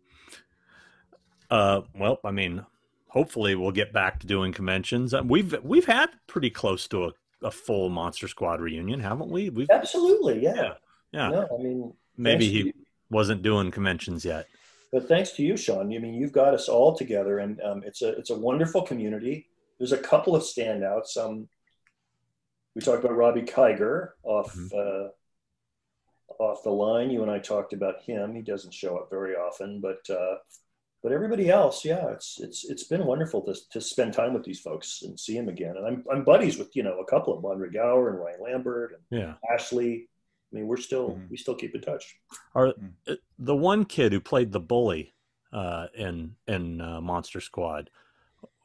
Uh, well, I mean, hopefully we'll get back to doing conventions. Uh, We've we've had pretty close to a, a full Monster Squad reunion, haven't we? We've Absolutely, yeah. Yeah. yeah. No, I mean, Maybe he you- wasn't doing conventions yet. But thanks to you, Sean. I mean, you've got us all together, and um, it's a it's a wonderful community. There's a couple of standouts. Um, we talked about Robbie Kiger off uh, off the line. You and I talked about him. He doesn't show up very often, but uh, but everybody else, yeah, it's it's it's been wonderful to to spend time with these folks and see them again. And I'm I'm buddies with you know a couple of them, Andre Gower and Ryan Lambert and Yeah. Ashley. I mean, we're still Mhm. we still keep in touch. Are Mm. uh, the one kid who played the bully uh, in in uh, Monster Squad?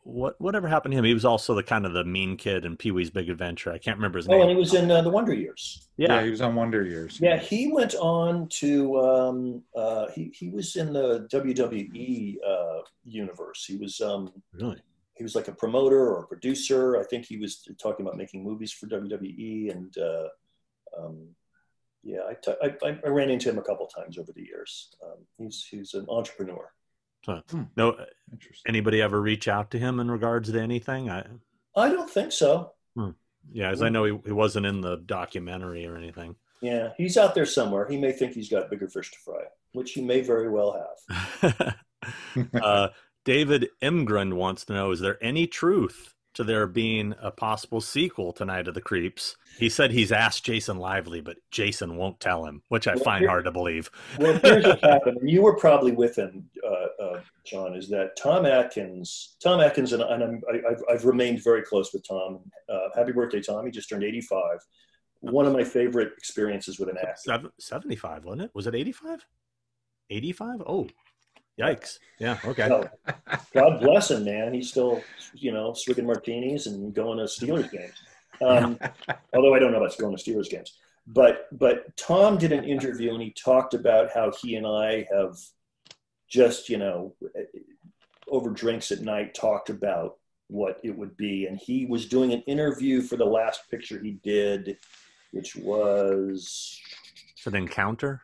what whatever happened to him? He was also the kind of the mean kid in Pee Wee's Big Adventure. I can't remember his name. Oh, name. and he was in uh, the Wonder Years. Yeah. yeah, he was on Wonder Years. Yeah, he went on to um, uh, he he was in the WWE uh, universe. He was um, really. he was like a promoter or a producer. I think he was talking about making movies for WWE, and uh, um, yeah, I, t- I, I ran into him a couple times over the years. Um, he's he's an entrepreneur. So, Hmm. no, anybody ever reach out to him in regards to anything? I I don't think so. yeah, as I know he, he wasn't in the documentary or anything. Yeah, he's out there somewhere. He may think he's got bigger fish to fry, which he may very well have. (laughs) uh, David Imgrund wants to know: Is there any truth to there being a possible sequel to Night of the Creeps? He said he's asked Jason Lively, but Jason won't tell him, which I Well, find here- hard to believe. Well, here's what (laughs) happened, you were probably with him, uh, uh, John. Is that Tom Atkins? Tom Atkins and, and I'm, I, I've, I've remained very close with Tom. Uh, happy birthday, Tom! He just turned 85. One of my favorite experiences with an actor. 75, wasn't it? Was it 85? 85? Oh, yikes. Yeah, okay. So, God bless him, man. He's still, you know, swigging martinis and going to Steelers games. Um, (laughs) although I don't know about going to Steelers games. But but Tom did an interview and he talked about how he and I have just you know over drinks at night talked about what it would be, and he was doing an interview for the last picture he did, which was Is it Encounter?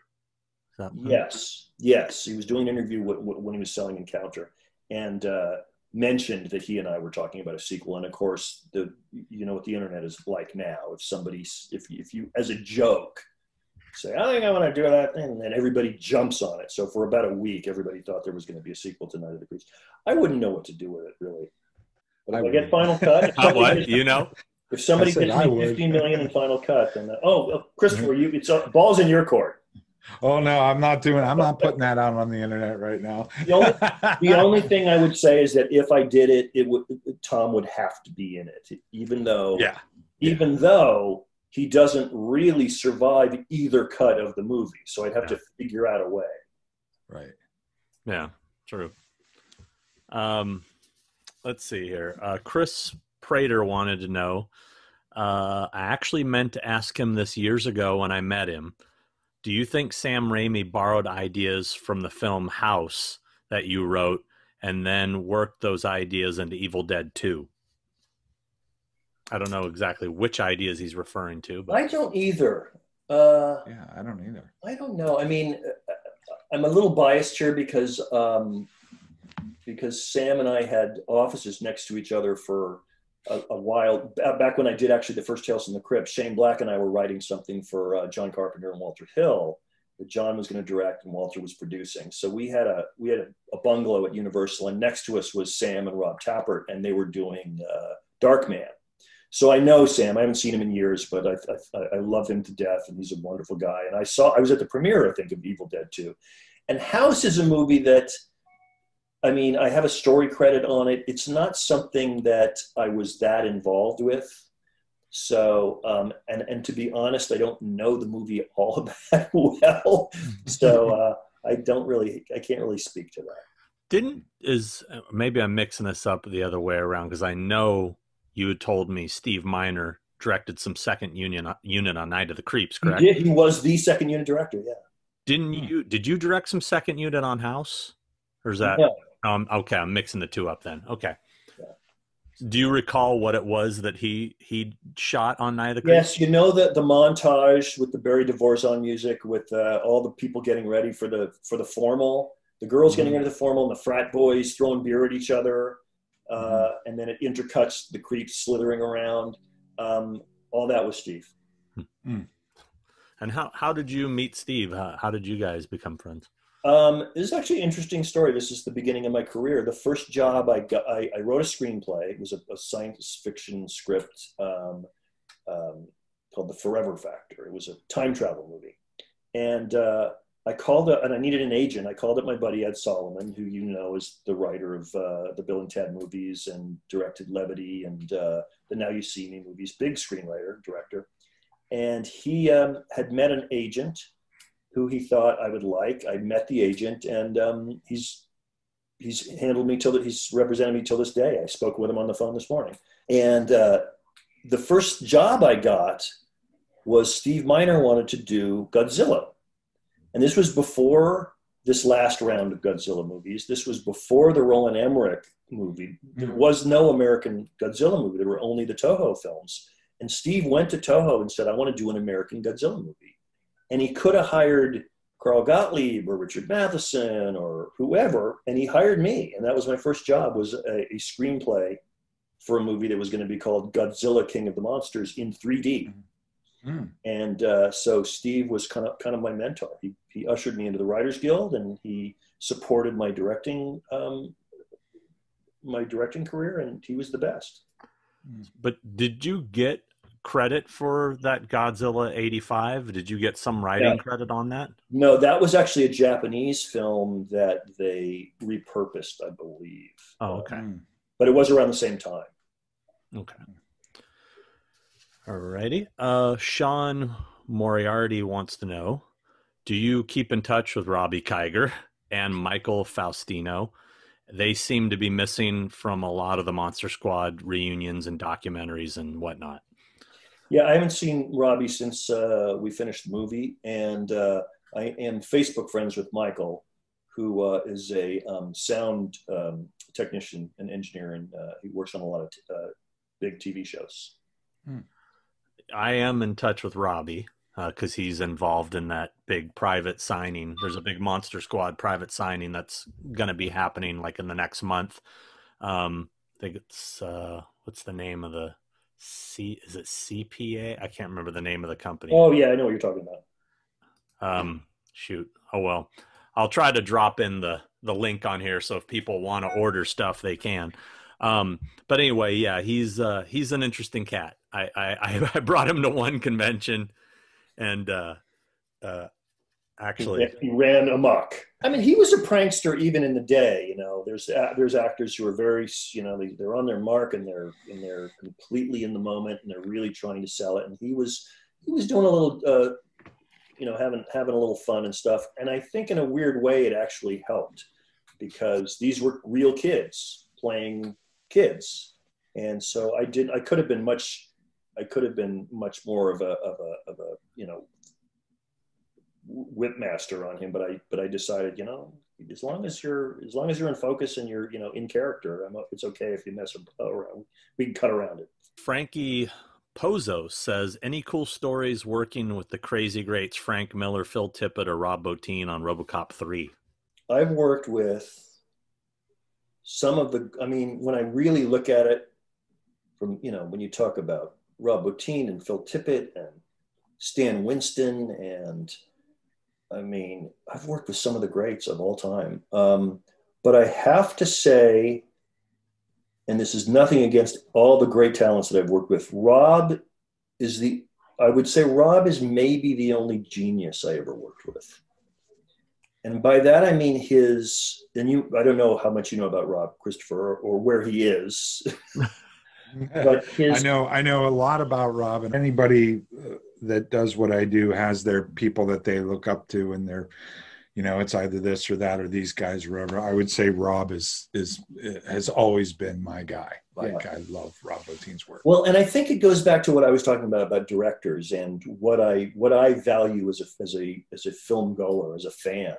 Yes, yes. He was doing an interview when he was selling Encounter, and uh, mentioned that he and I were talking about a sequel. And of course, the you know what the internet is like now. If somebody, if if you as a joke say, "I think I want to do that," thing and then everybody jumps on it. So for about a week, everybody thought there was going to be a sequel to Night of the Creeps. I wouldn't know what to do with it really. But I if I, get Final Cut, if (laughs) somebody what? You know? if somebody I said gives I me 15 million in Final Cut, then oh, uh, Christopher, you it's uh, balls in your court. Oh no, I'm not doing. I'm not putting that out on the internet right now. The only, (laughs) the only thing I would say is that if I did it, it would Tom would have to be in it, even though Yeah. even though he doesn't really survive either cut of the movie. So I'd have to figure out a way. right. Yeah, true. Um, let's see here. Uh, Chris Prater wanted to know. Uh, I actually meant to ask him this years ago when I met him. Do you think Sam Raimi borrowed ideas from the film House that you wrote and then worked those ideas into Evil Dead 2? I don't know exactly which ideas he's referring to, but I don't either. Uh, Yeah, I don't either. I don't know. I mean, uh, I'm a little biased here because um, because Sam and I had offices next to each other for a, a while. Back when I did actually the first Tales from the Crypt, Shane Black and I were writing something for uh, John Carpenter and Walter Hill that John was going to direct and Walter was producing. So we had a we had a, a bungalow at Universal, and next to us was Sam and Rob Tapert, and they were doing uh, Darkman. So I know Sam. I haven't seen him in years, but I, I, I love him to death, and he's a wonderful guy. And I saw I was at the premiere, I think, of Evil Dead 2. And House is a movie that, I mean, I have a story credit on it. It's not something that I was that involved with. So, um, and and to be honest, I don't know the movie (laughs) all that well. So uh, I don't really, I can't really speak to that. didn't is maybe I'm mixing this up the other way around because I know you had told me Steve Miner directed some second union unit on Night of the Creeps, correct? He, he was the second unit director. Yeah. Didn't you? Did you direct some second unit on House, or is that? No. Um. Okay, I'm mixing the two up then. Okay. Yeah. Do you recall what it was that he he shot on Night of the Creeps? Yes, you know that the montage with the Barry De Vorzon music, with uh, all the people getting ready for the for the formal, the girls getting ready for the formal, and the frat boys throwing beer at each other, uh, and then it intercuts the creeps slithering around. Um, all that was Steve. And how how did you meet Steve? How, how did you guys become friends? Um, this is actually an interesting story. This is the beginning of my career. The first job I got, I, I wrote a screenplay. It was a, a science fiction script um, um, called The Forever Factor. It was a time travel movie, and uh, I called it, and I needed an agent. I called up my buddy Ed Solomon, who you know is the writer of uh, the Bill and Ted movies and directed Levity and uh, the Now You See Me movies. Big screenwriter, director, and he um, had met an agent who he thought I would like. I met the agent, and um, he's he's handled me till he's represented me till this day. I spoke with him on the phone this morning, and uh, the first job I got was Steve Miner wanted to do Godzilla, and this was before this last round of Godzilla movies. This was before the Roland Emmerich movie. There Mhm. was no American Godzilla movie. There were only the Toho films. And Steve went to Toho and said, I want to do an American Godzilla movie. And he could have hired Carl Gottlieb or Richard Matheson or whoever, and he hired me. And that was my first job was a, a screenplay for a movie that was going to be called Godzilla King of the Monsters in 3D. Mm. And uh, so Steve was kind of kind of my mentor. He, he ushered me into the Writers Guild, and he supported my directing um, my directing career, and he was the best. But did you get credit for that Godzilla 85? Did you get some writing Yeah. credit on that? No, that was actually a Japanese film that they repurposed, I believe. Oh, okay. Mm. But it was around the same time. Okay. Alrighty. Uh, Sean Moriarty wants to know Do you keep in touch with Robbie Kiger and Michael Faustino? They seem to be missing from a lot of the Monster Squad reunions and documentaries and whatnot. Yeah, I haven't seen Robbie since uh, we finished the movie, and uh, I am Facebook friends with Michael, who uh, is a um, sound um, technician and engineer, and uh, he works on a lot of t- uh, big TV shows. I am in touch with Robbie because he's involved in that big private signing. There's a big Monster Squad private signing that's going to be happening like in the next month. Um, I think it's uh, what's the name of the C? Is it CPA? I can't remember the name of the company. Oh yeah, I know what you're talking about. Um, shoot. Oh well, I'll try to drop in the the link on here so if people want to order stuff, they can. Um, but anyway, yeah, he's uh, he's an interesting cat. I, I (laughs) I brought him to one convention, and uh, uh, actually, he ran amok. I mean, he was a prankster even in the day. You know, there's uh, there's actors who are very, you know, they, they're on their mark and they're and they're completely in the moment and they're really trying to sell it. And he was he was doing a little, uh, you know, having having a little fun and stuff. And I think in a weird way, it actually helped because these were real kids playing kids, and so I did. I could have been much. I could have been much more of a of a of a you know whipmaster on him, but I but I decided, you know, as long as you're as long as you're in focus and you're you know in character, I'm, it's okay if you mess around. We can cut around it. Frankie Pozo says, "Any cool stories working with the crazy greats Frank Miller, Phil Tippett, or Rob Bottin on RoboCop 3? I've worked with some of the. I mean, when I really look at it, from you know, when you talk about Rob Bottin and Phil Tippett and Stan Winston and I mean, I've worked with some of the greats of all time. Um, but I have to say, and this is nothing against all the great talents that I've worked with, Rob is the, I would say, Rob is maybe the only genius I ever worked with. And by that, I mean his, and you, I don't know how much you know about Rob Christopher or, or where he is, (laughs) but his, I know I know a lot about Rob, and anybody uh, that does what I do has their people that they look up to, and they're, you know, it's either this or that or these guys or whatever. I would say Rob is is has always been my guy. Like I love Rob Bottin's work. Well, and I think it goes back to what I was talking about about directors and what I what I value as a as a as a film goer, as a fan.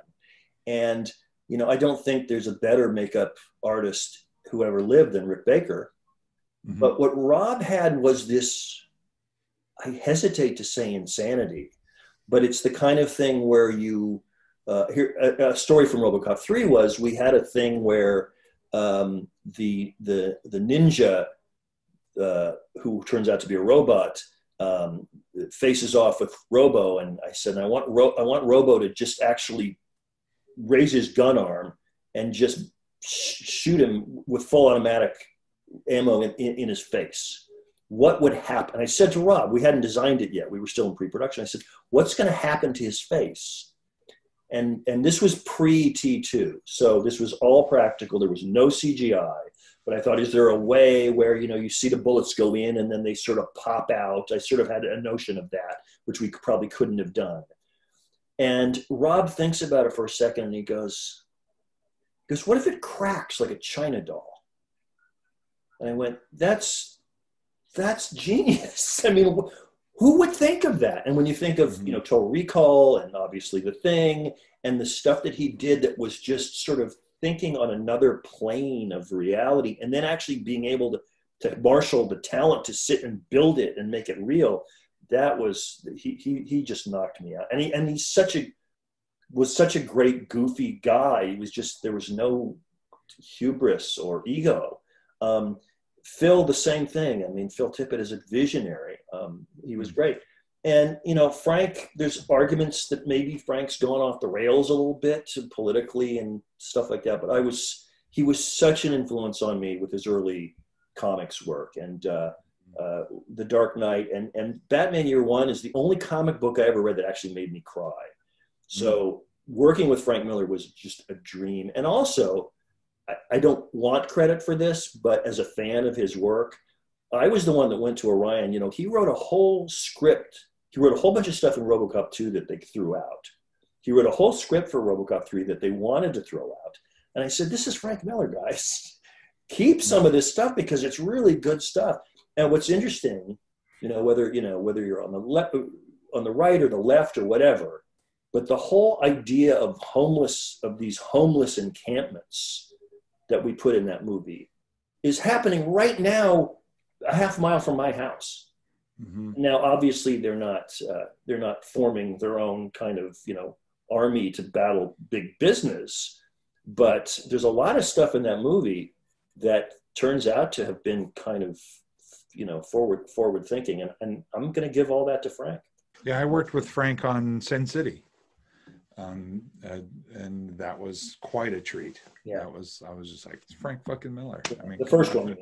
And you know, I don't think there's a better makeup artist who ever lived than Rick Baker. Mhm. But what Rob had was this I hesitate to say insanity, but it's the kind of thing where you uh, here a, a story from RoboCop 3 was we had a thing where um, the the the ninja uh, who turns out to be a robot um, faces off with Robo, and I said I want Ro- I want Robo to just actually raise his gun arm and just sh- shoot him with full automatic ammo in, in, in his face. What would happen? I said to Rob, we hadn't designed it yet. We were still in pre-production. I said, "What's going to happen to his face?" And and this was pre T2, so this was all practical. There was no CGI. But I thought, is there a way where you know you see the bullets go in and then they sort of pop out? I sort of had a notion of that, which we probably couldn't have done. And Rob thinks about it for a second and he goes, Because what if it cracks like a china doll? And I went, that's that's genius. (laughs) I mean, who would think of that? And when you think of you know Total Recall and obviously The Thing and the stuff that he did that was just sort of thinking on another plane of reality, and then actually being able to to marshal the talent to sit and build it and make it real, that was he he he just knocked me out. And he and he's such a was such a great goofy guy. He was just there was no hubris or ego. Um, Phil, the same thing. I mean, Phil Tippett is a visionary. Um, he was great. And, you know, Frank, there's arguments that maybe Frank's gone off the rails a little bit politically and stuff like that. But I was, he was such an influence on me with his early comics work and uh, uh, The Dark Knight. And, and Batman Year One is the only comic book I ever read that actually made me cry. So working with Frank Miller was just a dream. And also, I, don't want credit for this, but as a fan of his work, I was the one that went to Orion. You know, he wrote a whole script. He wrote a whole bunch of stuff in RoboCop 2 that they threw out. He wrote a whole script for RoboCop 3 that they wanted to throw out. And I said, "This is Frank Miller, guys. (laughs) Keep some of this stuff because it's really good stuff." And what's interesting, you know, whether you know whether you're on the left, on the right or the left or whatever, but the whole idea of homeless of these homeless encampments that we put in that movie is happening right now a half mile from my house. Mm-hmm. now obviously they're not uh, they're not forming their own kind of you know army to battle big business but there's a lot of stuff in that movie that turns out to have been kind of you know forward forward thinking and, and i'm going to give all that to frank. Yeah i worked with frank on sin city um, uh, and that was quite a treat. Yeah, that was. I was just like Frank fucking Miller. I mean, the first one.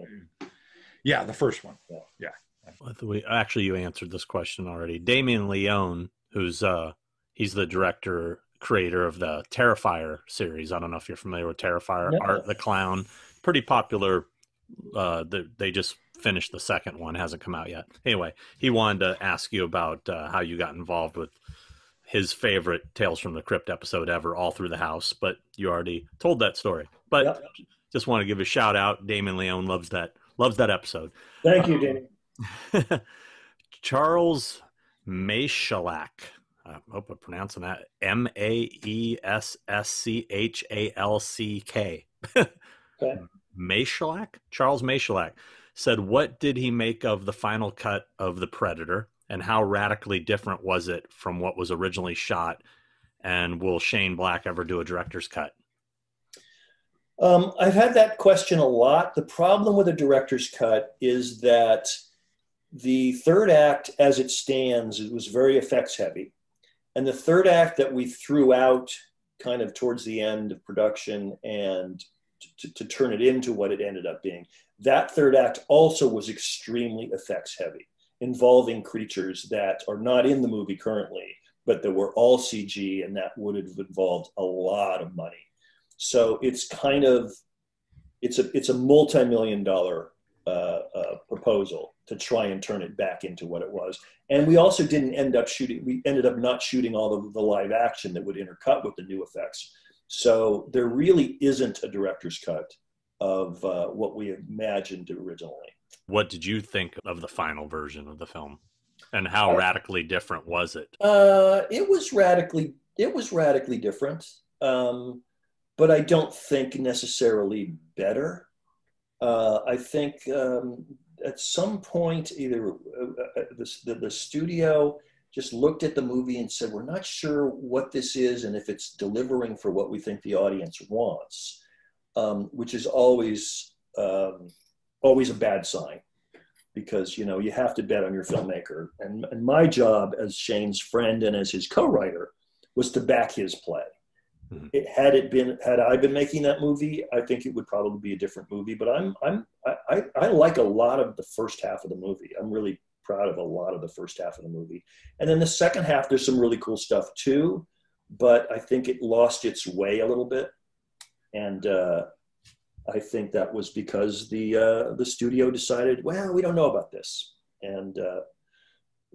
Yeah, the first one. Yeah. yeah. Actually, you answered this question already. Damien Leone, who's uh, he's the director creator of the Terrifier series. I don't know if you're familiar with Terrifier. No. Art the Clown, pretty popular. Uh, the, they just finished the second one, hasn't come out yet. Anyway, he wanted to ask you about uh, how you got involved with his favorite Tales from the Crypt episode ever, all through the house. But you already told that story. But yep. just want to give a shout out. Damien Leone loves that loves that episode. Thank you, um, Danny. (laughs) Charles Maesschalck. I hope I'm pronouncing that. M A E S S C H A L C K. Okay. (laughs) Charles Maesschalck said, What did he make of the final cut of The Predator? And how radically different was it from what was originally shot? And will Shane Black ever do a director's cut? Um, I've had that question a lot. The problem with a director's cut is that the third act, as it stands, it was very effects heavy. And the third act that we threw out kind of towards the end of production and to, to turn it into what it ended up being, that third act also was extremely effects heavy involving creatures that are not in the movie currently, but that were all CG, and that would have involved a lot of money. So it's kind of it's a it's a multi-million dollar uh, uh, proposal to try and turn it back into what it was. And we also didn't end up shooting. We ended up not shooting all of the live action that would intercut with the new effects. So there really isn't a director's cut of uh, what we imagined originally. What did you think of the final version of the film, and how uh, radically different was it? Uh, it was radically it was radically different, um, but I don't think necessarily better. Uh, I think um, at some point, either uh, uh, the, the, the studio just looked at the movie and said, "We're not sure what this is and if it's delivering for what we think the audience wants," um, which is always um, always a bad sign because you know you have to bet on your filmmaker. And, and my job as shane's friend and as his co-writer was to back his play. Mm-hmm. it, had it been had i been making that movie i think it would probably be a different movie but i'm i'm I, I like a lot of the first half of the movie. I'm really proud of a lot of the first half of the movie. And then the second half there's some really cool stuff too but i think it lost its way a little bit. And uh, I think that was because the uh, the studio decided, well, we don't know about this, and uh,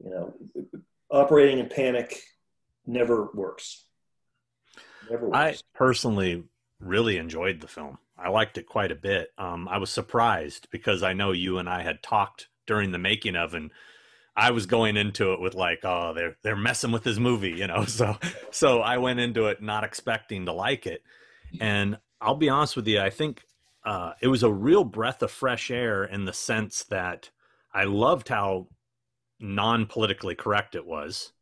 you know, operating in panic never works. Never works. I personally really enjoyed the film. I liked it quite a bit. Um, I was surprised because I know you and I had talked during the making of, and I was going into it with like, oh, they're they're messing with his movie, you know. (laughs) So so I went into it not expecting to like it, and I'll be honest with you, I think uh, it was a real breath of fresh air in the sense that I loved how non politically correct it was,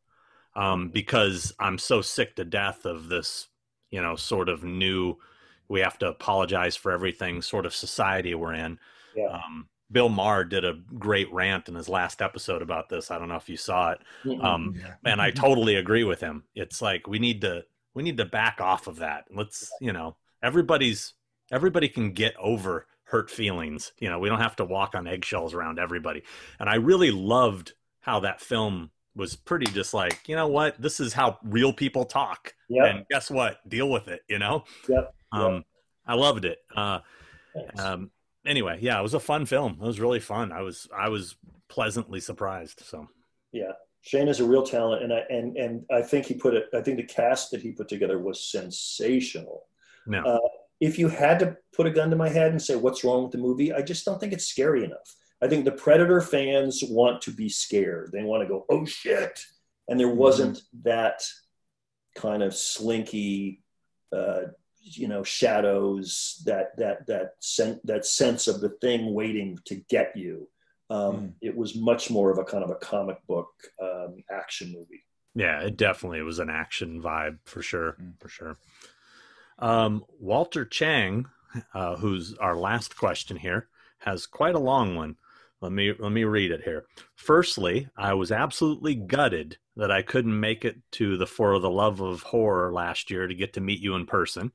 um, because I'm so sick to death of this, you know, sort of new. We have to apologize for everything sort of society we're in. Yeah. Um, Bill Maher did a great rant in his last episode about this. I don't know if you saw it. Mm-mm. Um, Yeah. and I totally agree with him. It's like we need to we need to back off of that. Let's, you know, everybody's everybody can get over hurt feelings. You know, we don't have to walk on eggshells around everybody. And I really loved how that film was pretty just like, you know what? This is how real people talk. Yep. And guess what? Deal with it, you know? Yep. Um I loved it. Uh um anyway, yeah, it was a fun film. It was really fun. I was I was pleasantly surprised. So yeah. Shane is a real talent, and I and and I think he put it. I think the cast that he put together was sensational. no. Uh, if you had to put a gun to my head and say what's wrong with the movie, I just don't think it's scary enough. I think the Predator fans want to be scared. They want to go, oh shit. And there wasn't that kind of slinky, uh, you know, shadows, that that that sen- that sense of the thing waiting to get you. Um, Mm. It was much more of a kind of a comic book um, action movie. Yeah, it definitely was an action vibe for sure, Mm. for sure. Um, Walter Chang, uh, who's our last question here, has quite a long one. Let me let me read it here. Firstly, I was absolutely gutted that I couldn't make it to the For the Love of Horror last year to get to meet you in person.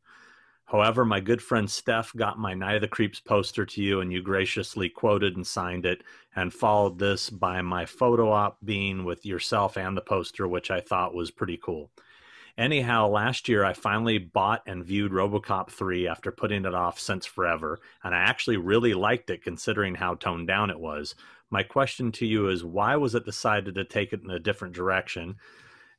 However, my good friend Steph got my Night of the Creeps poster to you, and you graciously quoted and signed it, and followed this by my photo op being with yourself and the poster, which I thought was pretty cool. Anyhow, last year I finally bought and viewed Robocop 3 after putting it off since forever, and I actually really liked it considering how toned down it was. My question to you is why was it decided to take it in a different direction?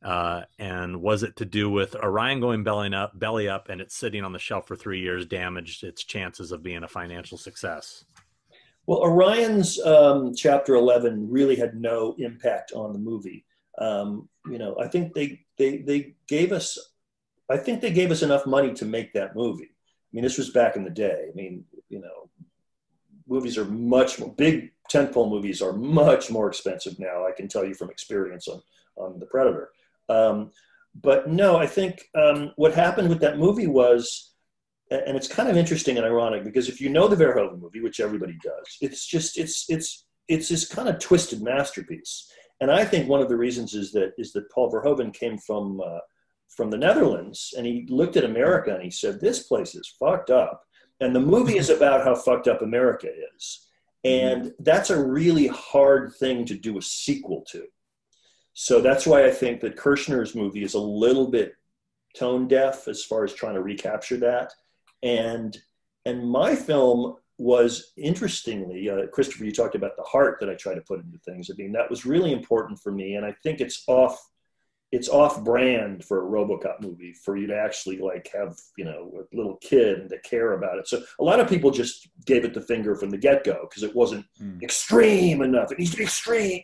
Uh, and was it to do with Orion going belly up, belly up, and it's sitting on the shelf for three years, damaged its chances of being a financial success? Well, Orion's um, chapter 11 really had no impact on the movie. Um, you know, I think they, they, they gave us, I think they gave us enough money to make that movie. I mean, this was back in the day. I mean, you know, movies are much more, big tentpole movies are much more expensive now. I can tell you from experience on, on The Predator. Um, but no, I think um, what happened with that movie was, and it's kind of interesting and ironic because if you know the Verhoeven movie, which everybody does, it's just it's it's it's this kind of twisted masterpiece. And I think one of the reasons is that is that Paul Verhoeven came from uh, from the Netherlands and he looked at America and he said, "This place is fucked up." And the movie is about how fucked up America is, and that's a really hard thing to do a sequel to. So that's why I think that Kershner's movie is a little bit tone deaf as far as trying to recapture that. And and my film was interestingly, uh, Christopher, you talked about the heart that I try to put into things. I mean, that was really important for me, and I think it's off it's off brand for a RoboCop movie for you to actually like have you know a little kid and to care about it. So a lot of people just gave it the finger from the get go because it wasn't Mm. extreme enough. It needs to be extreme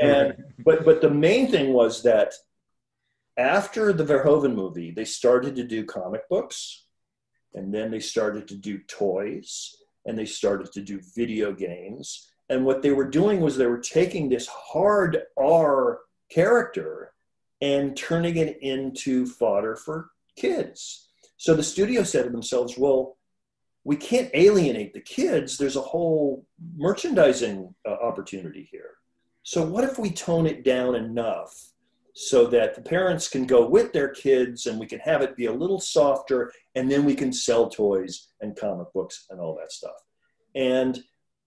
and but but the main thing was that after the Verhoeven movie, they started to do comic books, and then they started to do toys, and they started to do video games. And what they were doing was they were taking this hard R character and turning it into fodder for kids. So the studio said to themselves, well, we can't alienate the kids. There's a whole merchandising uh, opportunity here. So, what if we tone it down enough so that the parents can go with their kids and we can have it be a little softer and then we can sell toys and comic books and all that stuff? And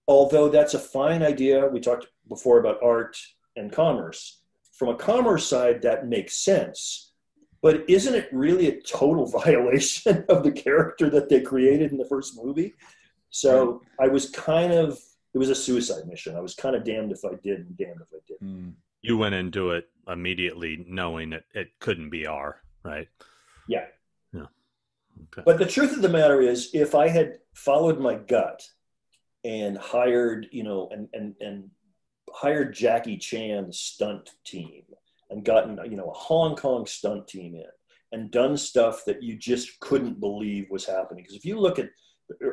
although that's a fine idea, we talked before about art and commerce. From a commerce side, that makes sense. But isn't it really a total (laughs) violation of the character that they created in the first movie? So I was kind of it was a suicide mission. I was kind of damned if I did and damned if I didn't. Mm. You went into it immediately knowing it, it couldn't be R, right? Yeah. Yeah. Okay. But the truth of the matter is, if I had followed my gut and hired, you know, and and and hired Jackie Chan's stunt team and gotten, you know, a Hong Kong stunt team in and done stuff that you just couldn't believe was happening. Because if you look at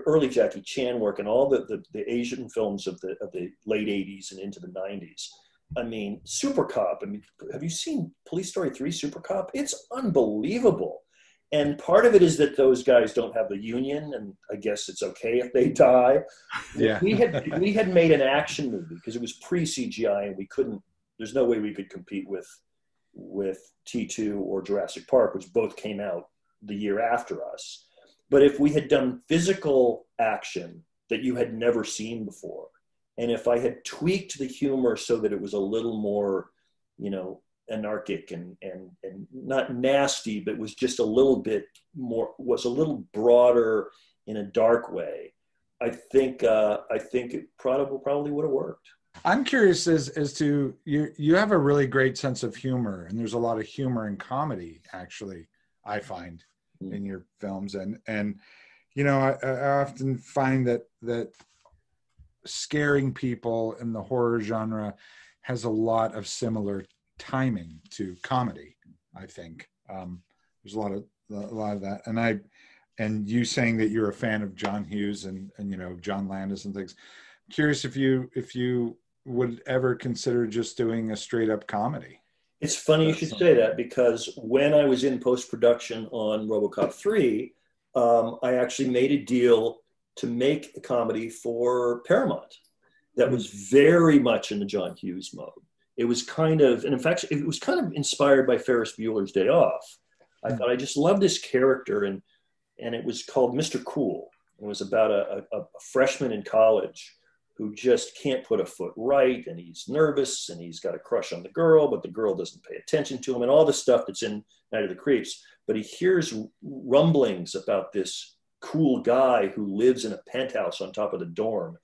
early Jackie Chan work and all the, the, the Asian films of the of the late '80s and into the '90s, I mean, Super Cop. I mean, have you seen Police Story 3 Super Cop? It's unbelievable. And part of it is that those guys don't have the union, and I guess it's okay if they die. Yeah. We had we had made an action movie because it was pre CGI, and we couldn't. There's no way we could compete with with T2 or Jurassic Park, which both came out the year after us. But if we had done physical action that you had never seen before, and if I had tweaked the humor so that it was a little more, you know, anarchic and and and not nasty, but was just a little bit more was a little broader in a dark way, I think uh, I think it probably probably would have worked. I'm curious as as to you you have a really great sense of humor and there's a lot of humor and comedy actually I find Mm. in your films and and you know I, I often find that that scaring people in the horror genre has a lot of similar timing to comedy I think. Um, there's a lot of a lot of that. And I and you saying that you're a fan of John Hughes and and you know John Landis and things curious if you if you would ever consider just doing a straight up comedy. It's funny you That's should say that because when I was in post production on RoboCop 3, um, I actually made a deal to make a comedy for Paramount that was very much in the John Hughes mode. It was kind of, and in fact, it was kind of inspired by Ferris Bueller's Day Off. I Mm. thought I just loved this character, and and it was called Mr. Cool. It was about a, a, a freshman in college who just can't put a foot right and he's nervous and he's got a crush on the girl but the girl doesn't pay attention to him and all the stuff that's in night of the creeps but he hears rumblings about this cool guy who lives in a penthouse on top of the dorm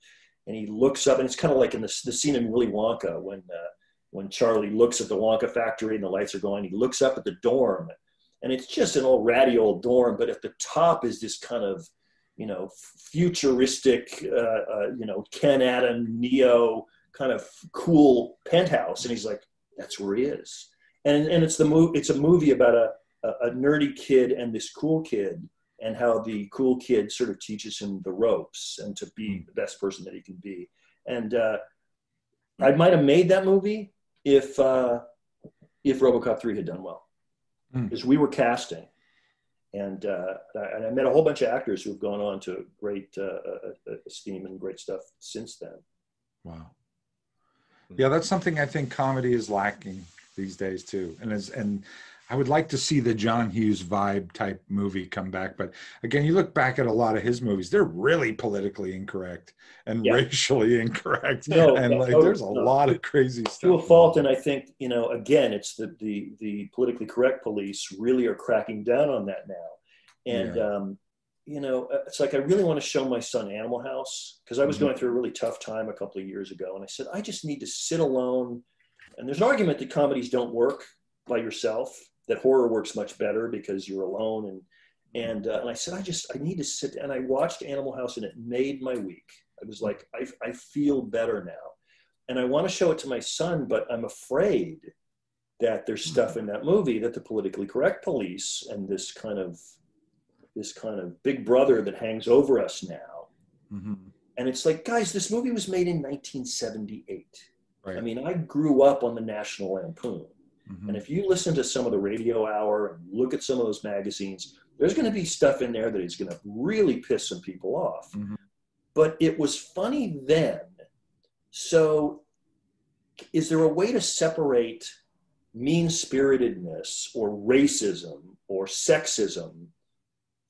and he looks up and it's kind of like in the, the scene in willy wonka when uh, when charlie looks at the wonka factory and the lights are going he looks up at the dorm and it's just an old ratty old dorm but at the top is this kind of you know, futuristic, uh, uh, you know, Ken Adam, Neo kind of cool penthouse. And he's like, that's where he is. And, and it's the movie, it's a movie about a, a, a nerdy kid and this cool kid and how the cool kid sort of teaches him the ropes and to be the best person that he can be. And uh, I might have made that movie if, uh, if RoboCop 3 had done well. Hmm. Because we were casting and uh, and I met a whole bunch of actors who've gone on to great uh, uh, esteem and great stuff since then. Wow. Yeah, that's something I think comedy is lacking these days too. And as and I would like to see the John Hughes vibe type movie come back. But again, you look back at a lot of his movies, they're really politically incorrect and Yeah. racially (laughs) incorrect. No, and like no, there's a no. lot of crazy stuff. To a fault, and I think you know, again, it's the the the politically correct police really are cracking down on that now, and Yeah. um, you know, it's like I really want to show my son Animal House because I was Mhm. going through a really tough time a couple of years ago, and I said I just need to sit alone. And there's an argument that comedies don't work by yourself; that horror works much better because you're alone. And and uh, and I said I just I need to sit. And I watched Animal House, and it made my week. I was like I I feel better now, and I want to show it to my son, but I'm afraid that there's stuff in that movie that the politically correct police and this kind of this kind of big brother that hangs over us now Mhm. and it's like guys this movie was made in 1978 Right. i mean i grew up on the national lampoon Mhm. and if you listen to some of the radio hour and look at some of those magazines there's going to be stuff in there that is going to really piss some people off Mhm. but it was funny then so is there a way to separate mean spiritedness or racism or sexism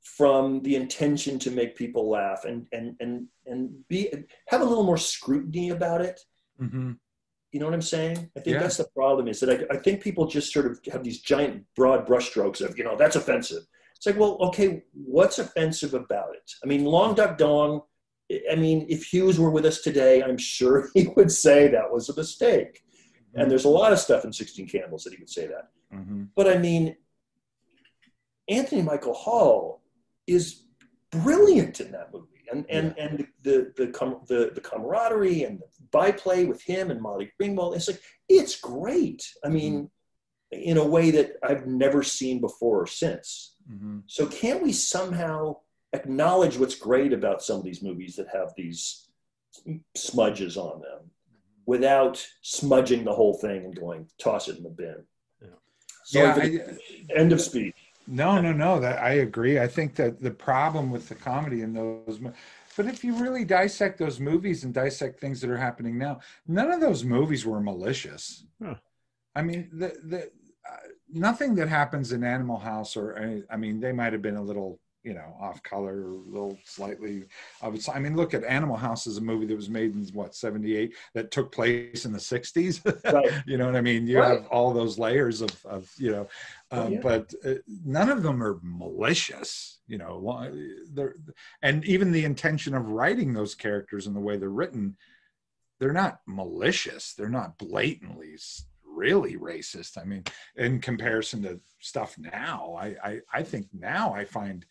from the intention to make people laugh and and and and be have a little more scrutiny about it Mhm. You know what i'm saying? I think Yeah. that's the problem is that I, I think people just sort of have these giant broad brushstrokes of you know that's offensive. It's like well okay what's offensive about it? I mean Long Duk Dong i mean if hughes were with us today i'm sure (laughs) he would say that was a mistake. And there's a lot of stuff in 16 candles that he would say that. Mhm. but I mean, Anthony Michael Hall is brilliant in that movie. And and and the the the the camaraderie and the byplay with him and Molly Ringwald, it's like it's great. I mean, in a way that I've never seen before or since. Mhm. So can't we somehow acknowledge what's great about some of these movies that have these smudges on them without smudging the whole thing and going toss it in the bin? Yeah. Sorry Yeah, for the- I- end of speech. No, no, no. That I agree. I think that the problem with the comedy in those, mo- but if you really dissect those movies and dissect things that are happening now, none of those movies were malicious. Huh. I mean, the the uh, nothing that happens in Animal House or I mean, they might have been a little, you know, off color, or a little slightly. I would. I mean, look at Animal House is a movie that was made in what seventy eight that took place in the sixties. (laughs) Right. you know what I mean? You Right. have all those layers of of you know Oh, um, yeah. but uh, none of them are malicious you know and even the intention of writing those characters and the way they're written they're not malicious they're not blatantly really racist i mean in comparison to stuff now i i, I think now i find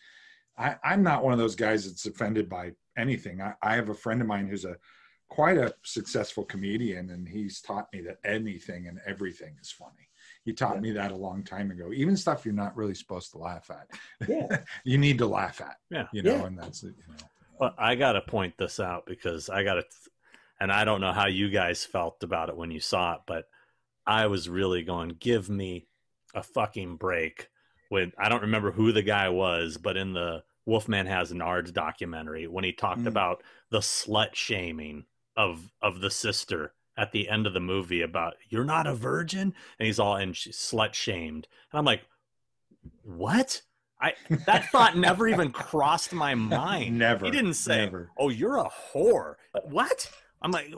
I, i'm not one of those guys that's offended by anything I, I have a friend of mine who's a quite a successful comedian and he's taught me that anything and everything is funny he taught Yeah. me that a long time ago even stuff you're not really supposed to laugh at Yeah. (laughs) you need to laugh at Yeah. you know Yeah. and that's it you know But I got to point this out because I got to, and I don't know how you guys felt about it when you saw it, but I was really going, give me a fucking break. When I don't remember who the guy was, but in the Wolfman Has Nards documentary, when he talked Mm. about the slut shaming of of the sister at the end of the movie about you're not a virgin, and he's all and she's slut shamed, and I'm like, what? I that thought never even (laughs) crossed my mind. never He didn't say, never. "Oh, you're a whore." What? I'm like,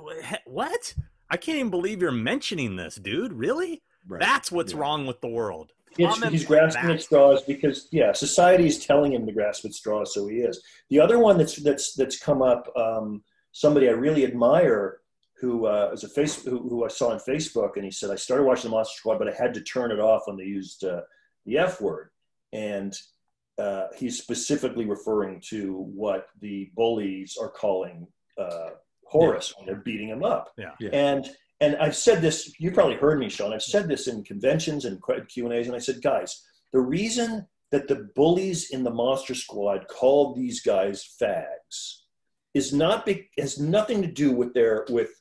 what? I can't even believe you're mentioning this, dude. Really? Right. That's what's Yeah. wrong with the world. It's, he's grasping that. at straws because yeah, society is telling him to grasp at straws, so he is. The other one that's that's that's come up, um, somebody I really admire, who uh, is a face who, who I saw on Facebook, and he said I started watching the Monster Squad, but I had to turn it off when they used uh, the F word, and uh, he's specifically referring to what the bullies are calling uh, Horace when they're beating him up. Yeah. Yeah. And and I've said this. You probably heard me, Sean. I've said this in conventions and Q and A's, and I said, guys, the reason that the bullies in the Monster Squad called these guys fags is not be, has nothing to do with their with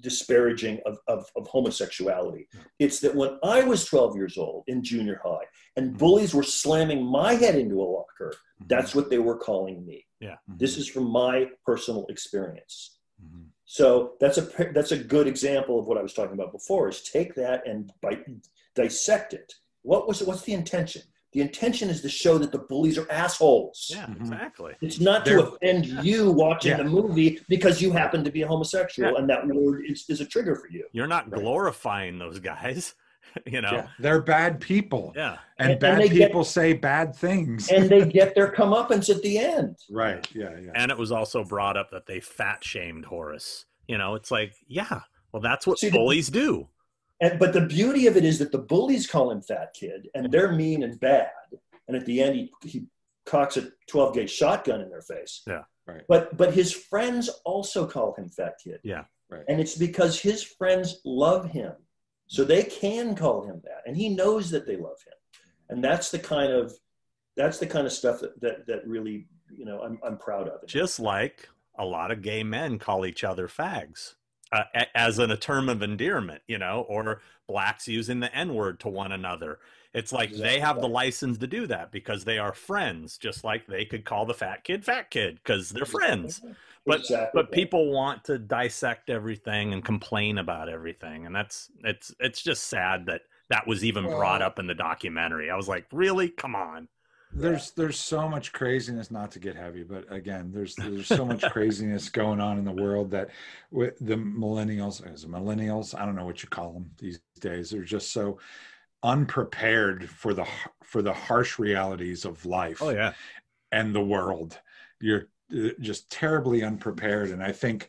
disparaging of, of, of homosexuality. It's that when I was 12 years old in junior high and bullies were slamming my head into a locker, that's what they were calling me. Mhm. This is from my personal experience. Mhm. So that's a that's a good example of what I was talking about before. Is take that and bite, dissect it. What was what's the intention? The intention is to show that the bullies are assholes. Yeah, Mhm. exactly. It's not They're- to offend you watching Yeah. the movie because you happen to be a homosexual Yeah. and that word is, is a trigger for you. You're not Right. glorifying those guys, (laughs) you know. yeah they're bad people Yeah. and, And- bad and they get- people say bad things And they get their (laughs) comeuppance at the end. right yeah yeah And it was also brought up that they fat shamed Horace. You know, it's like, yeah, well, that's what See, the- bullies do. And but the beauty of it is that the bullies call him fat kid and they're mean and bad. And at the end he, he cocks a 12 gauge shotgun in their face. Yeah. Right. But but his friends also call him fat kid. Yeah. Right. And it's because his friends love him. So they can call him that. And he knows that they love him. And that's the kind of that's the kind of stuff that that, that really, you know, I'm I'm proud of. Just like a lot of gay men call each other fags uh, a- as in a term of endearment, you know, or blacks using the N word to one another. It's like they have the license to do that because they are friends, just like they could call the fat kid fat kid because they're friends. But Exactly but right. people want to dissect everything and complain about everything, and that's it's it's just sad that that was even brought up in the documentary. I was like, really? Come on. there's there's so much craziness not to get heavy but again there's (laughs) there's so much craziness going on in the world that with the millennials as millennials i don't know what you call them these days they're just so unprepared for the for the harsh realities of life Oh yeah. and the world you're Uh, just terribly unprepared and i think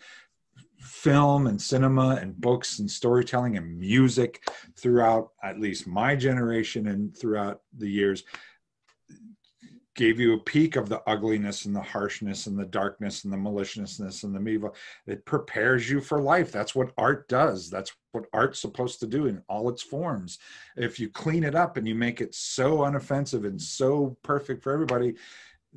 film and cinema and books and storytelling and music throughout at least my generation and throughout the years gave you a peek of the ugliness and the harshness and the darkness and the maliciousness and the evil. It prepares you for life. That's what art does. That's what art's supposed to do in all its forms. If you clean it up and you make it so unoffensive and so perfect for everybody,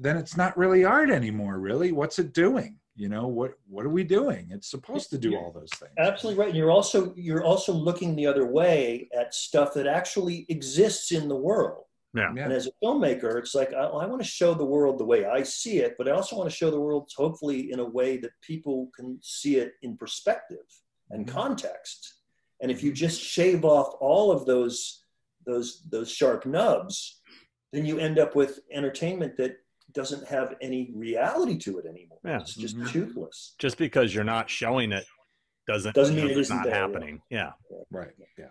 then it's not really art anymore, really. What's it doing? You know, what what are we doing? It's supposed to do all those things. Absolutely right. And you're also you're also looking the other way at stuff that actually exists in the world. Yeah. Yeah. And as a filmmaker, it's like I, I want to show the world the way I see it, but I also want to show the world hopefully in a way that people can see it in perspective and Mhm. context. And if you just shave off all of those those those sharp nubs, then you end up with entertainment that doesn't have any reality to it anymore. Yeah. It's just Mhm. toothless. Just because you're not showing it doesn't Doesn't mean mean it it's isn't not there, yeah. happening. Yeah. Right. Yeah.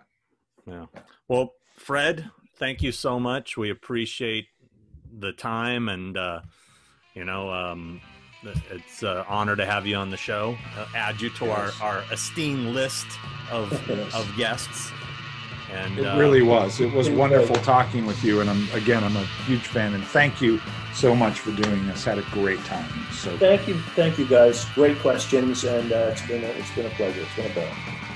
Yeah. Well, Fred, thank you so much. We appreciate the time and, uh, you know, um, it's an honor to have you on the show. Uh, add you to Yes. our, our esteemed list of, (laughs) Yes. of guests. And It uh, really was. It was it was. wonderful talking with you, and I'm again, I'm a huge fan, and thank you so much for doing this. Had a great time. So Thank you, thank you guys. Great questions, and uh, it's been a, it's been a pleasure. It's been a ball.